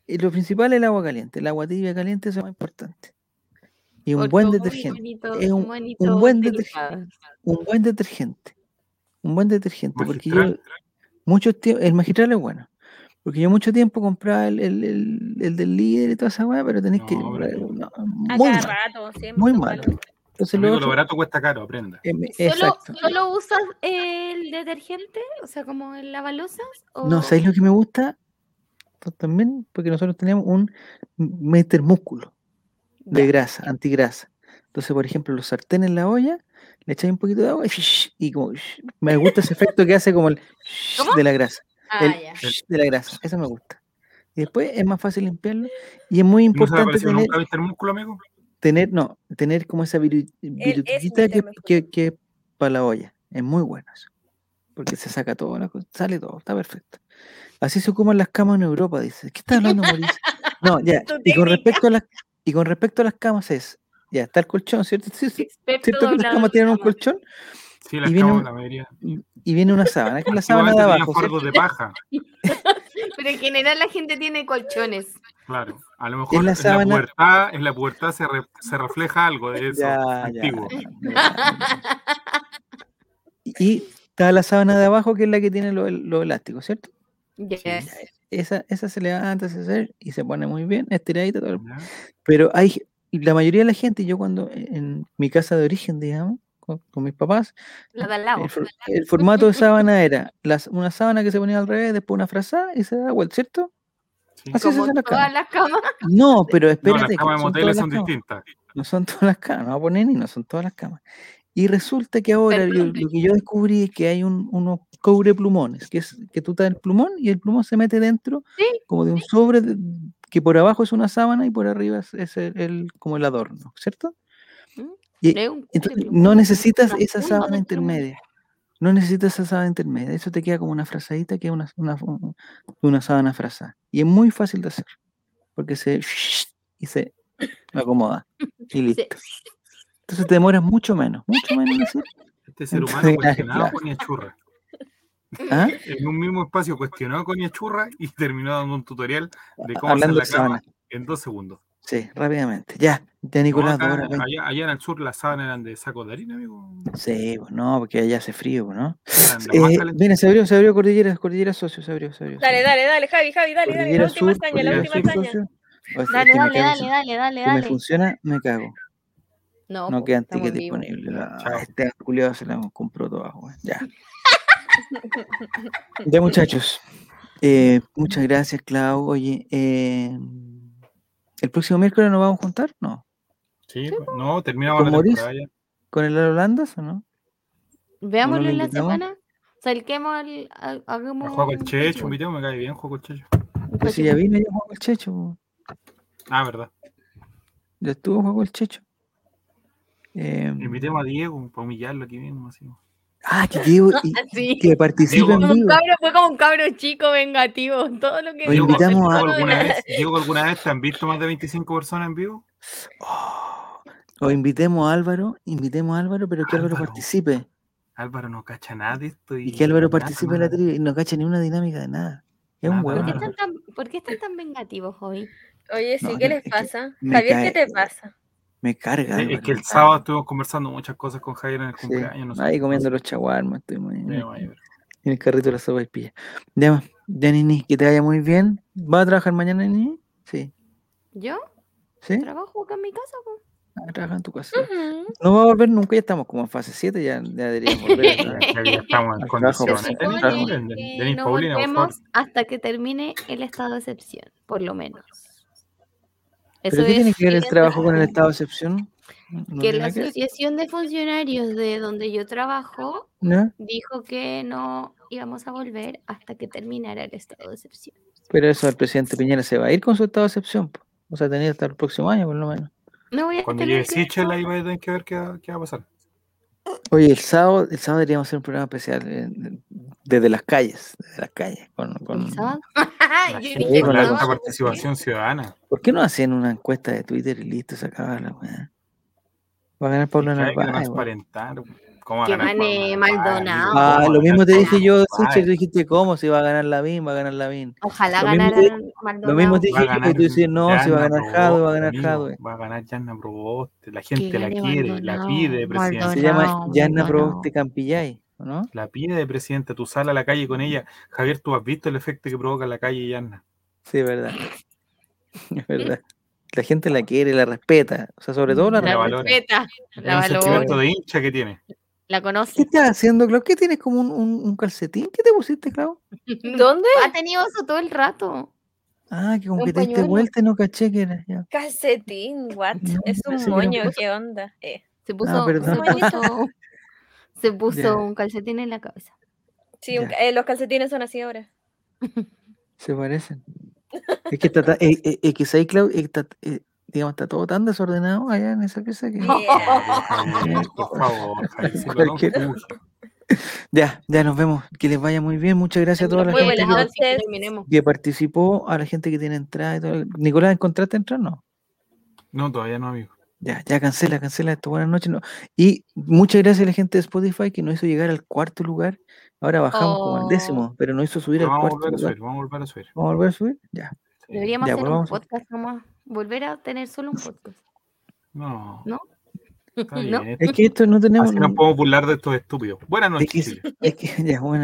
Speaker 2: y lo principal es el agua caliente. El agua tibia caliente es lo más importante. Y un
Speaker 4: Porque
Speaker 2: buen detergente.
Speaker 4: bonito,
Speaker 2: es un-
Speaker 4: bonito
Speaker 2: un buen
Speaker 4: utilizado.
Speaker 2: Un buen detergente. Un buen detergente. Porque yo, mucho tiempo, el magistral es bueno. Porque yo mucho tiempo compraba el, el, el- el del líder y toda esa weá, pero tenéis que.
Speaker 3: No, pero-
Speaker 2: no,
Speaker 1: A
Speaker 2: muy
Speaker 1: cada
Speaker 2: malo.
Speaker 1: rato, siempre.
Speaker 2: Muy malo. Entonces lo
Speaker 3: Amigo,
Speaker 2: otro,
Speaker 3: lo barato cuesta caro, aprenda.
Speaker 2: eh,
Speaker 4: ¿Solo. ¿Solo usas el detergente? O sea, como el lavalosas. O...
Speaker 2: No, ¿sabéis lo que me gusta? También, porque nosotros tenemos un meter músculo de grasa, antigrasa. Entonces, por ejemplo, los sartenes en la olla, le echáis un poquito de agua y, y como me gusta ese efecto que hace como el
Speaker 4: ¿Cómo?
Speaker 2: de la grasa.
Speaker 4: Ah,
Speaker 2: el
Speaker 4: ya.
Speaker 2: de la grasa, eso me gusta. Y después es más fácil limpiarlo y es muy
Speaker 3: ¿No
Speaker 2: importante
Speaker 3: apareció
Speaker 2: tener,
Speaker 3: nunca viste el músculo, amigo?
Speaker 2: tener, no, tener como esa
Speaker 1: es
Speaker 2: virutita que, que, que para la olla. Es muy bueno eso. Porque se saca todo, sale todo, está perfecto. Así se ocupan las camas en Europa, dice. ¿Qué estás hablando, Mauricio? No, ya. [laughs]
Speaker 1: Tu
Speaker 2: Y con
Speaker 1: técnica.
Speaker 2: respecto a las y con respecto a las camas es, ya, está el colchón, ¿cierto? Sí, sí, ¿Cierto que las camas tienen un colchón?
Speaker 3: Sí, las
Speaker 2: Y viene
Speaker 3: camas,
Speaker 2: un-
Speaker 3: la mayoría.
Speaker 2: Y, y viene una sábana, que es la sábana de abajo,
Speaker 3: de paja. [laughs]
Speaker 4: Pero en general la gente tiene colchones.
Speaker 3: Claro. A lo mejor
Speaker 2: la
Speaker 3: en la,
Speaker 2: sábana-
Speaker 3: pubertad, en la pubertad se, re- se refleja algo de eso
Speaker 2: Ya, ya,
Speaker 3: antiguo.
Speaker 2: ya. Y está la sábana de abajo, que es la que tiene los los elásticos, ¿cierto?
Speaker 4: Yes.
Speaker 2: Esa, esa se levanta se hace y se pone muy bien, estiradita, todo. Pero hay, y la mayoría de la gente, yo cuando en mi casa de origen, digamos, con, con mis papás,
Speaker 4: La de al lado.
Speaker 2: el, for- el formato de sábana era las- una sábana que se ponía al revés, después una frazada y se da vuelta, ¿cierto?
Speaker 3: Sí.
Speaker 2: Así se
Speaker 4: Como
Speaker 2: hacen las
Speaker 4: todas
Speaker 2: camas.
Speaker 4: las camas.
Speaker 2: No, [laughs] pero
Speaker 3: No,
Speaker 2: espérate,
Speaker 3: las
Speaker 2: que
Speaker 3: camas
Speaker 2: no
Speaker 3: de
Speaker 2: son
Speaker 3: moteles
Speaker 2: todas
Speaker 3: son
Speaker 2: las camas.
Speaker 3: distintas.
Speaker 2: No son todas las camas, no voy a poner ni no son todas las camas. Y resulta que ahora yo- lo que yo descubrí es que hay un, unos cobre plumones, que es que tú te das el plumón y el plumón se mete dentro
Speaker 4: Sí,
Speaker 2: como de un sobre de- que por abajo es una sábana y por arriba es, es el, el- como el adorno, ¿cierto?
Speaker 4: Mm,
Speaker 2: Y entonces, no necesitas esa sábana intermedia. No necesitas esa sábana intermedia. Eso te queda como una frazadita que es una, una, un- una sábana frazada. Y es muy fácil de hacer. Porque se y se acomoda. Y [laughs] listo. Entonces te demoras mucho menos, mucho menos en hacer.
Speaker 3: Este ser humano
Speaker 2: Entonces, [laughs]
Speaker 3: cuestionado
Speaker 2: claro.
Speaker 3: con Churra.
Speaker 2: ¿Ah? [laughs]
Speaker 3: En un mismo espacio cuestionó con Churra y terminó dando un tutorial de cómo
Speaker 2: Hablando
Speaker 3: hacer
Speaker 2: de
Speaker 3: la cama
Speaker 2: sábana.
Speaker 3: en dos segundos.
Speaker 2: Sí, rápidamente. Ya, ya
Speaker 3: No,
Speaker 2: Nicolás,
Speaker 3: acá- allá, allá en el sur las sábanas eran de saco de harina, amigo.
Speaker 2: Sí, pues no, porque allá hace frío, pues, ¿no? Eh, mira, se abrió, se abrió Cordillera, Cordillera Socio, se abrió, se abrió. se
Speaker 1: Dale,
Speaker 2: abrió.
Speaker 1: dale, dale, Javi, Javi, dale, dale. La
Speaker 2: Cordillera
Speaker 1: última
Speaker 2: Sur,
Speaker 1: hazaña, la última
Speaker 2: Sur,
Speaker 1: hazaña.
Speaker 2: es
Speaker 4: Dale,
Speaker 2: que
Speaker 4: dale, dale,
Speaker 2: si-
Speaker 4: dale, dale,
Speaker 2: Si me
Speaker 4: dale.
Speaker 2: funciona, me cago.
Speaker 4: No,
Speaker 2: No quedan tickets disponibles. Este culiado se la compró todas, weón. Ya. [laughs] ya, muchachos. Eh, muchas gracias, Clau. Oye, eh, ¿el próximo miércoles nos vamos a juntar? No.
Speaker 3: Sí, pues, no, terminamos
Speaker 2: ¿Con
Speaker 3: la temporada ya.
Speaker 2: ¿Con el Holandas o no?
Speaker 4: Veámoslo
Speaker 2: lo
Speaker 4: en la semana. Salquemos al. al- hagamos
Speaker 3: juego el
Speaker 4: un
Speaker 3: Checho,
Speaker 4: Facebook,
Speaker 3: invitado, me cae bien, juego el Checho.
Speaker 4: un
Speaker 2: Pues si ya vino ya jugó el Checho.
Speaker 3: Ah, verdad.
Speaker 2: Ya estuvo jugó el Checho. Eh,
Speaker 3: Invitemos a Diego para humillarlo aquí mismo. Así.
Speaker 2: Ah, que, [laughs] y-
Speaker 4: Así.
Speaker 2: que participe
Speaker 3: Diego,
Speaker 2: en
Speaker 4: Como un
Speaker 2: vivo.
Speaker 4: cabro, fue como un cabro chico vengativo. Todo lo que
Speaker 2: Lo
Speaker 3: Diego,
Speaker 2: invitamos a-
Speaker 3: alguna [laughs] vez, Diego, ¿alguna vez te han visto más de 25 personas en vivo?
Speaker 2: Oh, o invitemos a Álvaro, invitemos a Álvaro, pero que Álvaro
Speaker 3: Álvaro.
Speaker 2: participe.
Speaker 3: Álvaro no cacha nada de esto. Y,
Speaker 2: Y que Álvaro
Speaker 3: nada,
Speaker 2: participe en la trivia y no cacha ni una dinámica de nada. Es un
Speaker 3: Nada.
Speaker 4: ¿Por qué,
Speaker 3: Ah.
Speaker 4: están tan, ¿Por qué están tan vengativos hoy?
Speaker 1: Oye, sí,
Speaker 2: No,
Speaker 1: ¿qué
Speaker 2: no,
Speaker 1: les
Speaker 2: es que
Speaker 1: pasa? Javier, ¿qué te pasa?
Speaker 2: Me carga.
Speaker 3: Es- Es que el sábado estuvimos conversando muchas cosas con Javier en el
Speaker 2: Sí,
Speaker 3: cumpleaños. No sé,
Speaker 2: Ahí comiendo los chaguarmas, estoy muy
Speaker 3: Sí, vaya, pero-
Speaker 2: en el carrito de la sopa y pilla. Ya, ya, Nini, que te vaya muy bien. ¿Vas a trabajar mañana, Nini? Sí.
Speaker 4: ¿Yo?
Speaker 2: ¿Sí?
Speaker 4: ¿Trabajo acá en mi casa?
Speaker 2: Ah, trabaja en tu casa. No va a volver nunca, ya estamos como en fase 7, ya, ya deberíamos volver. [laughs]
Speaker 3: Ya estamos en condiciones.
Speaker 2: pues,
Speaker 3: Denis,
Speaker 2: trabajo.
Speaker 3: Denis,
Speaker 4: Que
Speaker 3: Denis
Speaker 4: no
Speaker 3: Paulina, por favor.
Speaker 4: volvemos hasta que termine el estado de excepción, por lo menos.
Speaker 2: ¿Pero
Speaker 4: Eso
Speaker 2: qué tiene que ver el trabajo con el [laughs] estado de excepción? ¿No
Speaker 4: Que la
Speaker 2: que
Speaker 4: asociación de funcionarios de donde yo trabajo
Speaker 2: ¿No?
Speaker 4: dijo que no íbamos a volver hasta que terminara el estado de excepción.
Speaker 2: Pero eso el presidente Piñera se va a ir con su estado de excepción. po. O sea, tenía hasta el próximo año, por lo menos.
Speaker 4: No voy a
Speaker 3: Cuando llegue Sichel, ahí va a tener que ver qué va a pasar.
Speaker 2: Oye, el sábado, el sábado deberíamos hacer un programa especial eh, desde las calles, desde las calles. Con, con-
Speaker 4: ¿El sábado? [laughs]
Speaker 3: La gente
Speaker 2: con la
Speaker 3: participación ciudadana.
Speaker 2: ¿Por qué no hacen una encuesta de Twitter y listo, se acaba la weá? Va a ganar Pablo
Speaker 3: que hay que
Speaker 2: Narváez.
Speaker 3: transparentar. ¿Cómo va a
Speaker 4: Que gane Maldonado.
Speaker 2: Ah,
Speaker 3: ¿Cómo
Speaker 2: lo mismo te dije yo, Suche, tú dijiste cómo, si va a ganar Lavín, va a ganar Lavín.
Speaker 4: Ojalá
Speaker 2: Lo
Speaker 4: ganara
Speaker 2: te-
Speaker 4: Maldonado.
Speaker 2: Lo mismo te dije
Speaker 3: ganar
Speaker 2: tú dices, no, si va a ganar Jadwe, va a ganar. Jadwe.
Speaker 3: Va a ganar Yanna Proboste. La gente la quiere, la pide, presidente.
Speaker 2: Se llama Yanna Proboste. Campillay, ¿o ¿no?
Speaker 3: La pide, presidente. Tú sales a la calle con ella. Javier, tú has visto el efecto que provoca la calle Yanna.
Speaker 2: Sí, es verdad. [laughs] Es verdad. La gente la quiere, la respeta. O sea, sobre todo la,
Speaker 3: La
Speaker 4: La
Speaker 3: valora.
Speaker 4: respeta,
Speaker 3: Es
Speaker 4: la
Speaker 3: un sentimiento de hincha que tiene.
Speaker 4: La
Speaker 2: ¿Qué
Speaker 4: conoce.
Speaker 2: estás haciendo, Clau? ¿Qué tienes como un, un- un calcetín? ¿Qué te pusiste, Clau? [laughs]
Speaker 1: ¿Dónde?
Speaker 4: Ha tenido eso todo el rato.
Speaker 2: Ah, que como que te diste vuelta y no caché que era. ya.
Speaker 1: Calcetín, what?
Speaker 2: No,
Speaker 1: es un moño. ¿qué onda? Eh,
Speaker 4: Se puso, se
Speaker 2: perdón.
Speaker 4: puso, se puso [laughs] un calcetín en la cabeza.
Speaker 1: sí, un eh, los calcetines son así ahora.
Speaker 2: Se parecen. Es que está, ta- eh, eh, es que ahí, Clau, eh, está- eh, digamos, está todo tan desordenado allá en esa pieza que.
Speaker 1: Yeah.
Speaker 3: Por favor. [laughs] [laughs]
Speaker 2: Ya, ya nos vemos. Que les vaya muy bien. Muchas gracias a toda la
Speaker 1: Muy
Speaker 2: gente que,
Speaker 4: que
Speaker 2: participó, a la gente que tiene entrada y todo. Nicolás, ¿encontraste entrar? No.
Speaker 3: No, todavía no, amigo.
Speaker 2: Ya, ya cancela, cancela esto. Buenas noches. No. Y muchas gracias a la gente de Spotify que nos hizo llegar al cuarto lugar. Ahora bajamos como al
Speaker 4: Oh.
Speaker 2: décimo, pero nos hizo subir
Speaker 3: Pero
Speaker 2: al
Speaker 3: vamos a
Speaker 2: cuarto
Speaker 3: volver a
Speaker 2: lugar.
Speaker 3: subir, vamos a volver a subir.
Speaker 2: ¿Vamos a volver a subir? Ya.
Speaker 3: Sí.
Speaker 4: Deberíamos
Speaker 2: Ya,
Speaker 4: hacer un
Speaker 2: vamos a-
Speaker 4: podcast nomás. Volver a tener solo un podcast.
Speaker 3: No.
Speaker 4: ¿No? [laughs] ¿No?
Speaker 2: Es que esto no tenemos.
Speaker 3: Así nos podemos burlar de estos estúpidos. Buenas
Speaker 2: Es
Speaker 3: noches.
Speaker 2: que,
Speaker 3: Chile.
Speaker 2: es que [laughs] ya, bueno.